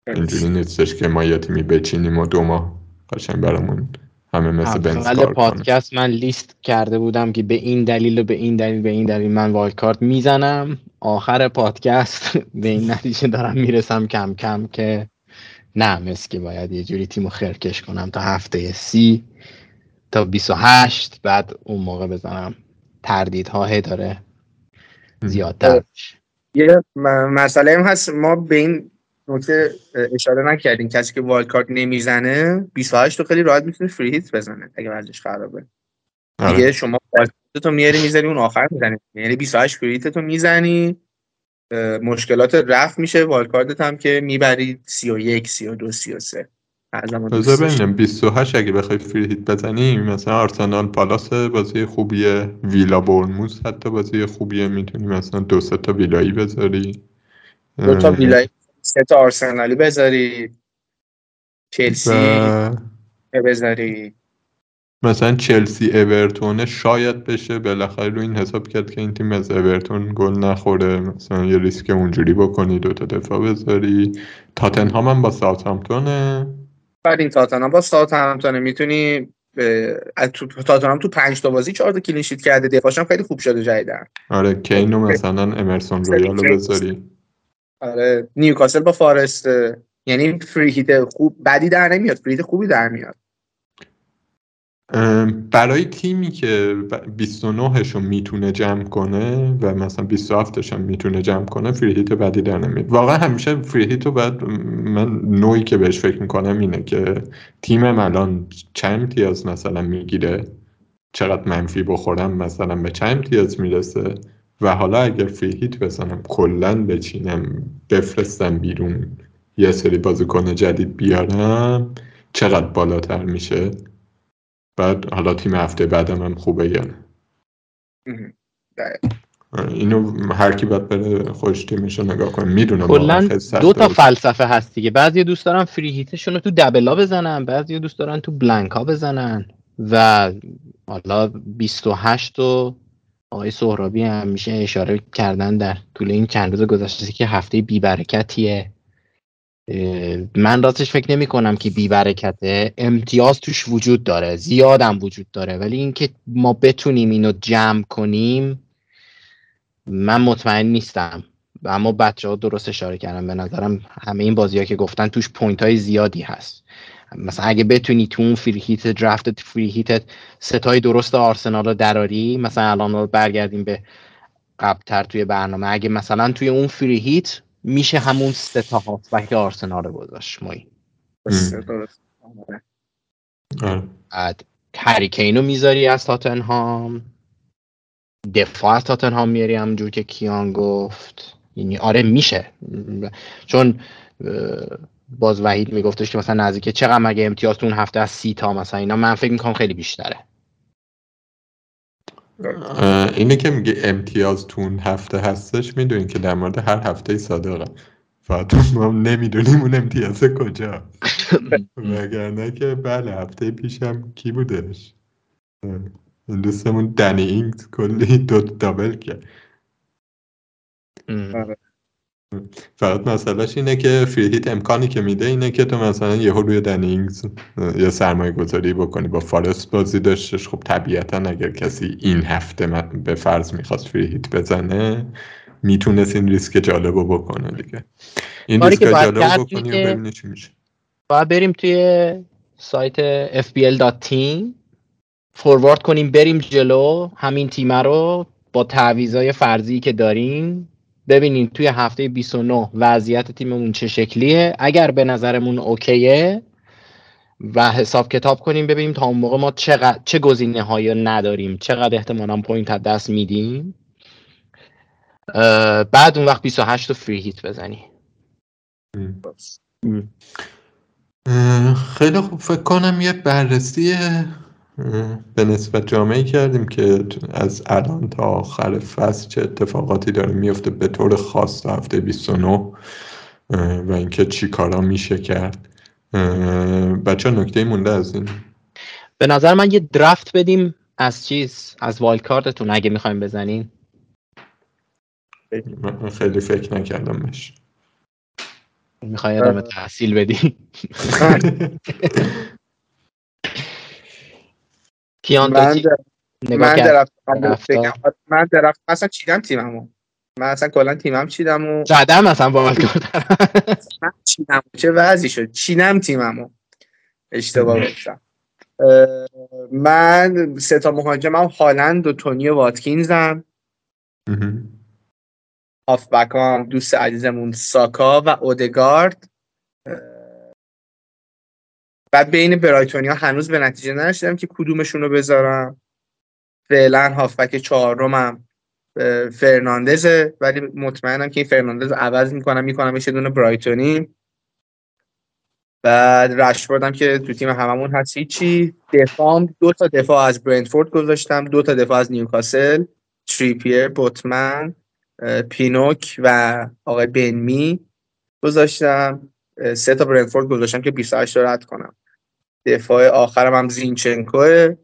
اینجوری نیستش که ما یه تیمی بچینیم و دو ماه قشنگ برامون همه مثل بنز کار پادکست من لیست کرده بودم که به این دلیل و به این دلیل به این دلیل من wild card می‌زنم. آخر پادکست به این نتیجه دارم می‌رسم کم کم که نه مثل که باید یه جوری تیمو خرکش کنم تا هفته سی تا 28 بعد اون موقع بزنم. تردیدها داره زیادتر یه مسئله هم هست. ما به این نکته اشاره نکردیم کسی که wild card نمی‌زنه 28 تو خیلی راحت می‌تونه free hit بزنه اگه وضعش خرابه. آره. دیگه شما wild تو میاری می‌زنی اون آخر می‌زنی. یعنی 28 free تو می‌زنی. مشکلات رفع میشه wild card ت هم که می‌بری 31 32 33 بذار ببینم 28 اگه بخوای free hit بزنی مثلا آرسنال پالاس بازی خوبیه ویلا بورنموث حتی بازی خوبیه می‌تونی مثلا دو سه تا ویلایی بذاری. دو تا ویلایی سه تا آرسنالی بذاری. چلسی و... بذاری. مثلا چلسی اورتون شاید بشه. بالاخره رو این حساب کرد که این تیم از اورتون گل نخوره. مثلا یه ریسک اونجوری بکنی دوتا دفاع بذاری. تاتنهام هم با ساوثهامپتونه بعد این تاتنهام با ساوثهامپتون. می‌تونی تو تاتنهام تو پنج تا بازی چهار تا clean sheet کرده. دفاعش هم خیلی خوب شده جدیدن هری کینو مثلا امرسون رویال رو بذاری. آره نیوکاسل با فارست یعنی free hit خوب بدی در نمیاد free خوبی در میاد. برای تیمی که 29 رو می‌تونه جمع کنه و مثلا 27 هم می‌تونه جمع کنه free hit بدی در نمیاد. واقعا همیشه free hit رو باید من نوعی که بهش فکر می‌کنم اینه که تیمم الان چند امتیاز مثلا می‌گیره؟ چقدر منفی بخورم مثلا به چند امتیاز می‌رسه؟ و حالا اگر فری هیت بزنم کلا بچینم بفرستم بیرون یه سری بازیکن جدید بیارم چقدر بالاتر میشه؟ بعد حالا تیم هفته بعدم هم خوبه یا نه؟ اینو هر کی باید بره خوش تیمش رو نگاه کنه. می‌دونم کلا دو تا فلسفه هست دیگه. بعضی دوست دارن فری هیتشون رو تو دبلا بزنن بعضی دوست دارن تو بلنکا بزنن. و حالا 28 و آقای سهرابی هم میشه اشاره کردن در طول این چند روز گذشته که هفته بیبرکتیه من راستش فکر نمی کنم که بیبرکته امتیاز توش وجود داره. زیادم وجود داره. ولی اینکه ما بتونیم اینو جمع کنیم من مطمئن نیستم. اما بچه ها درست اشاره کردم به نظرم همه این بازی ها که گفتن توش point های زیادی هست. مثلا اگه بتونی تو اون free hit draft free hit ستای درست آرسنال رو دراری مثلا الان رو برگردیم به قبلتر توی برنامه. اگه مثلا توی اون free hit میشه همون سه تا هافبک آرسنال رو گذاشت مایی بعد هریکینو می‌ذاری از تاتنهام. دفاع از تاتنهام میاری همونجور که کیان گفت. یعنی آره میشه. چون باز وحید میگفتش که مثلا نزدیک چقدر مگه امتیاز تو اون هفته از سی تا مثلا اینا؟ من فکر می‌کنم خیلی بیشتره. اینه که میگه امتیاز تو اون هفته هستش می‌دونین که در مورد هر هفته صادقه. فقط ما نمی‌دونیم اون امتیاز کجا. وگرنه که بله هفته پیشم کی بودش؟ این دوستمون دنی اینگز کلی دو دابل کرد. فقط مسئلهش اینه که فری امکانی که میده اینه که تو مثلا یهو روی دنینگز یا سرمایه گذاری بکنی با فارست بازی داشتش. خب طبیعتا اگر کسی این هفته به فرض می‌خواست فری هیت بزنه می‌تونست این ریسک جالب رو بکنه دیگه. این ریسک جالب رو بکنی و ببینی چی میشه. باید بریم توی سایت fbl.team forward کنیم بریم جلو همین تیمه رو با تعویضای فرضی که داریم. ببینیم توی هفته 29 وضعیت تیممون چه شکلیه. اگر به نظرمون اوکیه و حساب کتاب کنیم ببینیم تا اون موقع ما چقدر چه گزینه هایی نداریم چقدر احتمالا point از دست میدیم. بعد اون وقت 28 رو free hit بزنی. خیلی خوب. فکر کنم یه بررسی به نسبت جامعه کردیم که از الان تا آخر فصل چه اتفاقاتی داره میفته به طور خاص تا هفته 29 و اینکه چی کارا میشه کرد. بچه نکته مونده از این. به نظر من یه درفت بدیم از چیز از وایلد کارتتون اگه می‌خوایم بزنین. من خیلی فکر نکردم بش می‌خوای ادامه تحصیل بدی. کیان من من درفت من درفت اصلا چیدم تیممو؟ من اصلا کلا تیمم چیدم و زدم اصلا با من چیدم؟ چه وضعی شد؟ چیدم تیممو. اشتباه گفتم. من سه تا مهاجمم هالند و تونی و واتکینزم. بکام دوست عزیزمون ساکا و اودگارد. بعد بین برایتونیا هنوز به نتیجه نرسیدم که کدومشون رو بذارم. فعلا هافبک چهارمم فرناندزه ولی مطمئنم که این فرناندز عوض می‌کنم می‌کنم یه دونه برایتونی. بعد رشفوردم که تو تیم هممون هست هیچی. دفاعم دو تا دفاع از برندفورد گذاشتم دو تا دفاع از نیوکاسل تریپیر بوتمن پینوک و آقای بنمی گذاشتم. سه تا برندفورد گذاشتم که 28 رد کنم. دفاع آخرم هم زینچنکو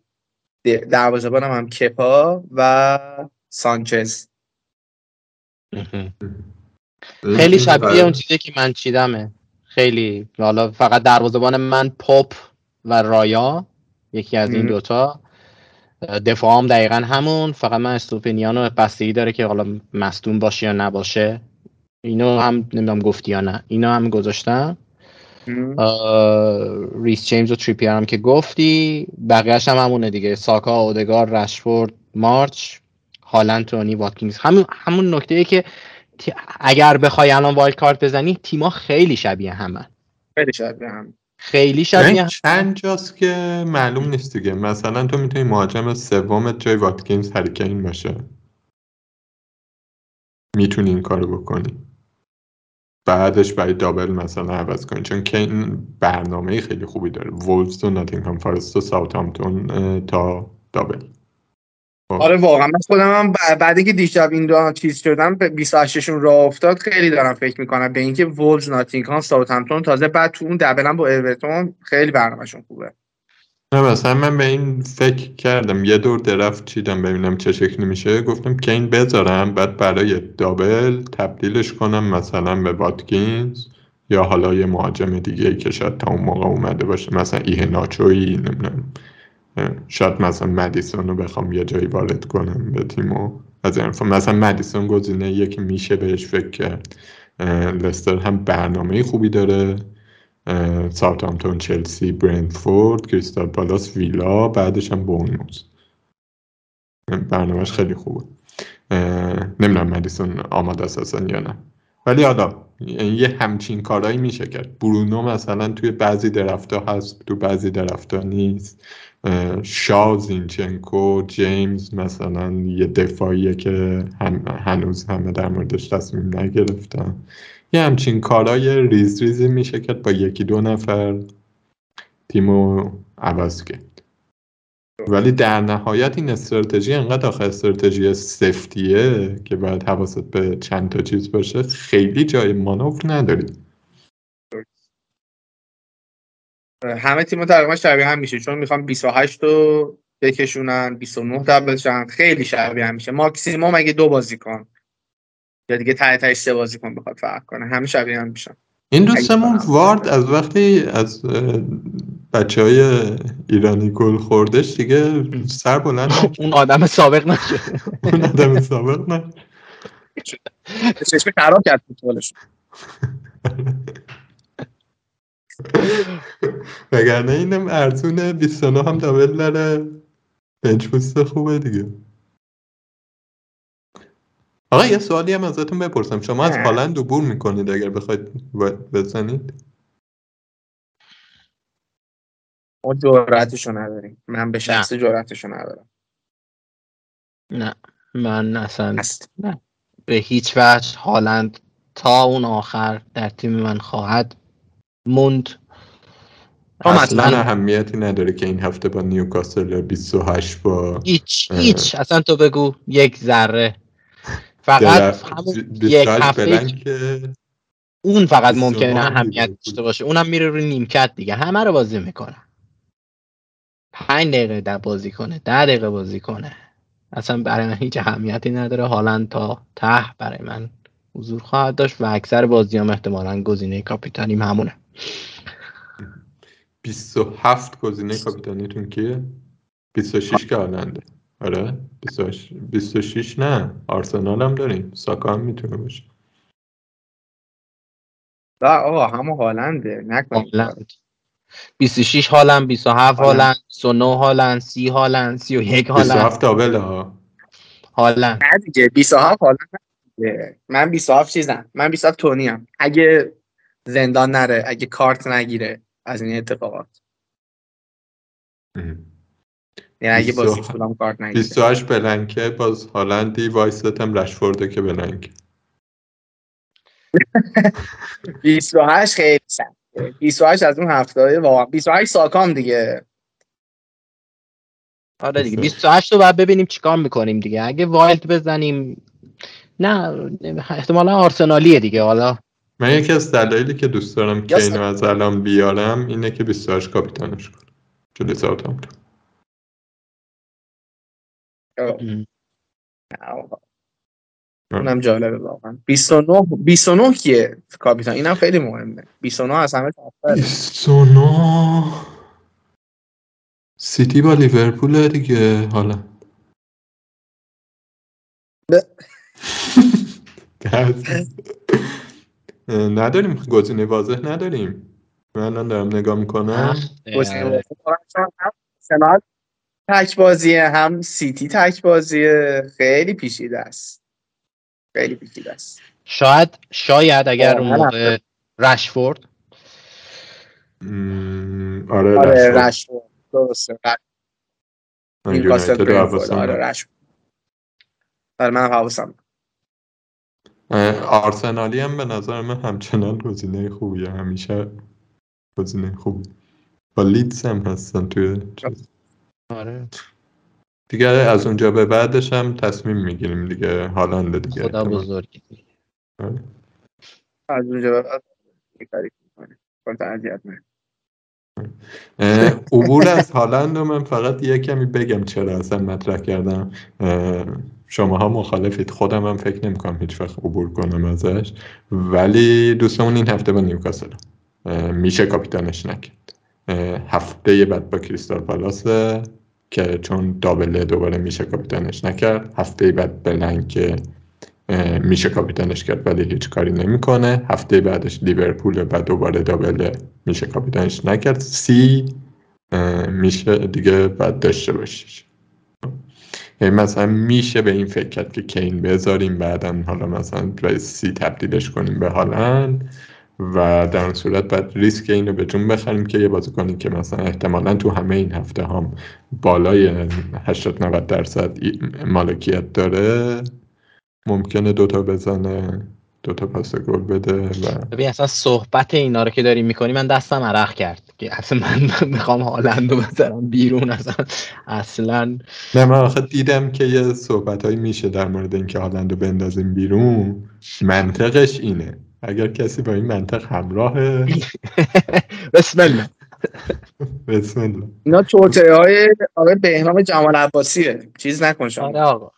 دروازه‌بانم هم کپا و سانچز. خیلی شبیه اون چیزی که من چیدمه. خیلی حالا فقط دروازه‌بان من پاپ و رایا یکی از این دوتا. دفاع هم دقیقا همون. فقط من استوپینیانو بستگی داره که حالا مصدوم باشه یا نباشه. اینو هم نمی‌دونم گفتی یا نه. اینو هم گذاشتم. ریس جیمز و تریپیر هم که گفتی. بقیهش هم همونه دیگه. ساکا اودگار رشفورد مارچ هالند تونی واتکینز. همون همون نکته ای که اگر بخوای الان wild card بزنی تیما خیلی شبیه همه. خیلی شبیه هم خیلی شبیه هم. چند جاست که معلوم نیست دیگه. مثلا تو می‌تونی مهاجم سوم جای واتکینز هریکین باشه. می‌تونی این کارو بکنی. بعدش برای double مثلا عوض کنی. چون کین برنامه خیلی خوبی داره. وولز و ناتینگهام فارست و ساوثهامپتون تا double. خب. آره واقعا. من خودم هم بعدی که دیشب این دو چیز شدم به 28 شون راه افتاد خیلی دارم فکر می‌کنم. به اینکه وولز ناتینگهام ساوثهامپتون تازه بعد تو اون double با اورتون خیلی برنامهشون خوبه. نه مثلا من به این فکر کردم. یه دور درفت چیدم ببینم چه شکلی میشه. گفتم که این بذارم بعد برای دابل تبدیلش کنم مثلا به واتکینز یا حالا یه مهاجم دیگه که شاید تا اون موقع اومده باشه. مثلا ایه ناچوی نمی‌دونم. شاید مثلا مدیسون رو بخوام یه جایی وارد کنم به تیمو. از این مثلا مدیسون گزینه یکی میشه بهش فکر کرد. لستر هم برنامه خوبی داره. ساوثهامپتون چلسی برنتفورد کریستال پالاس ویلا بعدش هم بونموز برنامهش خیلی خوبه. نمی‌دونم مدیسون آماده است یا نه. ولی حالا یه همچین کارایی میشه کرد. برونو مثلا توی بعضی درفتا هست تو بعضی درفتا نیست. شا زینچنکو جیمز مثلا یه دفاعیه که هنوز همه در موردش تصمیم نگرفتن. یه همچین کارای ریز ریزی میشه کرد با یکی دو نفر تیمو عوض کرد. ولی در نهایت این استراتژی انقدر آخه استراتژی سفتیه که باید حواست به چند تا چیز باشه خیلی جای مانور نداری همه تیم‌ها تقریبا شبیه هم میشه چون می‌خوام 28 رو بکشونن 29 دبل شن خیلی شبیه هم میشه. ماکسیموم اگه دو بازی کن یا دیگه ته ته سه بازی کن بخواد فرق کنه همه شبیه هم میشن. این دوستمون وارد از وقتی از بچه های ایرانی گل خوردش دیگه سر بلند اون آدم سابق نشد اون آدم سابق نه چشم خراب کرد فوتبالش. وگرنه اینم ارزونه 29 هم دابل داره. بنچ بوست خوبه دیگه. آقا یه سوالی هم ازتون بپرسم. شما از هالند عبور می‌کنید اگر بخواید بزنید؟ ما جرأتشو نداریم. من به شخص جرأتشو ندارم. نه. من اصلا نه. به هیچ وجه هالند تا اون آخر در تیم من خواهد موند. اصلا اهمیتی نداره که این هفته با نیوکاسل 28 با هیچ هیچ. اصلا تو بگو یک ذره. فقط یک هفته اون فقط ممکنه اهمیت داشته باشه. اونم میره روی نیمکت دیگه. همه رو بازی می‌کنه. پنج دقیقه در بازی کنه. ده دقیقه بازی کنه. اصلا برای من هیچ اهمیتی نداره. حالا تا ته برای من حضور خواهد داشت و اکثر بازی هم احتمالا گزینه کاپیتانیم همونه. 27 گزینه کاپیتانیتون کیه 26 که هالنده آره 26 نه آرسنال هم داریم ساکا هم می‌تونه باشه نه آقا همه هالنده نکنید هالند 26 هالند 27 هالند 29 هالند 30 هالند 31 هالند 27 دابل ها هالند نه دیگه 27 هالند من 27 چیزم من 27 تونی هم اگه زندان نره اگه کارت نگیره از این اتفاقات. یعنی اگه بازی کدام کارت نگیره. 28 بلنکه باز هالندی وایست هم رشفورده که بلنک 28 خیلی سخت. 28 از اون هفته واقعا 28 ساکام دیگه. آره دیگه 28 رو باید ببینیم چیکار می‌کنیم دیگه. اگه وایلد بزنیم نه احتمالا آرسنالیه دیگه حالا من یکی از دلایلی که دوست دارم که اینو از الان بیارم اینه که 28 کاپیتانش کنم. جلوی ساوثهامپتون اونم جالبه واقعا. 29 29 کیه کاپیتان؟ اینم خیلی مهمه. 29 از همه 29 سیتی با لیورپول دیگه حالا. نداریم. گزینه واضح نداریم. من الان دارم نگاه می‌کنم. گزینه هم تک بازیه هم سیتی تک بازیه خیلی پیچیده است. خیلی پیچیده است. شاید شاید اگر اون موقع رشفورد. م، آره آره رشفورد. درسته. نیوکاسل آره. رشفورد. آره من حواسم آرسنالی هم به نظر من همچنان گزینه خوبیه همیشه گزینه خوبی با لیدز هم هستن توی چیز. آره دیگه از اونجا به بعدش هم تصمیم می‌گیریم دیگه هالند دیگه خدا احتمال. بزرگ آره. از اونجا به بعد یه کاری می‌کنه. خودت اذیت نکن. اه، عبور از هالند رو من فقط یه کمی بگم چرا اصلا مطرح کردم. شماها مخالفید. خودم هم فکر نمی‌کنم هیچ وقت عبور کنم ازش. ولی دوستمون این هفته با نیوکاسل. میشه کاپیتانش نکرد. هفته بعد با کریستال پالاسه که چون دابله دوباره میشه کاپیتانش نکرد. هفته بعد بلنگ که میشه کاپیتانش کرد ولی هیچ کاری نمی‌کنه. هفته بعدش لیورپول و دوباره دابل میشه کاپیتانش نکرد. سی میشه دیگه بعد داشته باشیش. مثلا میشه به این فکر کرد که کین بذاریم بعدا حالا مثلا به سی تبدیلش کنیم به هالند و در اون صورت بعد ریسک اینو به جون بخریم که یه بازیکنی که مثلا احتمالا تو همه این هفته هم بالای 80 90 درصد مالکیت داره ممکنه دوتا بزنه دوتا پاس گل بده و ببین اصلا صحبت اینا رو که داریم می‌کنی من دستم عرق کرد. که اصلا من می‌خوام هالند رو بذارم بیرون اصلا. اصلا نه من آخه دیدم که یه صحبت میشه در مورد اینکه هالند رو بندازیم بیرون. منطقش اینه. اگر کسی با این منطق همراهه بسم الله. بسم الله. اینا توطئه های آقای بهنام جمال عباسیه. چیز نکن شما. آره آقا.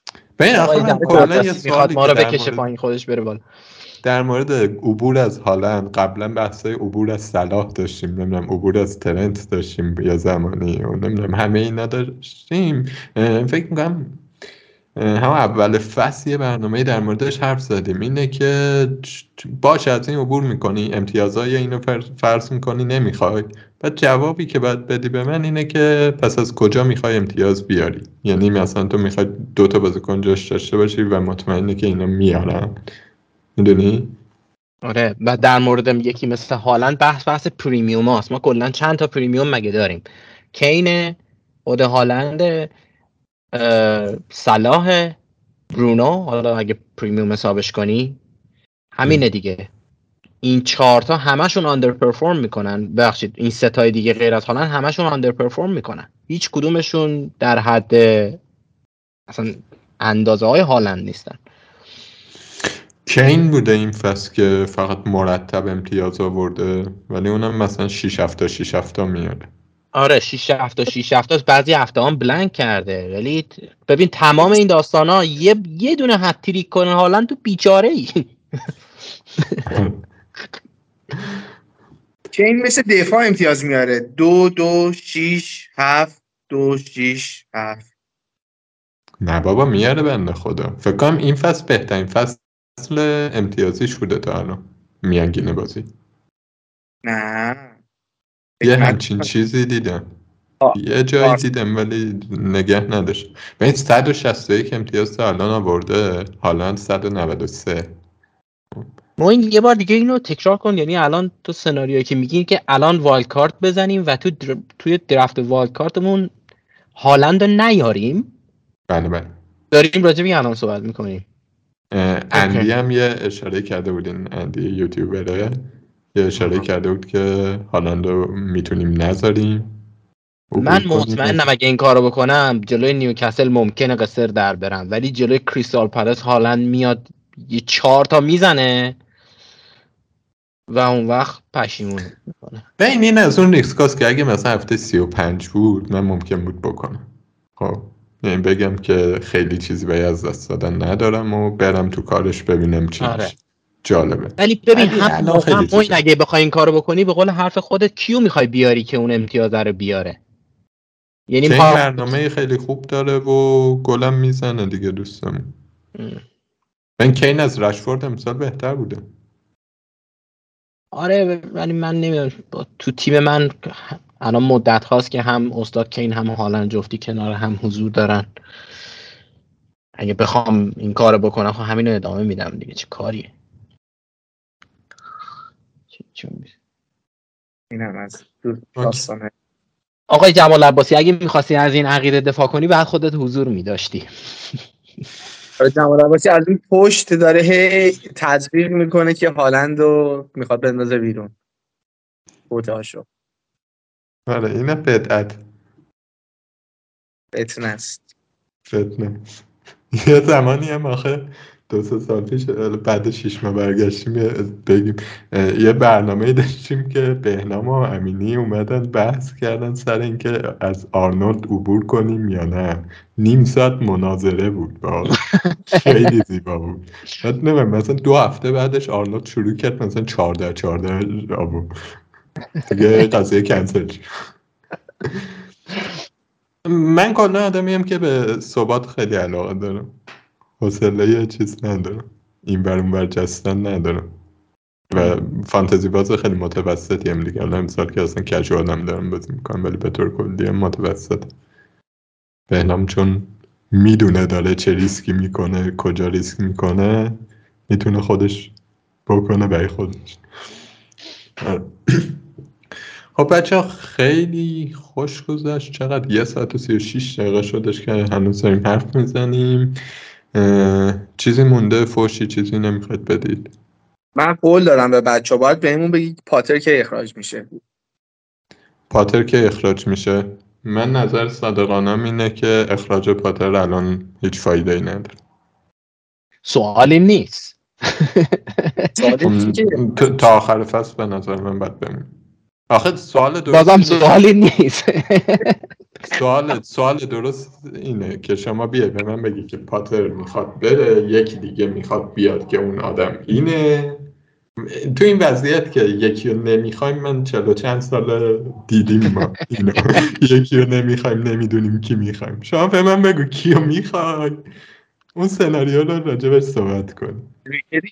می‌خواد ما رو بکشه مورد- پایین خودش بره بالا. در مورد عبور از هالند قبلا بحثای عبور از صلاح داشتیم نمی‌دونم عبور از ترنت داشتیم یا زمانی و نمی‌دونم همه اینا داشتیم فکر می‌کنم هم اول فصل یه برنامه در موردش حرف زدیم. اینه که چ- باش از این عبور می‌کنی امتیازهای اینو فر- فرض می‌کنی نمی‌خوای. بعد جوابی که باید بدی به من اینه که پس از کجا می‌خوای امتیاز بیاری؟ یعنی مثلا تو می‌خوای دوتا بازیکن جاش داشته باشی و مطمئنی که اینا میارن. می‌دونی؟ آره و در مورد یکی مثل هالند بحث بحث پریمیوم هاست. ما کلا چند تا پریمیوم مگه داریم؟ کین خود هالند صلاح برونو. حالا اگه پریمیوم حسابش کنی همینه دیگه. این چهار تا همشون آندر پرفورم می‌کنن. ببخشید این ستای دیگه غیر از هالند همشون آندر پرفورم می‌کنن. هیچ کدومشون در حد اصلا اندازه های هالند نیستن. کین بوده این فصل که فقط مرتب امتیاز آورده ولی اونم مثلا 6 هفته 6 هفته میاره آره 6 هفته 6 هفته است. بعضی هفته هم بلنک کرده. ولی ببین تمام این داستان ها یه یه دونه هتریک کنه هالند تو بیچاره ای که این مثل دفاع امتیاز میاره. دو دو شیش هفت دو شیش هفت. نه بابا میاره بنده خدا. فکر کنم این فصل بهترین فصل امتیازیش بوده تا الان. میانگین بازی. نه. یه همچین. چیزی دیدم. آه. یه جایی آه. دیدم ولی نگه نداشت. به این 161 امتیاز تا الان آورده. هالند 193 ما این یه بار دیگه اینو تکرار کن یعنی الان تو سناریویی که میگین که الان wild card بزنیم و تو در... توی draft wild card مون هالند رو نیاریم؟ بله بله. داریم راجع به این الان صحبت می‌کنیم. اندی هم یه اشاره کرده بود این اندی یوتیوبره. یه اشاره آها. کرده بود که هالند رو می‌تونیم نذاریم. من. مطمئنم اگه این کارو بکنم جلوی نیوکاسل ممکنه قصر در برم ولی جلوی کریستال پالاس هالند میاد یه چهار تا می‌زنه. و اون وقت پشیمون می‌کنه. ببین این از اون ریسکاست که اگه مثلا هفته 35 بود من ممکن بود بکنم. خب یعنی بگم که خیلی چیزی به از دست دادن ندارم و برم تو کارش ببینم چی آره. جالبه. ولی ببین هم. موین اگه بخوای این کارو بکنی به قول حرف خودت کیو می‌خوای بیاری که اون امتیاز رو بیاره؟ یعنی این پا- برنامه خیلی خوب داره و گلم می‌زنه دیگه دوستم. من کین از رشفورد امسال بهتر بوده. آره ولی من نمی‌دونم. تو تیم من الان مدت هاست که هم استاد کین هم حالا جفتی کنار هم حضور دارن. اگه بخوام این کار بکنم خب همین رو ادامه میدم دیگه. چه کاریه؟ اینم از داستانه. آقای جمال عباسی اگه می‌خواستی از این عقیده دفاع کنی بعد خودت حضور میداشتی. جمال عباسی از این پشت داره هی تدبیر می‌کنه که هالند رو می‌خواد بندازه بیرون. بوتهاشو آره اینه بدعت. فتنه است فتنه یه زمانی هم آخه دو سه سال پیش بعد شیش ماه برگشتیم بگیم یه برنامه داشتیم که بهنام و امینی اومدن بحث کردن سر اینکه از آرنولد عبور کنیم یا نه. نیم ساعت مناظره بود با خیلی زیبا بود. بعد مثلا دو هفته بعدش آرنولد شروع کرد مثلا چارده چارده عبور دیگه قضیه کنسل من کلا آدمیم که به ثبات خیلی علاقه دارم. حوصله یه چیز ندارم. این بر اون جستن ندارم. و فانتزی باز خیلی متوسطی هم دیگه. الان امسال که اصلا کجوال هم دارم بازی می‌کنم ولی به طور کلی هم متوسط بهنام چون می‌دونه داره چه ریسکی می‌کنه کجا ریسک می‌کنه می‌تونه خودش بکنه برای خودش. آره. خب بچه خیلی خوش گذشت. چقدر یه ساعت و سی و شیش دقیقه شدش که هنوز داریم حرف می‌زنیم. چیزی مونده فوشی چیزی نمی‌خواید بدید. من قول دارم به بچه باید بهمون بگید پاتر که اخراج میشه. پاتر که اخراج میشه؟ من نظر صادقانم اینه که اخراج پاتر الان هیچ فایده ای نداره. سوالی نیست. خب، تا آخر فصل به نظر من باید بمون آخه سوال درست بازم سوالی نیست. سوال سوال درست اینه که شما بیای به من بگی که پاتر می‌خواد بره یکی دیگه می‌خواد بیاد که اون آدم اینه. تو این وضعیت که یکی رو نمی‌خوایم من چلو چند سال دیدیم ما اینو. یکی رو نمی‌خوایم نمی‌دونیم کی می‌خوایم. شما به من بگو کیو می‌خوای. اون سناریو رو راجبش صحبت کن.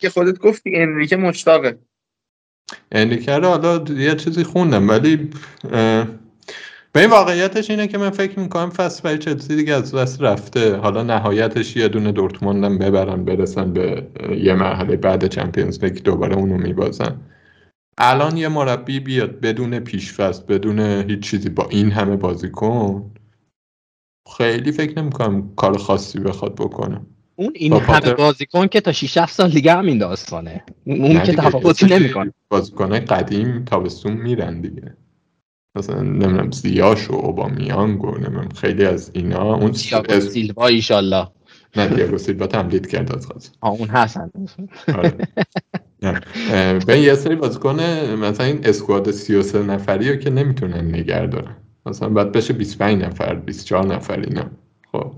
که خودت گفتی انریکه مشتاقه. انریکه رو حالا یه چیزی خوندم ولی به این واقعیتش اینه که من فکر می‌کنم فصل برای چلسی دیگه از دست رفته. حالا نهایتش یه دونه دورتموندم ببرن برسن به یه مرحله بعد چمپیونز لیگ دوباره اونو میبازن. الان یه مربی بیاد بدون پیشفست بدون هیچ چیزی با این همه بازیکن خیلی فکر نمی‌کنم کار خاصی بخواد بکنه. اون این همه بازیکن که تا 6 7 سال دیگه همین داستانه. اون که تفاوتی نمی‌کنه. بازیکنای قدیم تابستون میرن دیگه. مثلا نمی‌دونم زیاش و اوبامیانگ و نمی‌دونم خیلی از اینا. اون دیاگو سیلوا ایشالله. نه دیاگو سیلوا تمدید کرد از خواست اون هستن آره. به یه سری بازیکن مثلا این اسکواد 33 نفری رو که نمی‌تونن نگه دارن. مثلا باید بشه 25 نفر 24 نفر اینا. خب.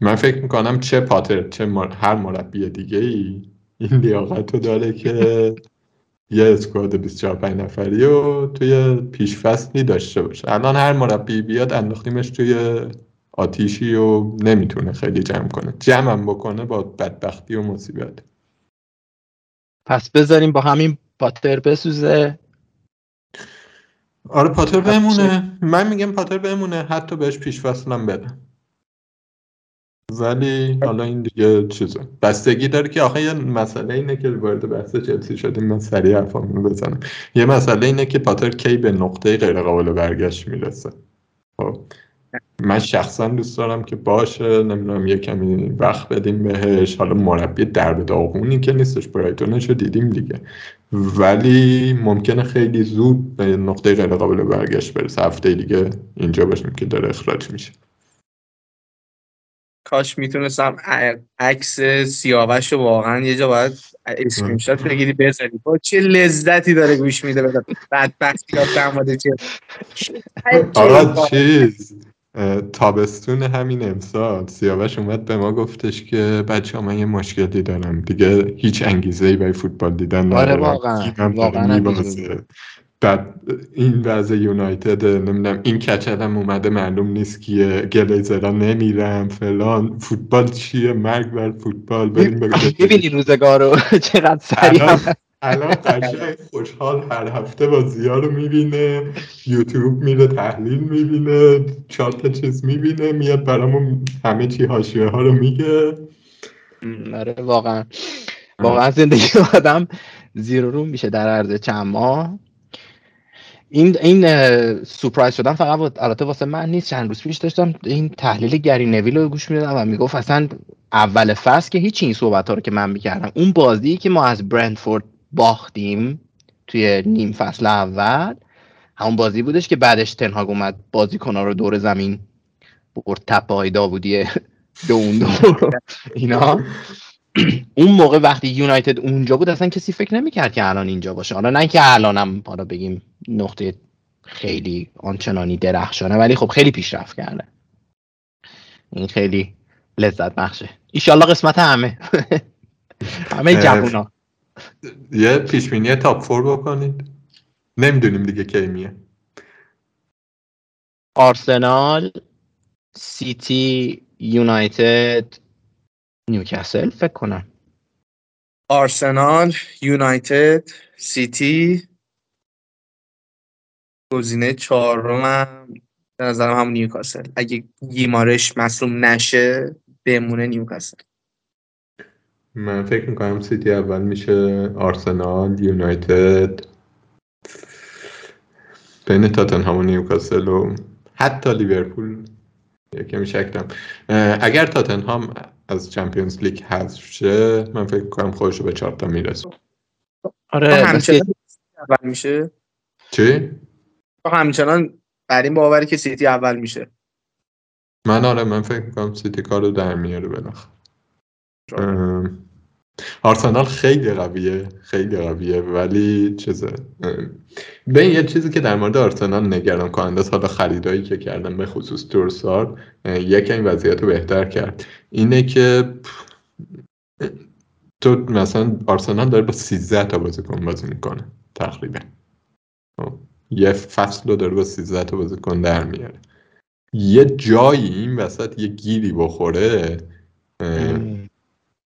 من فکر می‌کنم چه پاتر چه هر مربی دیگه ای این لیاقت رو داره که یه اسکواد 24 نفری و توی پیش فصلی داشته باشه. الان هر مربی بیاد انداختیمش توی آتیشی و نمی‌تونه خیلی جمع کنه. جمعم بکنه با بدبختی و مصیبت. پس بذاریم با همین پاتر بسوزه. آره پاتر بمونه. من میگم پاتر بمونه. حتی بهش پیش فصلم بدم ولی حالا این دیگه چیزه. بستگی داره که آخه یه مسئله اینه که وارد بحث چلسی شدیم. من سریع حرفامو بزنم. یه مسئله اینه که پاتر کی به نقطه غیر قابل برگشت می‌رسه. خب؟ من شخصا دوست دارم که باشه نمی‌دونم یه کمی وقت بدیم بهش. حالا مربی درب داغونی که نیستش برایتونش رو دیدیم دیگه. ولی ممکنه خیلی زود به نقطه غیر قابل برگشت برسه. هفته دیگه اینجا باشیم که داره اخراج میشه. کاش می‌تونستم عکس سیاوش رو واقعا یه جا باید اسکرین شات بگیری بذاری. با چه لذتی داره گوش میده بدبختی ها دماده چه؟ آقا چیز تابستون همین امسال. سیاوش اومد به ما گفتش که بچه ها من یه مشکلی دارم. دیگه هیچ انگیزه ای برای فوتبال دیدن آره واقعا. واقعا بعد این وضع یونایتد نمی‌دونم این کچلم اومده معلوم نیست کیه گلیزرا نمیرم فلان. فوتبال چیه؟ مرگ بر فوتبال. بریم ببینی روزگارو چقدر سریع الان قشنگ خوشحال هر هفته بازی ها رو می‌بینه یوتیوب میره تحلیل می‌بینه چهار تا چیز می‌بینه میاد برامون همه چی حاشیه ها رو میگه. آره واقعا. واقعا زندگی آدم زیر رو میشه در عرض چند ماه. این این سورپرایز شدن فقط البته واسه من نیست. چند روز پیش داشتم این تحلیل گری نویل رو گوش می‌دادم و می‌گفت اصلا اول فصل که هیچ این صحبت ها رو که من می‌کردم اون بازی که ما از برندفورد باختیم توی نیم فصل اول همون بازی بودش که بعدش تنهاگ اومد بازیکنها رو دور زمین برد تپه های دو دو اینا. اون موقع وقتی یونایتد اونجا بود اصلا کسی فکر نمی‌کرد که الان اینجا باشه. حالا نه که الانم حالا بگیم نقطه خیلی آنچنانی درخشانه ولی خب خیلی پیشرفت کرده. این خیلی لذت بخشه. ایشالله قسمت همه. همه جوونا. یه پیشبینی تاپ فور بکنید. نمی‌دونیم دیگه کی میه. آرسنال سیتی یونایتد نیوکاسل فکر کنم. آرسنال یونایتد سیتی. گزینه چهارم به نظرم هم نیوکاسل. اگه گیمارش مصدوم نشه بمونه نیوکاسل. من فکر می‌کنم سیتی اول میشه آرسنال یونایتد. بین تاتنهام و نیوکاسل و حتی لیورپول. یکمی شکلم اگر تاتنهام از Champions League حذف شه من فکر کنم خودش رو به چهار تا می‌رسه آره همچنان اول میشه. چی؟ همچنان بر این باوری که سیتی اول میشه. من آره من فکر می‌کنم سیتی کارو در میاره بالاخره. آرسنال خیلی قویه خیلی قویه ولی چیزه به یه چیزی که در مورد آرسنال نگران کننده است حالا خریدایی که کردن به خصوص تورسار یک این وضعیت رو بهتر کرد. اینه که تو مثلا آرسنال داره با 13 تا بازیکن بازی می‌کنه تقریبا. خب، یه فصل رو داره با 13 تا بازیکن در میاره. یه جایی این وسط یه گیری بخوره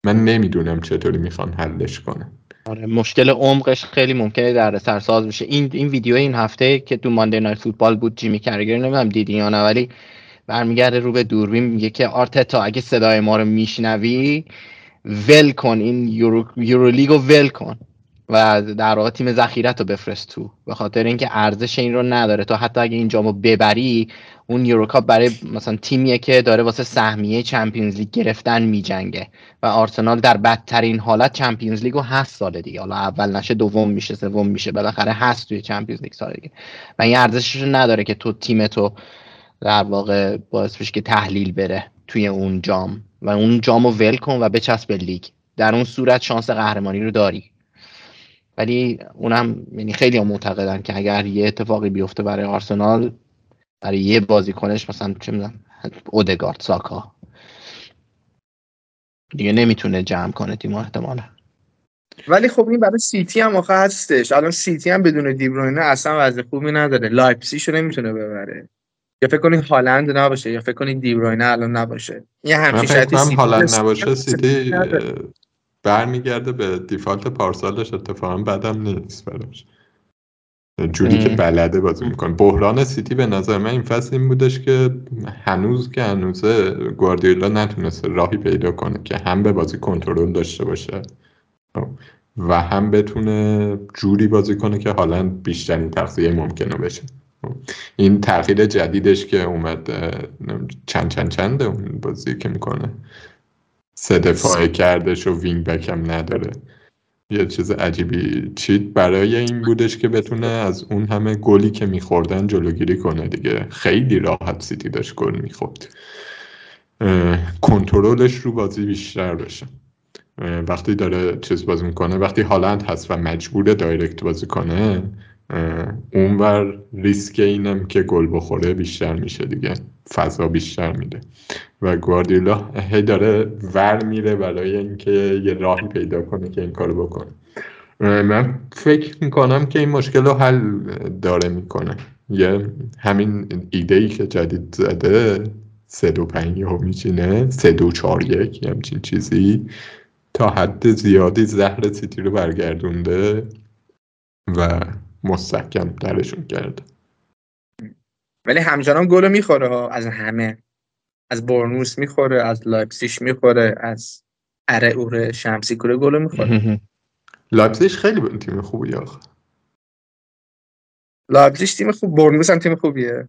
من نمی‌دونم چطوری می‌خوان حلش کنه آره مشکل عمقش خیلی ممکنه در سرساز بشه. این این ویدیو این هفته که تو مانده نایت فوتبال بود جیمی کرگر نمی‌دونم دیدی یا نه ولی برمیگرده رو به دوربین میگه که آرتتا اگه صدای ما رو میشنوی ول کن این یورو, یورو لیگو ول کن. و در واقع تیم ذخیرت رو بفرست تو. به خاطر اینکه ارزش این رو نداره. تو حتی اگه این جامو ببری اون یوروکاپ برای مثلا تیمیه که داره واسه سهمیه چمپیونز لیگ گرفتن میجنگه. و آرسنال در بدترین حالت چمپیونز لیگو هست سال دیگه. حالا اول نشه دوم میشه سوم میشه. بالاخره هست توی چمپیونز لیگ سال دیگه. و این ارزشش رو نداره که تو تیم تو در واقع باعث بشه که تحلیل بره توی اون جام. و اون جامو ول کن و بچسب به لیگ. در اون صورت شانس قهرمانی رو داری. ولی اونم یعنی خیلی هم معتقدن که اگر یه اتفاقی بیفته برای آرسنال برای یه بازیکنش مثلا چه می‌دونم اودگارد ساکا دیگه نمی‌تونه جمع کنه تیم احتمالا. ولی خب این برای سیتی هم آخه هستش. الان سیتی هم بدون دیبروینه اصلا وضع خوبی نداره. لایپزیگو نمی‌تونه ببره. یا فکر کنید هالند نباشه یا فکر کنید دیبروینه الان نباشه. یه همچین شرطی هالند نباشه. سیتی برمیگرده به default پارسالش اتفاقا بدم نیست براش. جوری که بلده بازی می‌کنه. بحران سیتی به نظر من این فصل این بودش که هنوز که هنوزه گواردیولا نتونسته راهی پیدا کنه که هم به بازی کنترل داشته باشه. و هم بتونه جوری بازی کنه که حالا بیشترین تغذیه ممکنه بشه. این تغییر جدیدش که اومد چند چند چنده اون بازی که می‌کنه. سه دفاعه کردش و wing back هم نداره. یه چیز عجیبی. چیت برای این بودش که بتونه از اون همه گلی که میخوردن جلوگیری کنه دیگه. خیلی راحت سیتی داشت گل می‌خورد. کنترلش رو بازی بیشتر بشه وقتی داره چیز بازی می‌کنه وقتی هالند هست و مجبور دایرکت بازی کنه اونور ریسک اینم که گل بخوره بیشتر میشه دیگه. فضا بیشتر میده. و گواردیولا هی داره ور میره برای اینکه یه راهی پیدا کنه که این کارو بکنه. من فکر می‌کنم که این مشکل رو حل داره می‌کنه. یه همین ایده ای که جدید زده سه دو پنج ها میچینه سه دو چار یک همچین چیزی تا حد زیادی زهر سیتی رو برگردونده و مستحکم درشون کرده. ولی همچنان گل می‌خوره ها. از همه. از بورنموث می‌خوره از لایپزیگ می‌خوره از اره اوره شمسی کوره گل می‌خوره. لایپزیگ خیلی تیم خوبی آخه. لایپزیگ تیم خوب بورنموث هم تیم خوبیه.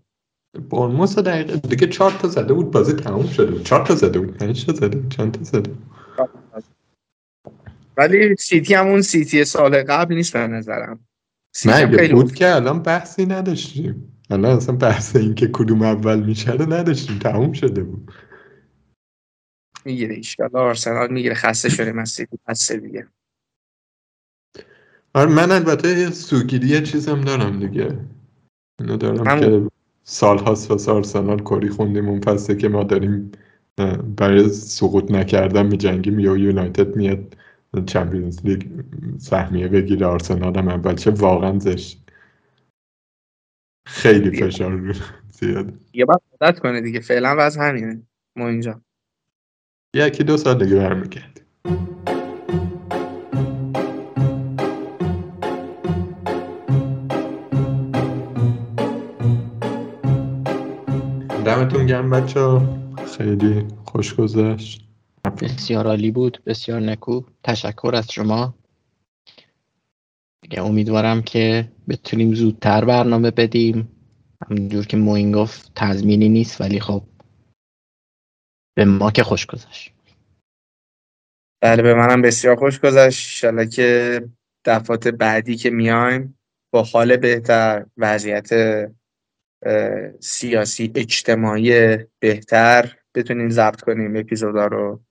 بورنموث دقیقه دیگه چهار تا زده بود بازی تموم شده بود. چهار تا زده بود پنج تا زده بود چند تا زده ولی سیتی هم اون سیتی سال قبل نیست به نظرم. نه هم بود که الان بحثی نداشتیم. الان اصلا بحث این که کدوم اول میشه رو نداشتیم تموم شده بود. می‌گیره اشکال آرسنال می‌گیره. خسته شده سیتی خسته دیگه. آره من البته یه سوگیری یه چیزم دارم دیگه. اینو دارم همون. که سال هاست واسه آرسنال کری خوندیم. اون فصله که ما داریم برای سقوط نکردن میجنگیم یا یونایتد میاد. چمپیونز لیگ سهمیه بگیره آرسنال هم اول چه؟ واقعا زشت. خیلی فشار رو زیاد. یه بار عادت کنه دیگه فعلا وضع همینه. ما اینجا. یکی دو سال دیگه برمیگردیم. دمتون گرم بچه خیلی خوش گذشت. بسیار عالی بود بسیار نکو. تشکر از شما. امیدوارم که بتونیم زودتر برنامه بدیم. همونجور که موین گفت تضمینی نیست ولی خب به ما که خوش گذشت. بله به منم بسیار خوش گذشت. انشالله که دفعات بعدی که میایم با حال بهتر وضعیت سیاسی اجتماعی بهتر بتونیم ضبط کنیم اپیزودا رو.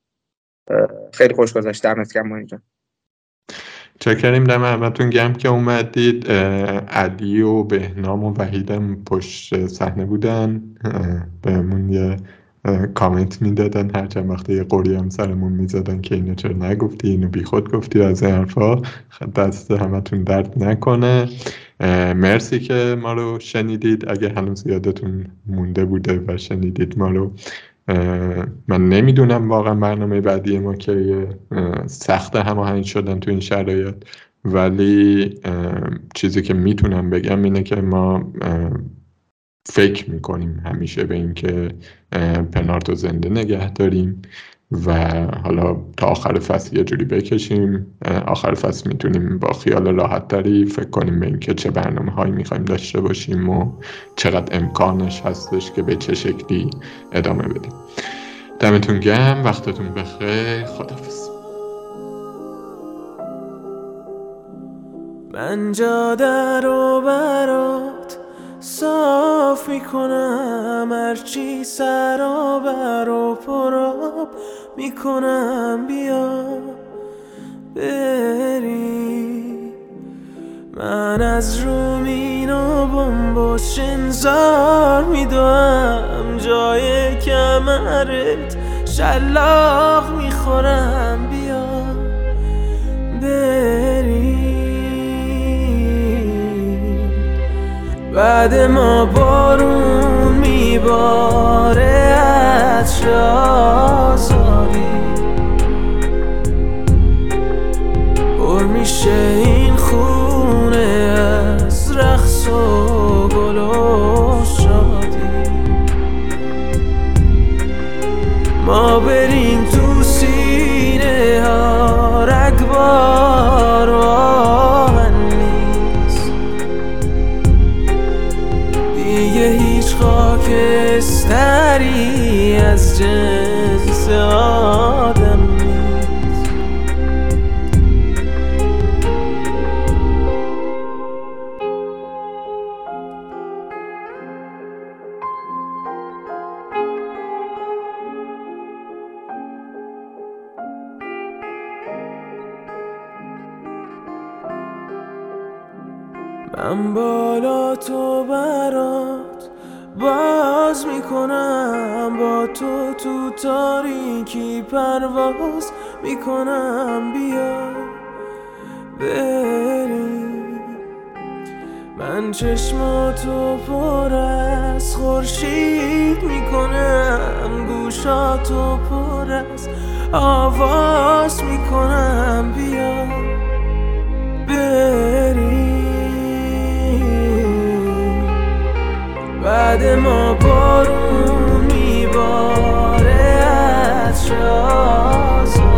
خیلی خوش گذشت. دمت گرم اینجا چکریم دم همتون گرم که اومدید. علی و بهنام و وحیدم پشت صحنه بودن. بهمون یه کامنت می‌دادن. هر چند وقت یه قوری هم سرمون می‌زدن که اینو چرا نگفتی اینو بیخود گفتی از این حرفا. دست همتون درد نکنه. مرسی که ما رو شنیدید. اگه هنوز یادتون مونده بوده و شنیدید ما رو من نمی‌دونم واقعا برنامه بعدی ما که سخت هماهنگ شدن تو این شرایط. ولی چیزی که می‌تونم بگم اینه که ما فکر می‌کنیم همیشه به اینکه اه، پنارت رو زنده نگه داریم. و حالا تا آخر فصل یه جوری بکشیم. آخر فصل می‌تونیم با خیال راحت تری فکر کنیم به اینکه چه برنامه هایی می‌خوایم داشته باشیم و چقدر امکانش هستش که به چه شکلی ادامه بدیم. دمتون گرم وقتتون بخیر. خدافز من جاده رو برات صاف می‌کنم هرچی سرابر و پراب می‌کنم. بیا بری. من از رومین و بمبش انزار میدوم. جای کمرت شلاق می‌خورم. بیا بری. بعد ما بارون میباره از آزادی پر میشه این خونه از رقص و گل و شادی. ما بریم جنس آدم من بالا تو برات باز می‌کنم با تو تو تاریکی پرواز می‌کنم بیا بریم. من چشماتو پر از خورشید می‌کنم گوشاتو پر از آواز می‌کنم بیا بریم. بعد ما بارون میباره از شازاری